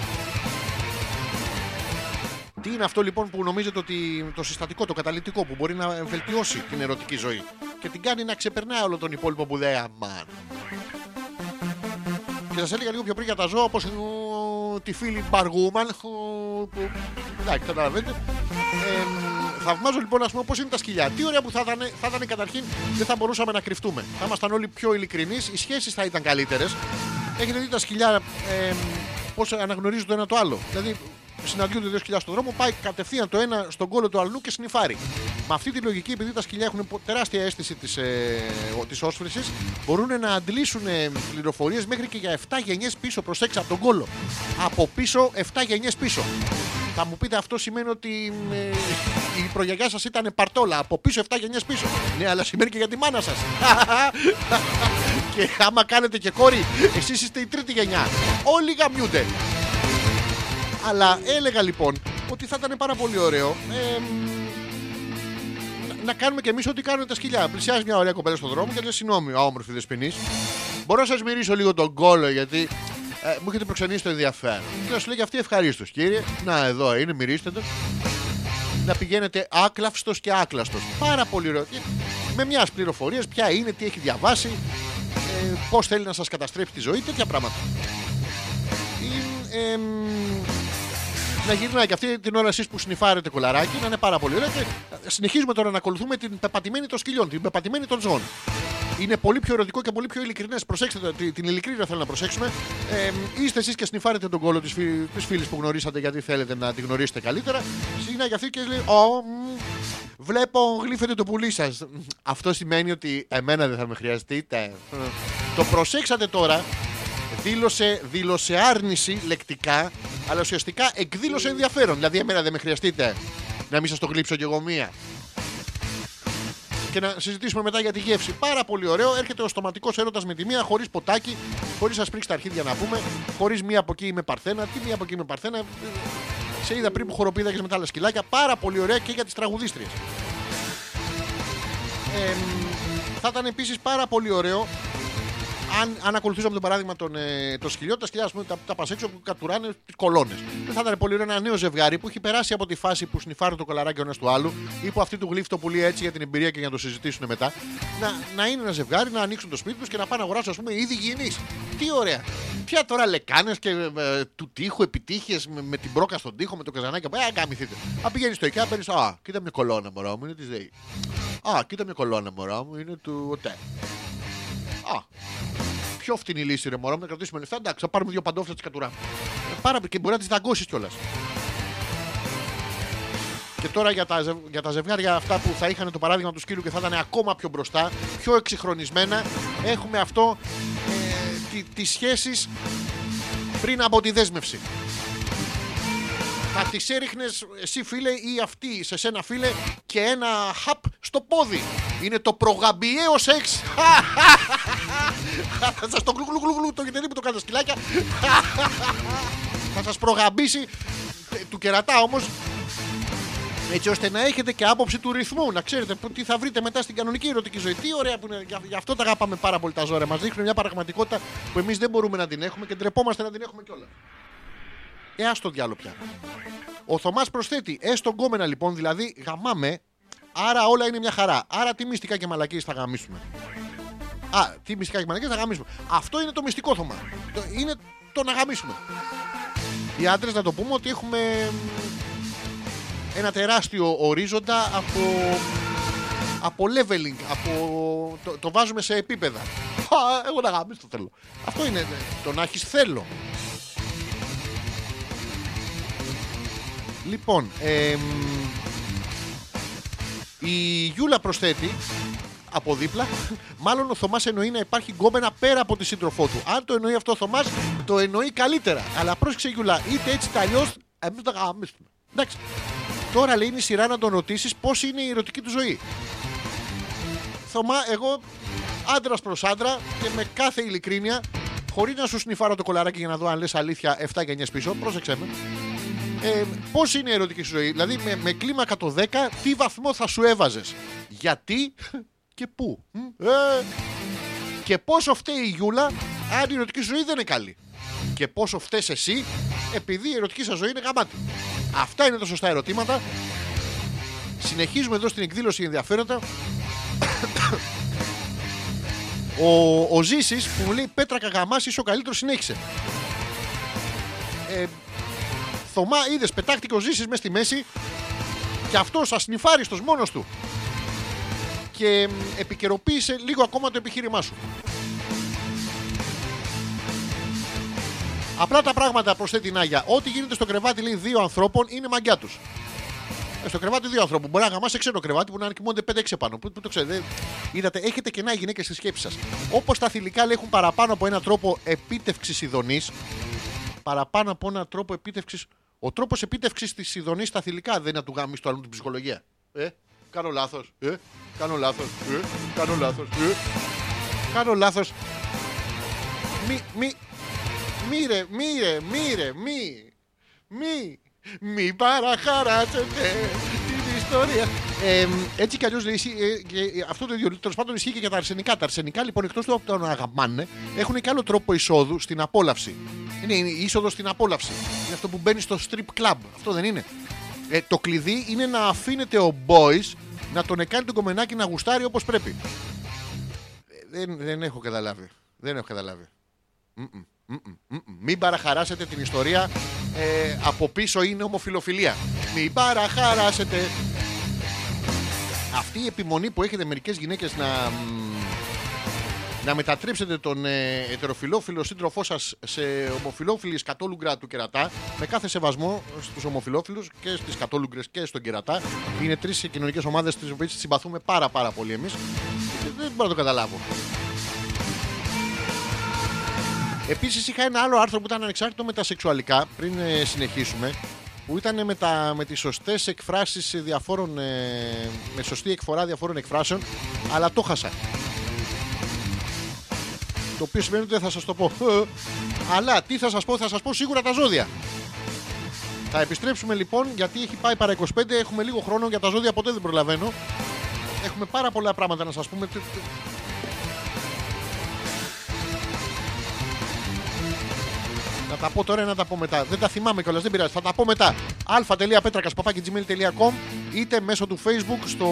Τι είναι αυτό λοιπόν που νομίζετε ότι το συστατικό, το καταλητικό που μπορεί να βελτιώσει την ερωτική ζωή και την κάνει να ξεπερνάει όλο τον υπόλοιπο που δεν αμάν. Και σα έλεγα λίγο πιο πριν για τα ζώα όπω τη φίλη Μπαργούμαν. ο, που- Εντάξει, καταλαβαίνετε. Ε, θαυμάζω λοιπόν, ας πούμε, πώς είναι τα σκυλιά. Τι ωραία που θα ήταν, θα ήταν καταρχήν, δεν θα μπορούσαμε να κρυφτούμε. Θα ήμασταν όλοι πιο ειλικρινείς, οι σχέσεις θα ήταν καλύτερες. Έχετε δει τα σκυλιά ε, πώς αναγνωρίζουν το ένα το άλλο. Δηλαδή, συναντιούνται δύο σκυλιά στον δρόμο, πάει κατευθείαν το ένα στον κόλλο του αλλού και σνιφάρει. Με αυτή τη λογική, επειδή τα σκυλιά έχουν πο- τεράστια αίσθηση της ε, της όσφρησης, μπορούν να αντλήσουν ε, πληροφορίες μέχρι και για 7 γενιές πίσω. Προσέξτε από τον κόλλο. Από πίσω, 7 γενιές πίσω. Θα μου πείτε αυτό σημαίνει ότι ε, η προγιαγιά σας ήταν παρτόλα. Από πίσω 7 γενιές πίσω. Ναι, αλλά σημαίνει και για τη μάνα σας. *laughs* και άμα κάνετε και κόρη, εσείς είστε η τρίτη γενιά. Όλοι γαμιούνται. Αλλά έλεγα λοιπόν ότι θα ήταν πάρα πολύ ωραίο ε, να- να κάνουμε κι εμείς ό,τι κάνουν τα σκυλιά. Πλησιάζει μια ωραία κοπέλα στον δρόμο και λέει: Συγγνώμη, όμορφη δεσποινή. Μπορώ να σας μυρίσω λίγο τον κόλο γιατί ε, μου έχετε προξενήσει το ενδιαφέρον. Και να σου λέει και αυτή ευχαρίστως, κύριε. Να, εδώ είναι, μυρίστε το. Να πηγαίνετε άκλαυστος και άκλαστος. Πάρα πολύ ωραίο. Και Με μιας πληροφορίε, ποια είναι, τι έχει διαβάσει, ε, πώς θέλει να σας καταστρέψει τη ζωή, τέτοια πράγματα. Ε, εμ, να γυρνάει και αυτή την ώρα εσείς που σνιφάρετε κολαράκι να είναι πάρα πολύ ωραία. Και συνεχίζουμε τώρα να ακολουθούμε την πεπατημένη των σκυλιών, την πεπατημένη των ζώων. Είναι πολύ πιο ερωτικό και πολύ πιο ειλικρινές. Προσέξτε το, τη- την ειλικρίνεια θέλω να προσέξουμε. Ε, είστε εσείς και σνιφάρετε τον κόλλο της της φίλης που γνωρίσατε γιατί θέλετε να τη γνωρίσετε καλύτερα. Συχνά για αυτή και λέει: Ω, μ, βλέπω γλύφετε το πουλί σας. Αυτό σημαίνει ότι εμένα δεν θα με χρειαστείτε. Το προσέξατε τώρα δήλωσε, δήλωσε άρνηση λεκτικά, αλλά ουσιαστικά εκδήλωσε ενδιαφέρον. Δηλαδή, εμένα δεν με χρειαστείτε να μην σας το γλύψω κι εγώ μία. Και να συζητήσουμε μετά για τη γεύση. Πάρα πολύ ωραίο. Έρχεται ο στοματικός έρωτας με τη μία, χωρίς ποτάκι, χωρίς να σπρίξει τα αρχίδια να πούμε, χωρίς μία από εκεί είμαι παρθένα. Τι μία από εκεί είμαι παρθένα; Ε, Σε είδα πριν που χοροπήδαγε με τα άλλα σκυλάκια. Πάρα πολύ ωραία και για τις τραγουδίστριες. Ε, θα ήταν επίσης πάρα πολύ ωραίο αν, αν ακολουθούσαμε το παράδειγμα των, ε, των σκυλιών, τα σκυλιά ας πούμε, τα, τα πασέξω που κατουράνε τις κολόνες. Δεν θα ήταν πολύ ωραίο ένα νέο ζευγάρι που έχει περάσει από τη φάση που σνιφάρει το κολαράκι ο ένας του άλλου ή που αυτή του γλύφει το πουλί έτσι για την εμπειρία και για να το συζητήσουν μετά. Να, να είναι ένα ζευγάρι, να ανοίξουν το σπίτι τους και να πάνε να αγοράσουν, ας πούμε, ήδη υγιεινεί. Τι ωραία. Ποια τώρα λεκάνες και ε, του τείχου επιτύχειες με, με την μπρόκα στον τοίχο, με το καζανάκι. Α, γαμηθείτε. Α, πηγαίνεις στο IKEA, παίρνεις. Α, κοίτα μια κολόνα μωρό μου, είναι της ΔΕΗ. Α, κοίτα μια κολόνα μωρό μου, είναι του ΟΤΕ. Α, πιο φτηνή λύση ρε μωρό μου, να κρατήσουμε λεφτά. Εντάξει, θα πάρουμε δύο παντόφλα της κατουρά. Ε, Πάρα και μπορεί να τις δαγκώσεις κιόλας. Και τώρα για τα, ζευ- για τα ζευγάρια αυτά που θα είχαν το παράδειγμα του σκύλου και θα ήταν ακόμα πιο μπροστά, πιο εξυγχρονισμένα, έχουμε αυτό ε, τι, τις σχέσεις πριν από τη δέσμευση. Θα τις έριχνες εσύ φίλε ή αυτή σε σένα φίλε και ένα χαπ στο πόδι. Είναι το προγαμπιαίος σεξ. *laughs* Θα σας το γλου γλου γλου το γυτερί που το κάνετε σκυλάκια. Θα σας προγαμπήσει ε, του κερατά όμως έτσι ώστε να έχετε και άποψη του ρυθμού, να ξέρετε που- τι θα βρείτε μετά στην κανονική ερωτική ζωή. Τι ωραία που είναι. Γι' γι' αυτό τα αγαπάμε πάρα πολύ τα ζώα. Μας δείχνουν μια πραγματικότητα που εμείς δεν μπορούμε να την έχουμε και ντρεπόμαστε να την έχουμε κιόλας. Ε, ας το διάλογο πια. Ο Θωμάς προσθέτει, έστω γκόμενα λοιπόν, δηλαδή γαμάμε, άρα όλα είναι μια χαρά. Άρα τι μυστικά και μαλακίες θα γαμίσουμε. Α, τι μυστικά και μαλακές να γαμίσουμε. Αυτό είναι το μυστικό Θωμά. Το- Είναι το να γαμίσουμε. Οι άντρες να το πούμε ότι έχουμε μ, ένα τεράστιο ορίζοντα από, από leveling, από, το, το βάζουμε σε επίπεδα. Α, εγώ να γαμίσω θέλω. Αυτό είναι το να έχεις θέλω. Λοιπόν, εμ, η Γιούλα προσθέτει από δίπλα. Μάλλον ο Θωμάς εννοεί να υπάρχει γκόμενα πέρα από τη σύντροφό του. Αν το εννοεί αυτό ο Θωμάς, το εννοεί καλύτερα. Αλλά πρόσεξε Γιούλα, είτε έτσι είτε αλλιώς, εμείς τα γαμίσουμε. Εντάξει. Τώρα λέει είναι η σειρά να τον ρωτήσεις πώς είναι η ερωτική του ζωή. Θωμά, εγώ άντρα προς άντρα και με κάθε ειλικρίνεια, χωρίς να σου σνιφάρω το κολαράκι για να δω αν λες αλήθεια 7 και 9 πίσω, πρόσεξε με. Ε, Πώς είναι η ερωτική σου ζωή, Δηλαδή με, με κλίμακα το 10, τι βαθμό θα σου έβαζες, Γιατί και πού. Μ, Ε, και πόσο φταίει η Γιούλα αν η ερωτική σου ζωή δεν είναι καλή. Και πόσο φταίει εσύ επειδή η ερωτική σας ζωή είναι γαμάτη. Αυτά είναι τα σωστά ερωτήματα. Συνεχίζουμε εδώ στην εκδήλωση ενδιαφέροντα. *coughs* Ο, ο Ζήσης που μου λέει Πέτρα Καγαμάς είσαι ο καλύτερος συνέχισε. Ε, Θωμά, είδες, πετάχτηκε ο Ζήσης μέσα στη μέση και αυτό ασνιφάριστος μόνος του. Και μ, επικαιροποίησε λίγο ακόμα το επιχείρημά σου. Απλά τα πράγματα προσθέτει η Νάγια. Ό,τι γίνεται στο κρεβάτι λέει δύο ανθρώπων είναι μαγκιά τους. Ε, στο κρεβάτι δύο ανθρώπων. Μπορεί να γαμάσει σε ξένο κρεβάτι που να κοιμούνται 5-6 επάνω. Πού, πού το ξέρετε. δεν- Είδατε, έχετε κενά οι γυναίκες στη σκέψη σας. Όπως τα θηλυκά λέει, έχουν παραπάνω από έναν τρόπο επίτευξης ειδονής. Παραπάνω από έναν τρόπο επίτευξη. Ο τρόπος επίτευξης της ειδονής στα θηλυκά δεν είναι να του γάμει το άλλο την ψυχολογία. Ε, κάνω λάθος. Ε, κάνω λάθος. Ε, κάνω λάθος. Ε, κάνω λάθος. Μη, μη, μη ρε, μη ρε, μη ρε, μη, μη, μη παραχαράσετε την ιστορία. Ε, έτσι κι αλλιώς αυτό το ίδιο τέλος πάντων ισχύει και για τα αρσενικά. Τα αρσενικά λοιπόν εκτός του από το να αγαμάνε έχουν και άλλο τρόπο εισόδου στην απόλαυση. Είναι η είσοδος στην απόλαυση. Είναι αυτό που μπαίνει στο strip club. Αυτό δεν είναι. Ε, το κλειδί είναι να αφήνετε ο boys να τον εκάνει τον κομμενάκι να γουστάρει όπως πρέπει. Ε, δεν, δεν έχω καταλάβει. Δεν έχω καταλάβει. Μμμ, μμμ, μμμ. Μην παραχαράσετε την ιστορία. Ε, από πίσω είναι ομοφιλοφιλία. Μην παραχαράσετε. Αυτή η επιμονή που έχετε μερικές γυναίκες να, μ, να μετατρέψετε τον ε, ετεροφιλόφιλο σύντροφό σας σε ομοφιλόφιλης σκατόλουγκρα του κερατά με κάθε σεβασμό στους ομοφιλόφιλους και στις σκατόλουγκρες και στον κερατά. Είναι τρεις κοινωνικές ομάδες τις οποίες συμπαθούμε πάρα πάρα πολύ εμείς. Και δεν μπορώ να το καταλάβω. Επίσης είχα ένα άλλο άρθρο που ήταν ανεξάρτητο με τα σεξουαλικά πριν ε, συνεχίσουμε που ήταν με, τα, με τις σωστές εκφράσεις διαφόρων, ε, με σωστή εκφορά διαφόρων εκφράσεων αλλά το χάσα. Το οποίο σημαίνει ότι δεν θα σας το πω. αλλά τι θα σας πω, θα σας πω σίγουρα τα ζώδια. Θα επιστρέψουμε λοιπόν γιατί έχει πάει παρά 25, έχουμε λίγο χρόνο για τα ζώδια ποτέ δεν προλαβαίνω. Έχουμε πάρα πολλά πράγματα να σας πούμε. Να τα πω τώρα ή να τα πω μετά. Δεν τα θυμάμαι κιόλας, δεν πειράζει. Θα τα πω μετά. α.πέτρακα.gmail.com είτε μέσω του Facebook στο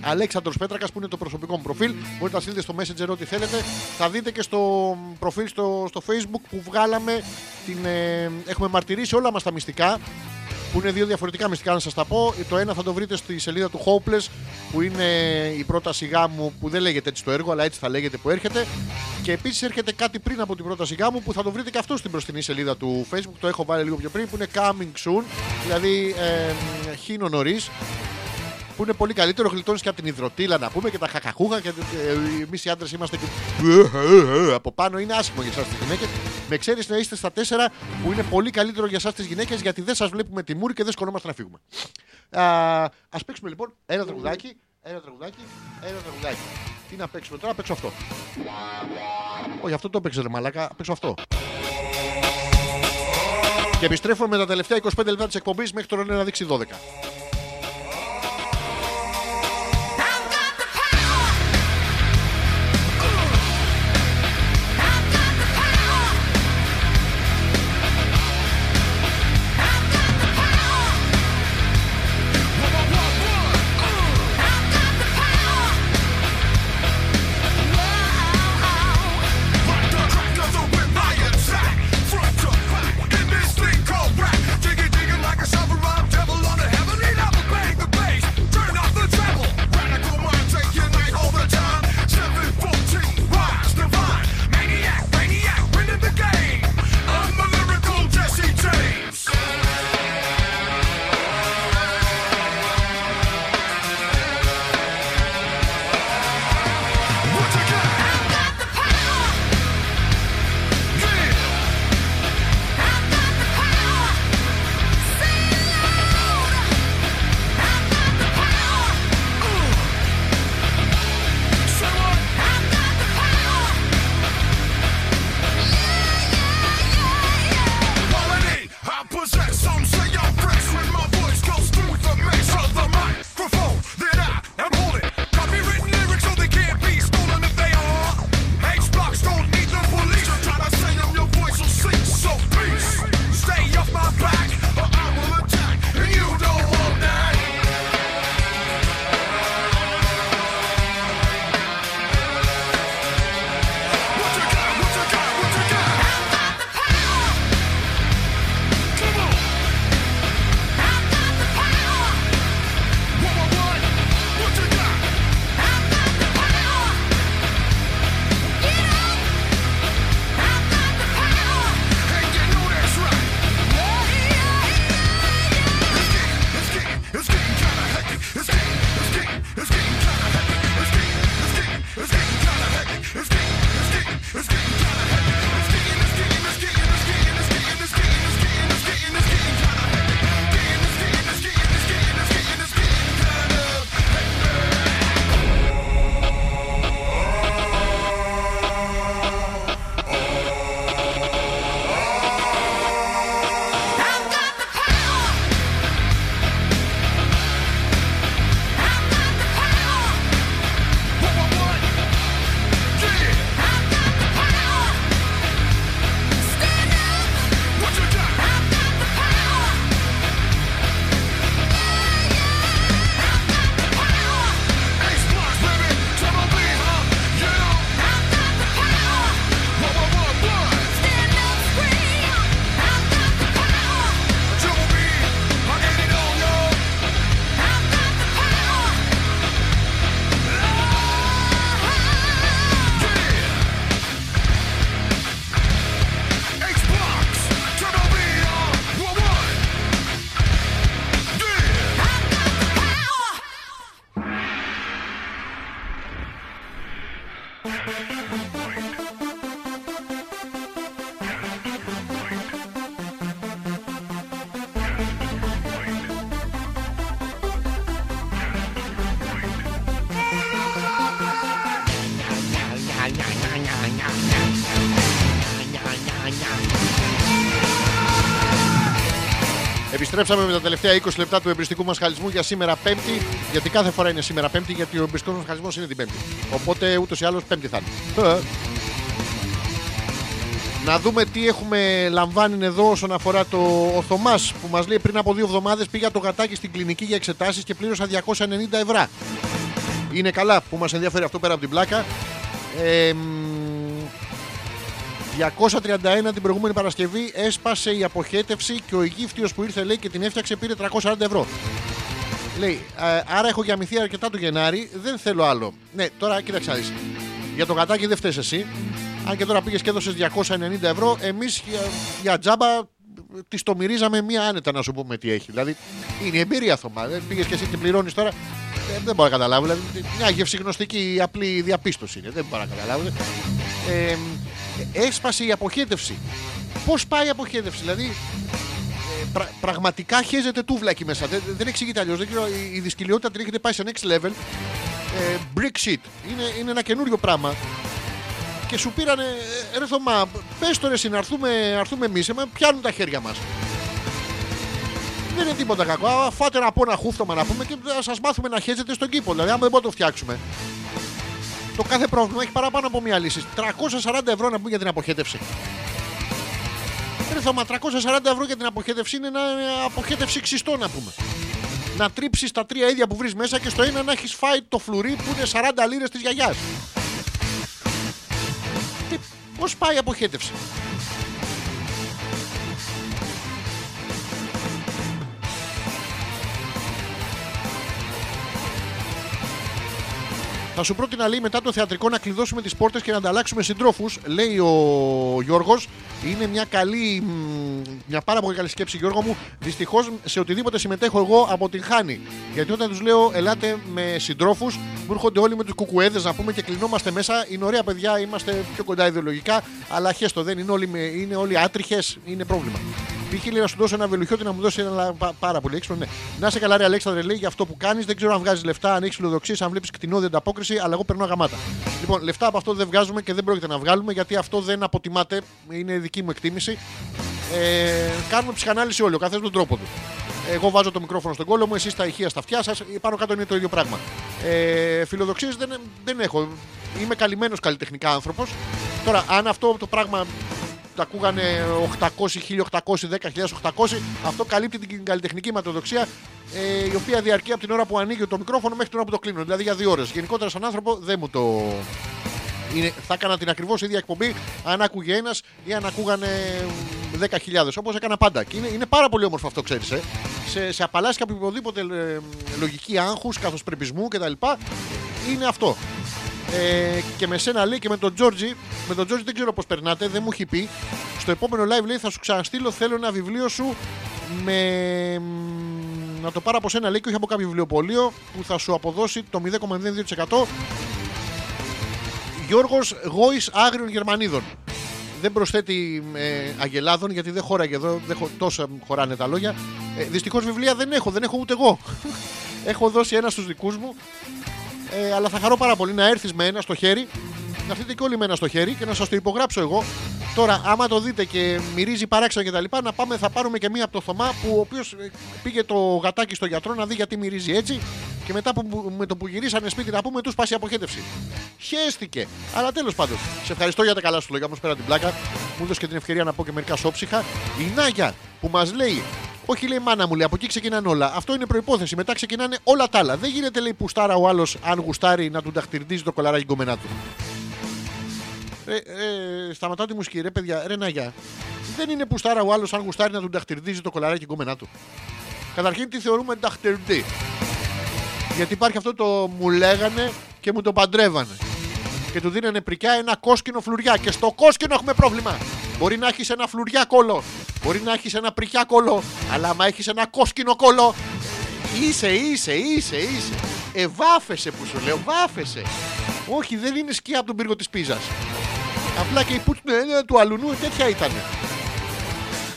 Αλέξανδρος Πέτρακας που είναι το προσωπικό μου προφίλ. Μπορείτε να στείλετε στο Messenger ό,τι θέλετε. Θα δείτε και στο προφίλ στο, στο Facebook που βγάλαμε. Την, ε, έχουμε μαρτυρήσει όλα μας τα μυστικά που είναι δύο διαφορετικά μυστικά να σας τα πω. Το ένα θα το βρείτε στη σελίδα του Hopeless που είναι η πρόταση γάμου που δεν λέγεται έτσι το έργο αλλά έτσι θα λέγεται που έρχεται. Και επίσης έρχεται κάτι πριν από την πρόταση γάμου που θα το βρείτε και αυτό στην μπροστινή σελίδα του Facebook. Το έχω βάλει λίγο πιο πριν που είναι coming soon, δηλαδή ε, χύνο νωρίς που είναι πολύ καλύτερο, γλιτώνεις και από την υδροτήλα να πούμε και τα χακαχούχα. Και ε, εμείς οι άντρες είμαστε και. από πάνω είναι άσχημο για εσάς τις γυναίκες. Με ξέρεις να είστε στα τέσσερα που είναι πολύ καλύτερο για εσάς τις γυναίκες γιατί δεν σας βλέπουμε τη μούρη και δεν σκονόμαστε να φύγουμε. Α παίξουμε λοιπόν ένα τραγουδάκι, ένα τραγουδάκι, ένα τραγουδάκι. Τι να παίξουμε τώρα, παίξω αυτό. Όχι, αυτό το παίξε ρε μαλάκα, παίξω αυτό. Και επιστρέφω με τα τελευταία 25 λεπτά της εκπομπής μέχρι τώρα να δείξει 12. Επιστρέψαμε με τα τελευταία 20 λεπτά του εμπριστικού μας χαλισμού για σήμερα Πέμπτη. Γιατί κάθε φορά είναι σήμερα Πέμπτη, γιατί ο εμπριστικός μας χαλισμός είναι την Πέμπτη. Οπότε ούτως ή άλλως Πέμπτη θα είναι. Ε. Να δούμε τι έχουμε λαμβάνει εδώ όσον αφορά το ο Θωμάς που μας λέει πριν από δύο εβδομάδες πήγα το γατάκι στην κλινική για εξετάσεις και πλήρωσα 290 ευρώ. Είναι καλά που μας ενδιαφέρει αυτό πέρα από την πλάκα. Ε, μ, 231 την προηγούμενη Παρασκευή έσπασε η αποχέτευση και ο Αιγύφτιος που ήρθε λέει και την έφτιαξε πήρε 340 ευρώ. Λέει, «Ε, άρα έχω γαμηθεί αρκετά το Γενάρη, δεν θέλω άλλο. Ναι, τώρα κοίταξε να δεις. Για το γατάκι δεν φταίει εσύ. Αν και τώρα πήγες και έδωσες 290 ευρώ, εμείς για, για τζάμπα της το μυρίζαμε μία άνετα να σου πούμε τι έχει. Δηλαδή είναι η εμπειρία Θωμά. Δεν πήγες και εσύ και πληρώνεις τώρα. Ε, δεν μπορώ να καταλάβω. Δηλαδή, μια γευσηγνωστική απλή διαπίστωση είναι. Δεν μπορώ να καταλάβω. Ε, έσπασε η αποχέτευση. Πώς πάει η αποχέτευση, δηλαδή ε, πρα- πραγματικά χέζεται τούβλα εκεί μέσα. Δεν, δεν εξηγείται αλλιώς. Δεν ξέρω, η, η δυσκολιότητα την έχετε πάει σε next level. Ε, brick sheet. Είναι, είναι ένα καινούριο πράγμα. Και σου πήρανε, ε, ρε Θωμά, πες το ρε εσύ να έρθουμε, να έρθουμε εμείς, εμένα πιάνουν τα χέρια μας. Δεν είναι τίποτα κακό. Α, Φάτε να πω ένα χούφτωμα να πούμε και θα σας μάθουμε να χέζετε στον κήπο. Δηλαδή, άμα δεν μπορούμε να το φτιάξουμε. Το κάθε πρόβλημα έχει παραπάνω από μία λύση. 340 ευρώ να πούμε για την αποχέτευση. Ρε Θωμά, 340 ευρώ για την αποχέτευση είναι ένα ε, αποχέτευση ξυστό να πούμε. Να τρίψεις τα τρία ίδια που βρεις μέσα και στο ένα να έχεις φάει το φλουρί που είναι 40 λίρες της γιαγιάς. Πώς πάει η αποχέτευση; Θα σου πρότεινα λέει μετά το θεατρικό να κλειδώσουμε τις πόρτες και να ανταλλάξουμε συντρόφους. Λέει ο Γιώργος. Είναι μια καλή, μ, μια πάρα πολύ καλή σκέψη, Γιώργο μου. Δυστυχώς σε οτιδήποτε συμμετέχω εγώ αποτυγχάνει. Γιατί όταν τους λέω ελάτε με συντρόφους, μου έρχονται όλοι με τους κουκουέδες να πούμε και κλεινόμαστε μέσα. Είναι ωραία παιδιά, είμαστε πιο κοντά ιδεολογικά. Αλλά χέστο δεν είναι όλοι, με, είναι όλοι άτριχες, είναι πρόβλημα. Π.χ. λέει να σου δώσω ένα βελουχιώτη να μου δώσει ένα λα- πα- πάρα πολύ έξυπνο. Ναι. Να σε καλά, ρε Αλέξανδρε, λέει για αυτό που κάνεις. Δεν ξέρω αν βγάζεις λεφτά, αν έχεις φιλοδοξίες, αν βλέπεις κτηνόδη ανταπόκριση, αλλά εγώ περνώ γαμάτα. Λοιπόν, λεφτά από αυτό δεν βγάζουμε και δεν πρόκειται να βγάλουμε γιατί αυτό δεν αποτιμάται. Είναι δική μου εκτίμηση. Ε, κάνουμε ψυχανάλυση όλοι, ο καθένας με τον τρόπο του. Εγώ βάζω το μικρόφωνο στον κόλλο μου, εσείς τα ηχεία στα αυτιά σας, πάνω κάτω είναι το ίδιο πράγμα. Ε, Φιλοδοξίες δεν, δεν έχω. Είμαι καλυμμένος καλλιτεχνικά άνθρωπος. Τώρα, αν αυτό το πράγμα τα ακούγανε 800, 1800, 10.800. Αυτό καλύπτει την καλλιτεχνική ματοδοξία ε, η οποία διαρκεί από την ώρα που ανοίγει το μικρόφωνο μέχρι την ώρα που το κλείνω. Δηλαδή για δύο ώρες. Γενικότερα, σαν άνθρωπο δεν μου το. Είναι, θα έκανα την ακριβώς ίδια εκπομπή αν άκουγε ένας ή αν ακούγανε 10.000. Όπως έκανα πάντα. Και είναι, είναι πάρα πολύ όμορφο αυτό, ξέρεις. Ε. Σε, σε απαλλάσσει από οποιοδήποτε ε, λογική άγχους, καθώ πρεπισμού κτλ. Είναι αυτό. Ε, και με σένα λέει και με τον Τζόρτζι. Με τον Τζόρτζι δεν ξέρω πώς περνάτε, δεν μου έχει πει. Στο επόμενο live λέει θα σου ξαναστείλω. Θέλω ένα βιβλίο σου με. μ, Να το πάρω από σένα λέει και όχι από κάποιο βιβλιοπωλείο που θα σου αποδώσει το 0,02%. Γιώργος Γόης Άγριων Γερμανίδων. Δεν προσθέτει ε, Αγελάδων γιατί δεν χώραγε εδώ, δεν χω, τόσα χωράνε τα λόγια. Ε, Δυστυχώς βιβλία δεν έχω, δεν έχω ούτε εγώ. *laughs* έχω δώσει ένα στους δικούς μου ε, αλλά θα χαρώ πάρα πολύ να έρθεις με ένα στο χέρι, να έρθετε και όλοι με ένα στο χέρι και να σας το υπογράψω εγώ. Τώρα, άμα το δείτε και μυρίζει παράξενα κτλ., να πάμε, θα πάρουμε και μία από το Θωμά που ο οποίος πήγε το γατάκι στο γιατρό να δει γιατί μυρίζει έτσι. Και μετά που, με το που γυρίσανε σπίτι να πούμε, τους πάσει η αποχέτευση. Χαίστηκε. Αλλά τέλος πάντων, σε ευχαριστώ για τα καλά σου λόγια. Όμως πέρα την πλάκα, μου έδωσε και την ευκαιρία να πω και μερικά σόψυχα. Η Νάγια που μας λέει όχι, λέει μάνα μου, λέει, από εκεί ξεκινάνε όλα. Αυτό είναι προπόθεση. Μετά ξεκινάνε όλα τα άλλα. Δεν γίνεται, λέει, πουστάρα ο άλλος, αν γουστάρει, να του ταχτυρντίζει το κολαράκι γκομενά του. Ε, ε, σταματάω τη μουσική, ρε παιδιά, ρε Ναγιά. Δεν είναι πουστάρα ο άλλος, αν γουστάρει, να του ταχτυρντίζει το κολαράκι γκομενά του. Καταρχήν, τι θεωρούμε ταχτυρντή. Γιατί υπάρχει αυτό το μου λέγανε και μου το παντρεύανε. Και του δίνανε πρικιά ένα κόσκινο φλουριά. Και στο κόσκινο έχουμε πρόβλημα. Μπορεί να έχεις ένα φλουριά κόλλο. Μπορεί να έχεις ένα πρικιά κόλλο. Αλλά άμα έχεις ένα κόσκινο κόλλο. Είσαι, είσαι, είσαι, είσαι. Ε, βάφεσαι που σου λέω, βάφεσαι. Όχι, δεν είναι σκιά από τον πύργο της πίζας. Απλά και η πούτσου ε, του αλουνού τέτοια ήταν.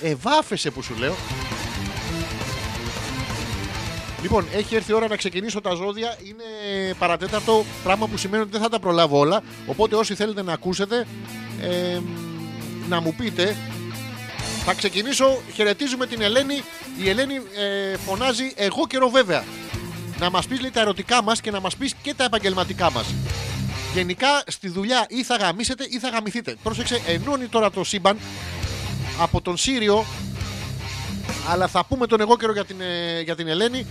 Ε, βάφεσαι που σου λέω. Λοιπόν, έχει έρθει η ώρα να ξεκινήσω τα ζώδια. Είναι παρατέταρτο, πράγμα που σημαίνει ότι δεν θα τα προλάβω όλα. Οπότε όσοι θέλετε να ακούσετε, ε, να μου πείτε. Θα ξεκινήσω, χαιρετίζουμε την Ελένη. Η Ελένη ε, φωνάζει εγώ καιρό βέβαια. Να μας πεις λέει τα ερωτικά μας και να μας πεις και τα επαγγελματικά μας. Γενικά στη δουλειά ή θα γαμίσετε ή θα γαμηθείτε. Πρόσεξε, ενώνει τώρα το σύμπαν από τον Σύριο αλλά θα πούμε τον εγώ καιρό για την, ε, για την Ελένη.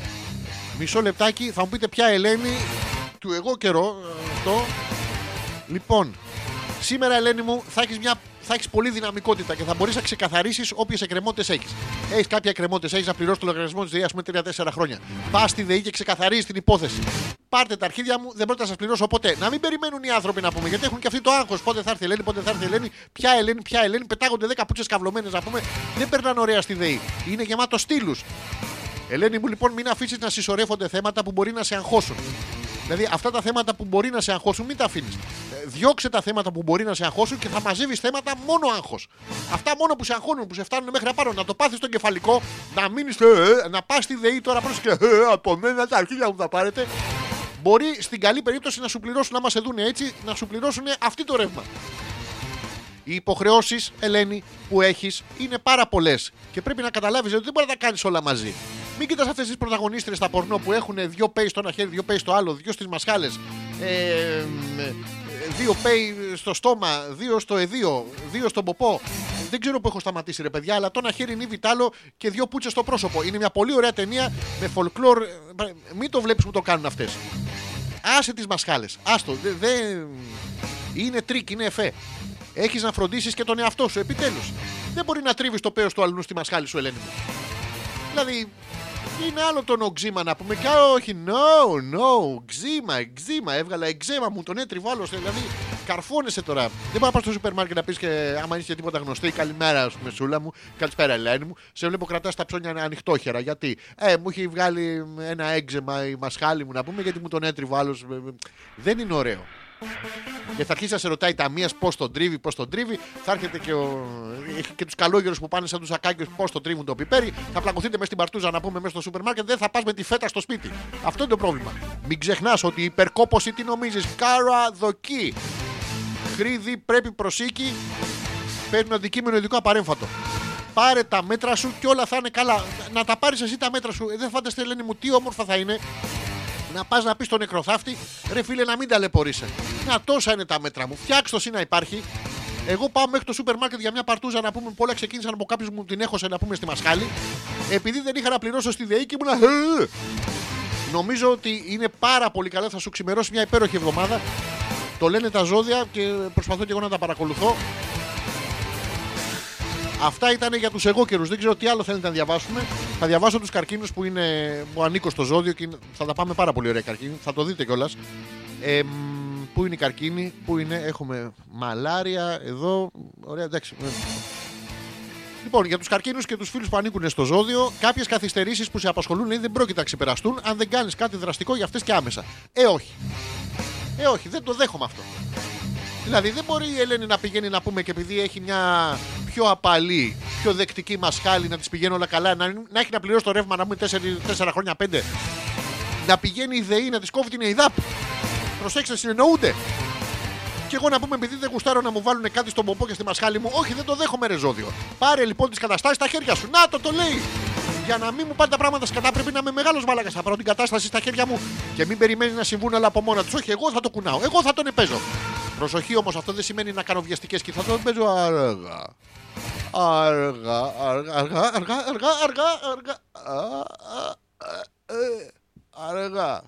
Μισό λεπτάκι, θα μου πείτε ποια Ελένη του εγώ καιρό ε, αυτό. Λοιπόν, σήμερα Ελένη μου θα έχεις, μια, θα έχεις πολύ δυναμικότητα και θα μπορείς να ξεκαθαρίσεις όποιες εκκρεμότητες έχεις. Έχεις κάποια εκκρεμότητες, έχεις να πληρώσεις το λογαριασμό της ΔΕΗ ας πούμε 3-4 χρόνια. Πας στη ΔΕΗ και ξεκαθαρίζεις την υπόθεση. Πάρτε τα αρχίδια μου, δεν πρόκειται να σας πληρώσω ποτέ. Να μην περιμένουν οι άνθρωποι να πούμε, γιατί έχουν και αυτοί το άγχος. Πότε θα έρθει η Ελένη, πότε θα έρθει η Ελένη, ποια Ελένη, ποια Ελένη. Πετάγονται 10 πούτσε καυλωμένες να πούμε. Δεν περνάνε ωραία στη ΔΕΗ. Είναι γεμάτο στήλους. Ελένη μου, λοιπόν, μην αφήσεις να συσσωρεύονται θέματα που μπορεί να σε αγχώσουν. Δηλαδή, αυτά τα θέματα που μπορεί να σε αγχώσουν, μην τα αφήνεις. Διώξε τα θέματα που μπορεί να σε αγχώσουν και θα μαζεύεις θέματα μόνο άγχος. Αυτά μόνο που σε αγχώνουν, που σε φτάνουν μέχρι απάνω. Να το πάθεις στον κεφαλικό, να μείνεις. Ε, να πας στη ΔΕΗ τώρα πρόσεχε. Ε, από μένα τα αρχίδια μου θα πάρετε. Μπορεί στην καλή περίπτωση να σου πληρώσουν, άμα σε δουν έτσι, να σου πληρώσουν αυτή το ρεύμα. Οι υποχρεώσεις, Ελένη, που έχεις είναι πάρα πολλές. Και πρέπει να καταλάβεις ότι δεν μπορεί να τα κάνεις όλα μαζί. Μην κοιτάς αυτές τις πρωταγωνίστρε στα πορνό που έχουν δύο πέι στο ένα χέρι, δύο πέι στο άλλο, δύο στις μασχάλες, ε, ε, δύο πέη στο στόμα, δύο στο αιδοίο, δύο στον ποπό. Δεν ξέρω που έχω σταματήσει, ρε παιδιά, αλλά το ένα χέρι είναι βιτάλο και δύο πούτσες στο πρόσωπο. Είναι μια πολύ ωραία ταινία με folklore. Ε, Μην το βλέπεις που το κάνουν αυτές. Άσε τις μασχάλες. Άστο. Δεν. Δε... Είναι τρικ, είναι εφέ. Έχεις να φροντίσεις και τον εαυτό σου, επιτέλους. Δεν μπορεί να τρίβεις το πέος του αλλού στη μασχάλη σου, Ελένη μου. Δηλαδή, είναι άλλο το νοξίμα να πούμε. Και όχι, no, no, ξύμα, ξύμα. Έβγαλα εξέμα μου, τον έτριβο άλλος. Δηλαδή, καρφώνεσαι τώρα. Δεν μπορεί να πας στο σούπερ μάρκετ να πεις και άμα είσαι τίποτα γνωστή, καλημέρα, ας πούμε, σούλα μου, καλησπέρα, Ελένη μου. Σε βλέπω κρατάς τα ψώνια ανοιχτόχερα. Γιατί, ε, μου έχει βγάλει ένα έξεμα η μασχάλη μου να πούμε, γιατί μου τον έτριβο άλλος. Δεν είναι ωραίο. Και θα αρχίσει να σε ρωτάει τα μίας πώς τον τρίβει, πώς τον τρίβει. Θα έρχεται και, ο... έχει και τους καλόγερους που πάνε σαν τους ακάκιου πώς τον τρίβουν το πιπέρι. Θα πλακωθείτε μες στην παρτούζα να πούμε μέσα στο σούπερ μάρκετ. Δεν θα πας με τη φέτα στο σπίτι. Αυτό είναι το πρόβλημα. Μην ξεχνάς ότι η υπερκόπωση τι νομίζεις. Κάρα δοκί. Χρήδι πρέπει προσήκη. Παίρνουν αντικείμενο ειδικό απαρέμφατο. Πάρε τα μέτρα σου και όλα θα είναι καλά. Να τα πάρεις εσύ τα μέτρα σου. Ε, δεν φανταστείτε, Ελένη μου, τι όμορφα θα είναι να πας να πεις στον νεκροθάφτη, ρε φίλε, να μην ταλαιπωρείσαι. Να τόσα είναι τα μέτρα μου. Φτιάξ' το εσύ να υπάρχει. Εγώ πάω μέχρι το σούπερ μάρκετ για μια παρτούζα να πούμε. Πολλά ξεκίνησαν από κάποιους μου την έχωσε να πούμε στη μασχάλη. Επειδή δεν είχα να πληρώσω στη ΔΕΗ και ήμουνα. «Ε, ε». Νομίζω ότι είναι πάρα πολύ καλό. Θα σου ξημερώσει μια υπέροχη εβδομάδα. Το λένε τα ζώδια και προσπαθώ και εγώ να τα παρακολουθώ. Αυτά ήταν για τους εγώ καιρού. Δεν ξέρω τι άλλο θέλετε να διαβάσουμε. Θα διαβάσω τους καρκίνους που είναι. που ανήκω στο ζώδιο και είναι- θα τα πάμε πάρα πολύ ωραία καρκίνοι. Θα το δείτε κιόλας. Ε, μ, πού είναι οι καρκίνοι, πού είναι. Έχουμε μαλάρια εδώ. Ωραία, εντάξει. Ε, Λοιπόν, για τους καρκίνους και τους φίλους που ανήκουν στο ζώδιο, κάποιες καθυστερήσεις που σε απασχολούν λέει, δεν πρόκειται να ξεπεραστούν αν δεν κάνεις κάτι δραστικό για αυτές και άμεσα. Ε, όχι. Ε, όχι, δεν το δέχομαι αυτό. Δηλαδή δεν μπορεί η Ελένη να πηγαίνει να πούμε και επειδή έχει μια πιο απαλή, πιο δεκτική μασχάλη να της πηγαίνει όλα καλά, να, να έχει να πληρώσει το ρεύμα να πούμε 4, χρόνια 5. Να πηγαίνει η ΔΕΗ να της κόβει την ΕΙΔΑΠ. Προσέξτε, συνεννοούνται. Και εγώ να πούμε, επειδή δεν γουστάρω να μου βάλουν κάτι στον ποπό και στη μασχάλη μου, όχι, δεν το δέχομαι ρε ζώδιο. Πάρε λοιπόν τις καταστάσεις στα χέρια σου. Να το το λέει. Για να μην μου πάνε τα πράγματα σκατά, πρέπει να είμαι μεγάλος μαλάκα. Θα πάρω την κατάσταση στα χέρια μου και μην περιμένει να συμβούν όλα από μόνα τους. Όχι, εγώ θα το κουνάω. Εγώ θα τον επέζω. Προσοχή όμως, αυτό δεν σημαίνει να κάνω βιαστικές και θα τον παίζω αργά. Αργά, αργά, αργά, αργά, αργά, αργά, αργά. Α, α, α, ε, Αργά.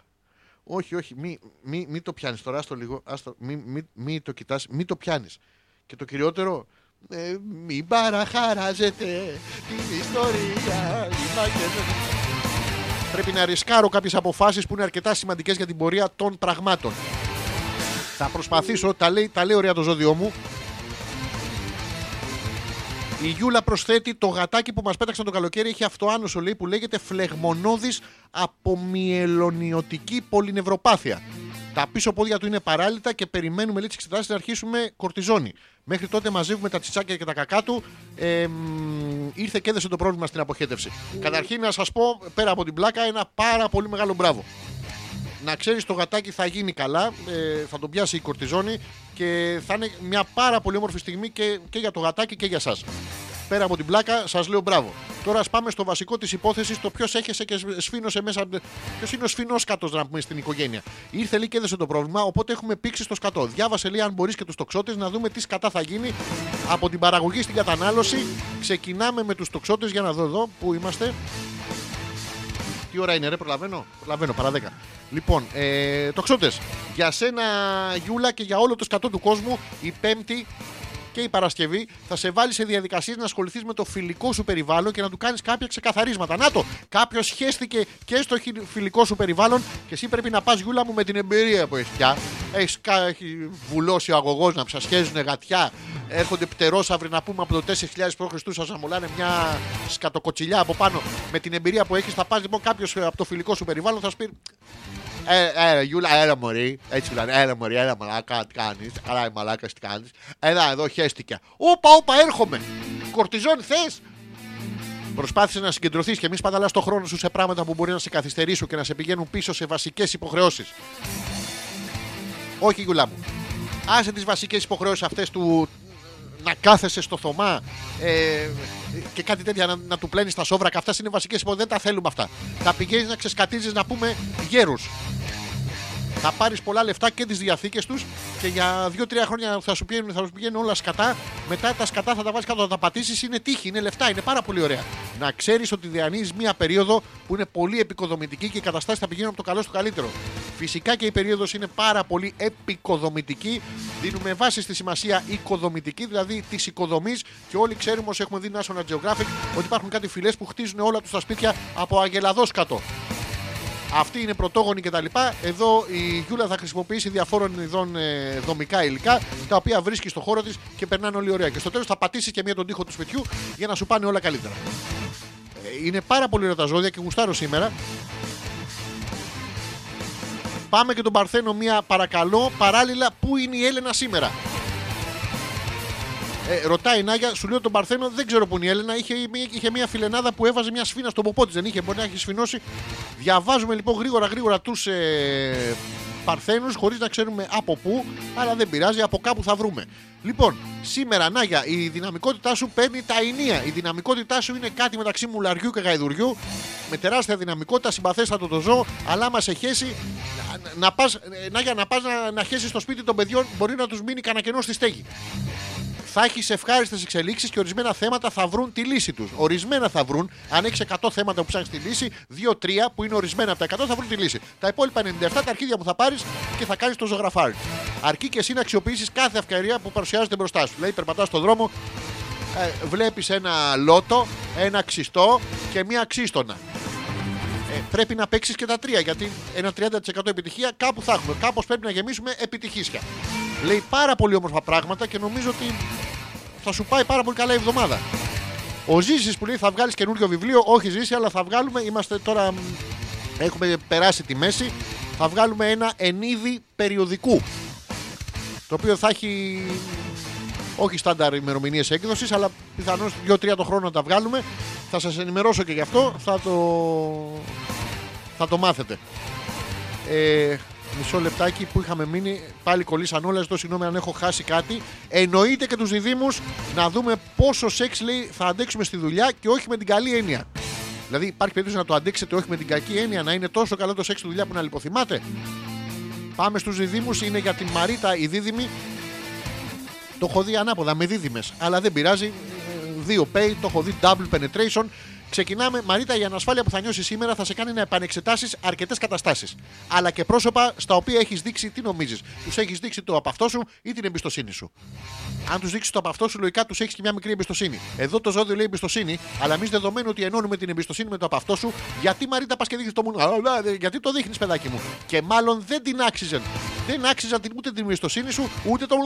Όχι, όχι, μη, μη, μη το πιάνεις τώρα, άστο λίγο. Άστο, μη, μη, μη το κοιτάς, μη το πιάνεις. Και το κυριότερο, ε, μην παραχαράζετε την ιστορία. μη μαγεύετε. Πρέπει να ρισκάρω κάποιες αποφάσεις που είναι αρκετά σημαντικές για την πορεία των πραγμάτων. Θα προσπαθήσω, τα λέει, τα λέει ωραία το ζώδιό μου. Η Γιούλα προσθέτει το γατάκι που μας πέταξαν το καλοκαίρι έχει αυτοάνωσο λέει που λέγεται φλεγμονώδης απομυελονιωτική πολυνευροπάθεια. Τα πίσω πόδια του είναι παράλυτα και περιμένουμε λίγο τις εξετάσεις να αρχίσουμε κορτιζόνη. Μέχρι τότε μαζεύουμε τα τσιτσάκια και τα κακά του. Ε, μ, ήρθε και έδεσε το πρόβλημα στην αποχέτευση. Καταρχήν να σας πω, πέρα από την πλάκα, ένα πάρα πολύ μεγάλο μπράβο. Να ξέρεις το γατάκι θα γίνει καλά, ε, θα τον πιάσει η κορτιζόνη και θα είναι μια πάρα πολύ όμορφη στιγμή και, και για το γατάκι και για εσά. Πέρα από την πλάκα, σας λέω μπράβο. Τώρα ας πάμε στο βασικό της υπόθεσης, το ποιος έχεσε και σφήνωσε μέσα. Ποιος είναι ο σφινόσκατο, να πούμε, στην οικογένεια. Ήρθε λέει και έδεσε το πρόβλημα, οπότε έχουμε πήξει στο σκατό. Διάβασε λέει, αν μπορείς και τους τοξότες, να δούμε τι σκατά θα γίνει από την παραγωγή στην κατανάλωση. Ξεκινάμε με τους τοξότες για να δω εδώ που είμαστε. Τι ώρα είναι, ρε, προλαβαίνω; Προλαβαίνω, παρά 10. Λοιπόν, ε, τοξότες. Για σένα, Γιούλα, και για όλο το σκατό του κόσμου, η Πέμπτη και η Παρασκευή θα σε βάλει σε διαδικασίες να ασχοληθείς με το φιλικό σου περιβάλλον και να του κάνεις κάποια ξεκαθαρίσματα. Να το! Κάποιος χέστηκε και στο χι- φιλικό σου περιβάλλον και εσύ πρέπει να πας, Γιούλα μου, με την εμπειρία που έχεις πια. Έχεις έχει βουλώσει ο αγωγός να ψασχέζουν γατιά. Έρχονται πτερόσαυροι να πούμε από το 4.000 π.Χ. σας αμολάνε μια σκατοκοτσιλιά από πάνω. Με την εμπειρία που έχεις, θα πας λοιπόν κάποιος από το φιλικό σου περιβάλλον θα σου πει ε, ε, Γιούλα, έλα μωρή. Έτσι λένε, έλα μωρή, έλα μαλάκα, τι κάνεις. Καλά, η μαλάκα, τι κάνεις. Έλα, εδώ χέστηκε. Όπα, όπα, έρχομαι. Κορτιζόν θες; Προσπάθησε να συγκεντρωθείς και μην σπαταλά το χρόνο σου σε πράγματα που μπορεί να σε καθυστερήσουν και να σε πηγαίνουν πίσω σε βασικές υποχρεώσεις. Όχι, Γιούλα μου. Άσε τις βασικές υποχρεώσεις αυτές του να κάθεσαι στο θωμά ε, και κάτι τέτοια να, να του πλένεις τα σόβρακα. Αυτά είναι βασικές υποχρεώσει. Δεν τα θέλουμε αυτά. Θα πηγαίνεις να ξεσκατίζεις να πούμε γέρους. Θα πάρεις πολλά λεφτά και τις διαθήκες τους και για 2-3 χρόνια θα σου, πηγαίνουν, θα σου πηγαίνουν όλα σκατά. Μετά τα σκατά θα τα βάλει κάτω, θα τα πατήσεις. Είναι τύχη, είναι λεφτά, είναι πάρα πολύ ωραία. Να ξέρεις ότι διανύεις μία περίοδο που είναι πολύ επικοδομητική και οι καταστάσεις θα πηγαίνουν από το καλό στο καλύτερο. Φυσικά και η περίοδος είναι πάρα πολύ επικοδομητική. Δίνουμε βάση στη σημασία οικοδομητική, δηλαδή της οικοδομής. Και όλοι ξέρουμε όσοι έχουμε δει National Geographic ότι υπάρχουν κάτι φυλές που χτίζουν όλα τους τα σπίτια από αγελαδόσκατο. Αυτή είναι πρωτόγονη κτλ. Εδώ η Γιούλα θα χρησιμοποιήσει διαφόρων ειδών ε, δομικά υλικά τα οποία βρίσκει στο χώρο της και περνάνε όλοι ωραία. Και στο τέλος θα πατήσει και μία τον τοίχο του σπιτιού για να σου πάνε όλα καλύτερα. Ε, είναι πάρα πολύ ωραία τα ζώδια και γουστάρω σήμερα. Πάμε και τον Παρθένο μία παρακαλώ παράλληλα πού είναι η Έλενα σήμερα. Ε, ρωτάει η Νάγια, σου λέω τον Παρθένο, δεν ξέρω που είναι η Έλενα. Είχε, μία- είχε μια φιλενάδα που έβαζε μια σφίνα στον ποπό της. Δεν είχε, μπορεί να έχει σφινώσει. Διαβάζουμε λοιπόν γρήγορα γρήγορα τους ε, Παρθένους χωρίς να ξέρουμε από πού, αλλά δεν πειράζει, από κάπου θα βρούμε. Λοιπόν, σήμερα Νάγια, η δυναμικότητά σου παίρνει τα ενία. Η δυναμικότητά σου είναι κάτι μεταξύ μουλαριού και γαϊδουριού. Με τεράστια δυναμικότητα, συμπαθέστατο το ζώο, αλλά άμα σε χέσει, να, να πας, ε, Νάγια, να πας να, να χέσεις στο σπίτι των παιδιών, μπορεί να τους μείνει κανένα κενό στη στέγη θα έχεις ευχάριστες εξελίξεις και ορισμένα θέματα θα βρουν τη λύση τους. Ορισμένα θα βρουν, αν έχεις 100 θέματα που ψάχνεις τη λύση, 2-3 που είναι ορισμένα από τα 100 θα βρουν τη λύση. Τα υπόλοιπα 97 τα αρχίδια που θα πάρεις και θα κάνεις το ζωγραφάρι. Αρκεί και εσύ να αξιοποιήσεις κάθε ευκαιρία που παρουσιάζεται μπροστά σου. Δηλαδή, περπατάς στον δρόμο, ε, βλέπεις ένα λότο, ένα ξυστό και μία ξύστονα. Ε, πρέπει να παίξεις και τα τρία γιατί ένα 30% επιτυχία κάπου θα έχουμε. Κάπως πρέπει να γεμίσουμε επιτυχίσια. Λέει πάρα πολύ όμορφα πράγματα και νομίζω ότι θα σου πάει πάρα πολύ καλά η εβδομάδα. Ο Ζήσης που λέει θα βγάλεις καινούριο βιβλίο, όχι Ζήση, αλλά θα βγάλουμε. Είμαστε τώρα. μ, Έχουμε περάσει τη μέση. Θα βγάλουμε ένα ενίδι περιοδικού. Το οποίο θα έχει όχι στάνταρ ημερομηνίες έκδοσης, αλλά πιθανώς 2-3 το χρόνο να τα βγάλουμε. Θα σας ενημερώσω και γι' αυτό. Θα το, θα το μάθετε. Ε, μισό λεπτάκι που είχαμε μείνει. Πάλι κολλήσαν όλα. Ζητώ συγγνώμη αν έχω χάσει κάτι. Εννοείται και τους διδήμου να δούμε πόσο σεξ λέει θα αντέξουμε στη δουλειά και όχι με την καλή έννοια. Δηλαδή υπάρχει περίπτωση να το αντέξετε όχι με την κακή έννοια, να είναι τόσο καλό το σεξ στη δουλειά που να λιποθυμάτε. Πάμε στους διδήμου. Είναι για την Μαρίτα η δίδυμη. Το έχω δει ανάποδα με δίδυμες. Αλλά δεν πειράζει. Ε, Δύο pay, το έχω δει double penetration. Ξεκινάμε. Μαρίτα, η ανασφάλεια που θα νιώσεις σήμερα θα σε κάνει να επανεξετάσεις αρκετές καταστάσεις. Αλλά και πρόσωπα στα οποία έχεις δείξει τι νομίζεις. Τους έχεις δείξει το από αυτό σου ή την εμπιστοσύνη σου. Αν τους δείξεις το από αυτό σου, λογικά τους έχεις και μια μικρή εμπιστοσύνη. Εδώ το ζώδιο λέει εμπιστοσύνη, αλλά εμείς δεδομένου ότι ενώνουμε την εμπιστοσύνη με το από αυτό σου, γιατί Μαρίτα πας και δείχνεις το μόνο. Α, α, Γιατί το δείχνεις, παιδάκι μου. Και μάλλον δεν την άξιζε. Δεν άξιζαν την- ούτε την εμπιστοσύνη σου, ούτε το.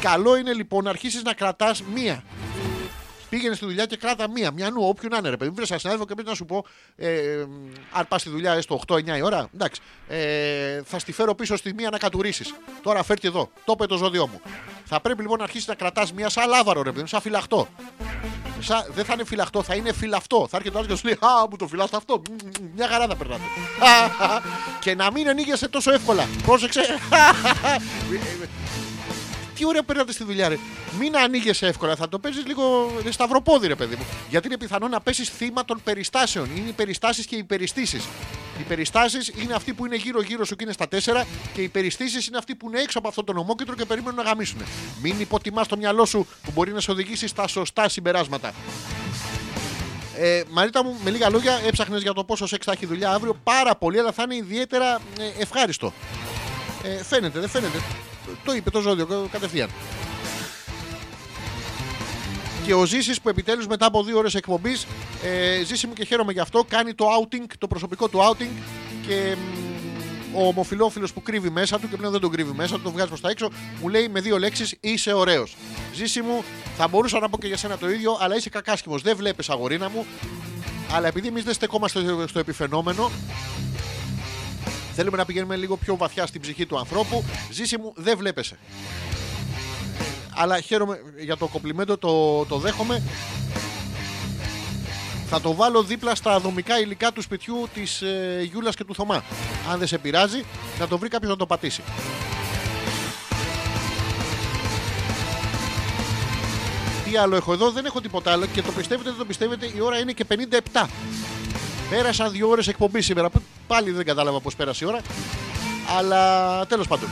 Καλό είναι λοιπόν να αρχίσει να κρατάς μία Πήγαινε στη δουλειά και κράτα μία, μια νου, όποιον να είναι ρε παιδί. Βρε ένα συνάδελφο και πρέπει να σου πω, ε, ε, αν πας στη δουλειά έστω 8-9 η ώρα, εντάξει, ε, θα στη φέρω πίσω στη μία να κατουρίσεις. Τώρα φέρτε εδώ, το είπε το ζώδιό μου. Θα πρέπει λοιπόν να αρχίσεις να κρατάς μία σαν λάβαρο ρε παιδί, μου, σαν φυλαχτό. Σα, δεν θα είναι φυλαχτό, θα είναι φυλαυτό. Θα έρχεται ο άλλο και σου λέει Α, μου το φυλάστε αυτό. Μμμ, μμμ, Μια χαρά θα περνάτε. *laughs* και να μην ανοίγεσαι τόσο εύκολα. Πρόσεξε. *laughs* Τι ωραία που περνάτε στη δουλειά, ρε. Μην ανοίγεσαι εύκολα. Θα το παίζεις λίγο ρε, σταυροπόδι, ρε παιδί μου. Γιατί είναι πιθανό να πέσεις θύμα των περιστάσεων. Είναι οι περιστάσεις και οι περιστήσεις. Οι περιστάσεις είναι αυτοί που είναι γύρω-γύρω σου και είναι στα τέσσερα. Και οι περιστήσεις είναι αυτοί που είναι έξω από αυτό το νομόκεντρο και περιμένουν να γαμίσουν. Μην υποτιμάς το μυαλό σου που μπορεί να σε οδηγήσει στα σωστά συμπεράσματα. Ε, Μαρίτα μου, με λίγα λόγια, έψαχνες για το πόσο σεξ θα έχει δουλειά αύριο. Πάρα πολύ, αλλά θα είναι ιδιαίτερα ε, ευχάριστο. Ε, φαίνεται, δεν φαίνεται. Το είπε το ζώδιο κα- κατευθείαν. Και ο Ζήσης που επιτέλους μετά από δύο ώρες εκπομπής, ε, Ζήση μου και χαίρομαι γι' αυτό, κάνει το outing, το προσωπικό του outing και μ, ο ομοφυλόφιλο που κρύβει μέσα του και πλέον δεν τον κρύβει μέσα του, τον βγάζει προς τα έξω, μου λέει με δύο λέξεις είσαι ωραίος. Ζήση μου, θα μπορούσα να πω και για σένα το ίδιο, αλλά είσαι κακάσχημος. Δεν βλέπεις αγορίνα μου, αλλά επειδή εμείς δεν στεκόμαστε στο, στο επιφαινόμενο, θέλουμε να πηγαίνουμε λίγο πιο βαθιά στην ψυχή του ανθρώπου. Ζήση μου, δεν βλέπεσαι. Αλλά χαίρομαι για το κομπλιμέντο, το, το δέχομαι. Θα το βάλω δίπλα στα δομικά υλικά του σπιτιού της ε, Γιούλας και του Θωμά. Αν δεν σε πειράζει, να το βρει κάποιος να το πατήσει. Τι άλλο έχω εδώ, δεν έχω τίποτα άλλο και το πιστεύετε, δεν το πιστεύετε, η ώρα είναι και 57. Πέρασαν δύο ώρες εκπομπή σήμερα. Που Πάλι δεν κατάλαβα πώς πέρασε η ώρα. Αλλά τέλος πάντων.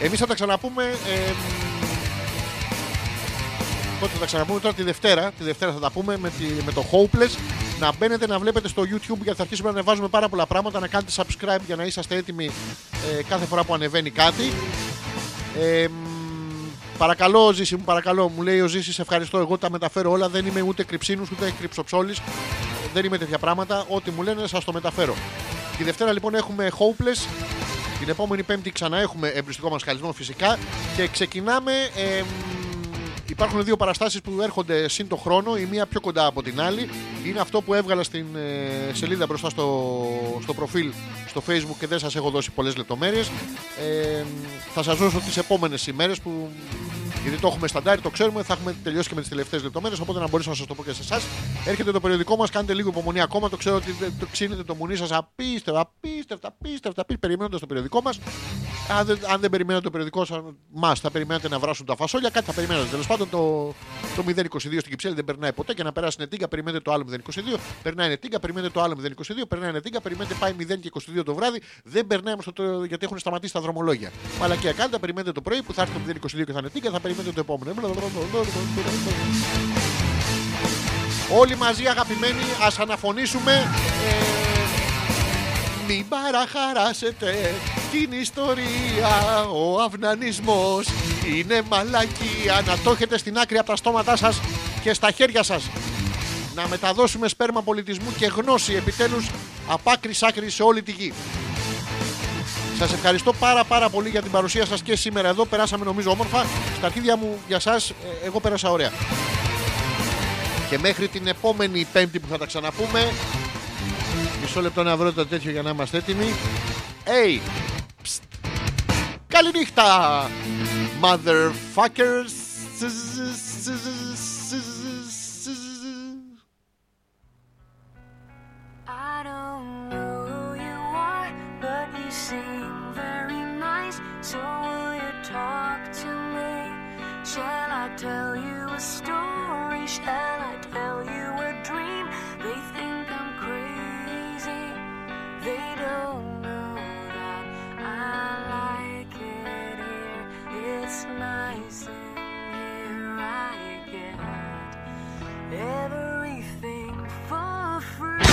Εμείς θα τα ξαναπούμε. Ε, πότε θα τα ξαναπούμε τώρα τη Δευτέρα. Τη Δευτέρα θα τα πούμε με, τη, με το Hopeless. Να μπαίνετε να βλέπετε στο YouTube γιατί θα αρχίσουμε να ανεβάζουμε πάρα πολλά πράγματα. Να κάνετε subscribe για να είσαστε έτοιμοι ε, κάθε φορά που ανεβαίνει κάτι. Ε, μ, παρακαλώ, Ζήση μου, παρακαλώ. Μου λέει ο Ζήσης, ευχαριστώ. Εγώ τα μεταφέρω όλα. Δεν είμαι ούτε κρυψίνου ούτε κρυψοψόλης. Δεν είμαι τέτοια πράγματα. Ό,τι μου λένε, σας το μεταφέρω. Τη Δευτέρα λοιπόν έχουμε Hopeless. Την επόμενη Πέμπτη ξανά έχουμε εμπριστικό μας χαλισμό φυσικά. Και ξεκινάμε. ε, μ, υπάρχουν δύο παραστάσεις που έρχονται συν το χρόνο. Η μία πιο κοντά από την άλλη. Είναι αυτό που έβγαλα στην ε, σελίδα μπροστά στο, στο προφίλ στο facebook και δεν σας έχω δώσει πολλές λεπτομέρειες. Ε, θα σας δώσω τις επόμενες ημέρες που γιατί το έχουμε σταντάρει, το ξέρουμε, θα έχουμε τελειώσει και με τις τελευταίες λεπτομέρειες. Οπότε να μπορέσω να σας το πω και σε εσάς. Έρχεται το περιοδικό μας, κάντε λίγο υπομονή ακόμα. Το ξέρω ότι δεν- το ξύνετε το μουνί σας απίστευτα, απίστευτα, απίστευτα, απίστευτα περιμένοντας το περιοδικό μας. Αν, δεν- αν δεν περιμένετε το περιοδικό σας, μας θα περιμένετε να βράσουν τα φασόλια, κάτι θα περιμένετε. Τέλος πάντων το, το 022 στην Κυψέλη δεν περνάει ποτέ και να περάσει νετίγκα, περιμένετε το άλλο 022. Περνάει νετίγκα, περιμένετε το άλλο 022. Περνάει νετίγκα, περιμένετε πάει 0 και 22 το βράδυ. Δεν περνάει όμως το, το, γιατί έχουν σταματήσει τα δρομολόγια. Μαλακία κάντε, περιμένετε το πρωί που θα έρθει το 022 και θα είναι νετίγκα, θα περιμένετε το επόμενο. Όλοι μαζί αγαπημένοι, ας αναφωνήσουμε. Ε, μην παραχαράσετε την ιστορία Ο αυνανισμός είναι μαλακία Να το έχετε στην άκρη από τα στόματά σας και στα χέρια σας Να μεταδώσουμε σπέρμα πολιτισμού και γνώση επιτέλους από άκρη σ' άκρη σε όλη τη γη σας ευχαριστώ πάρα πάρα πολύ για την παρουσία σας και σήμερα εδώ Περάσαμε νομίζω όμορφα Στα αρχίδια μου για σας ε, εγώ πέρασα ωραία Και μέχρι την επόμενη πέμπτη που θα τα ξαναπούμε Μισό λεπτό να βρω το τέτοιο για να είμαστε έτοιμοι. Hey! Ψτ. Καληνύχτα! Motherfuckers! you seem very nice, so will you talk to me? Shall I tell you a story? Shall I tell you a dream? They think I'm crazy, they don't know that I like it here. It's nice in here, I get everything for free.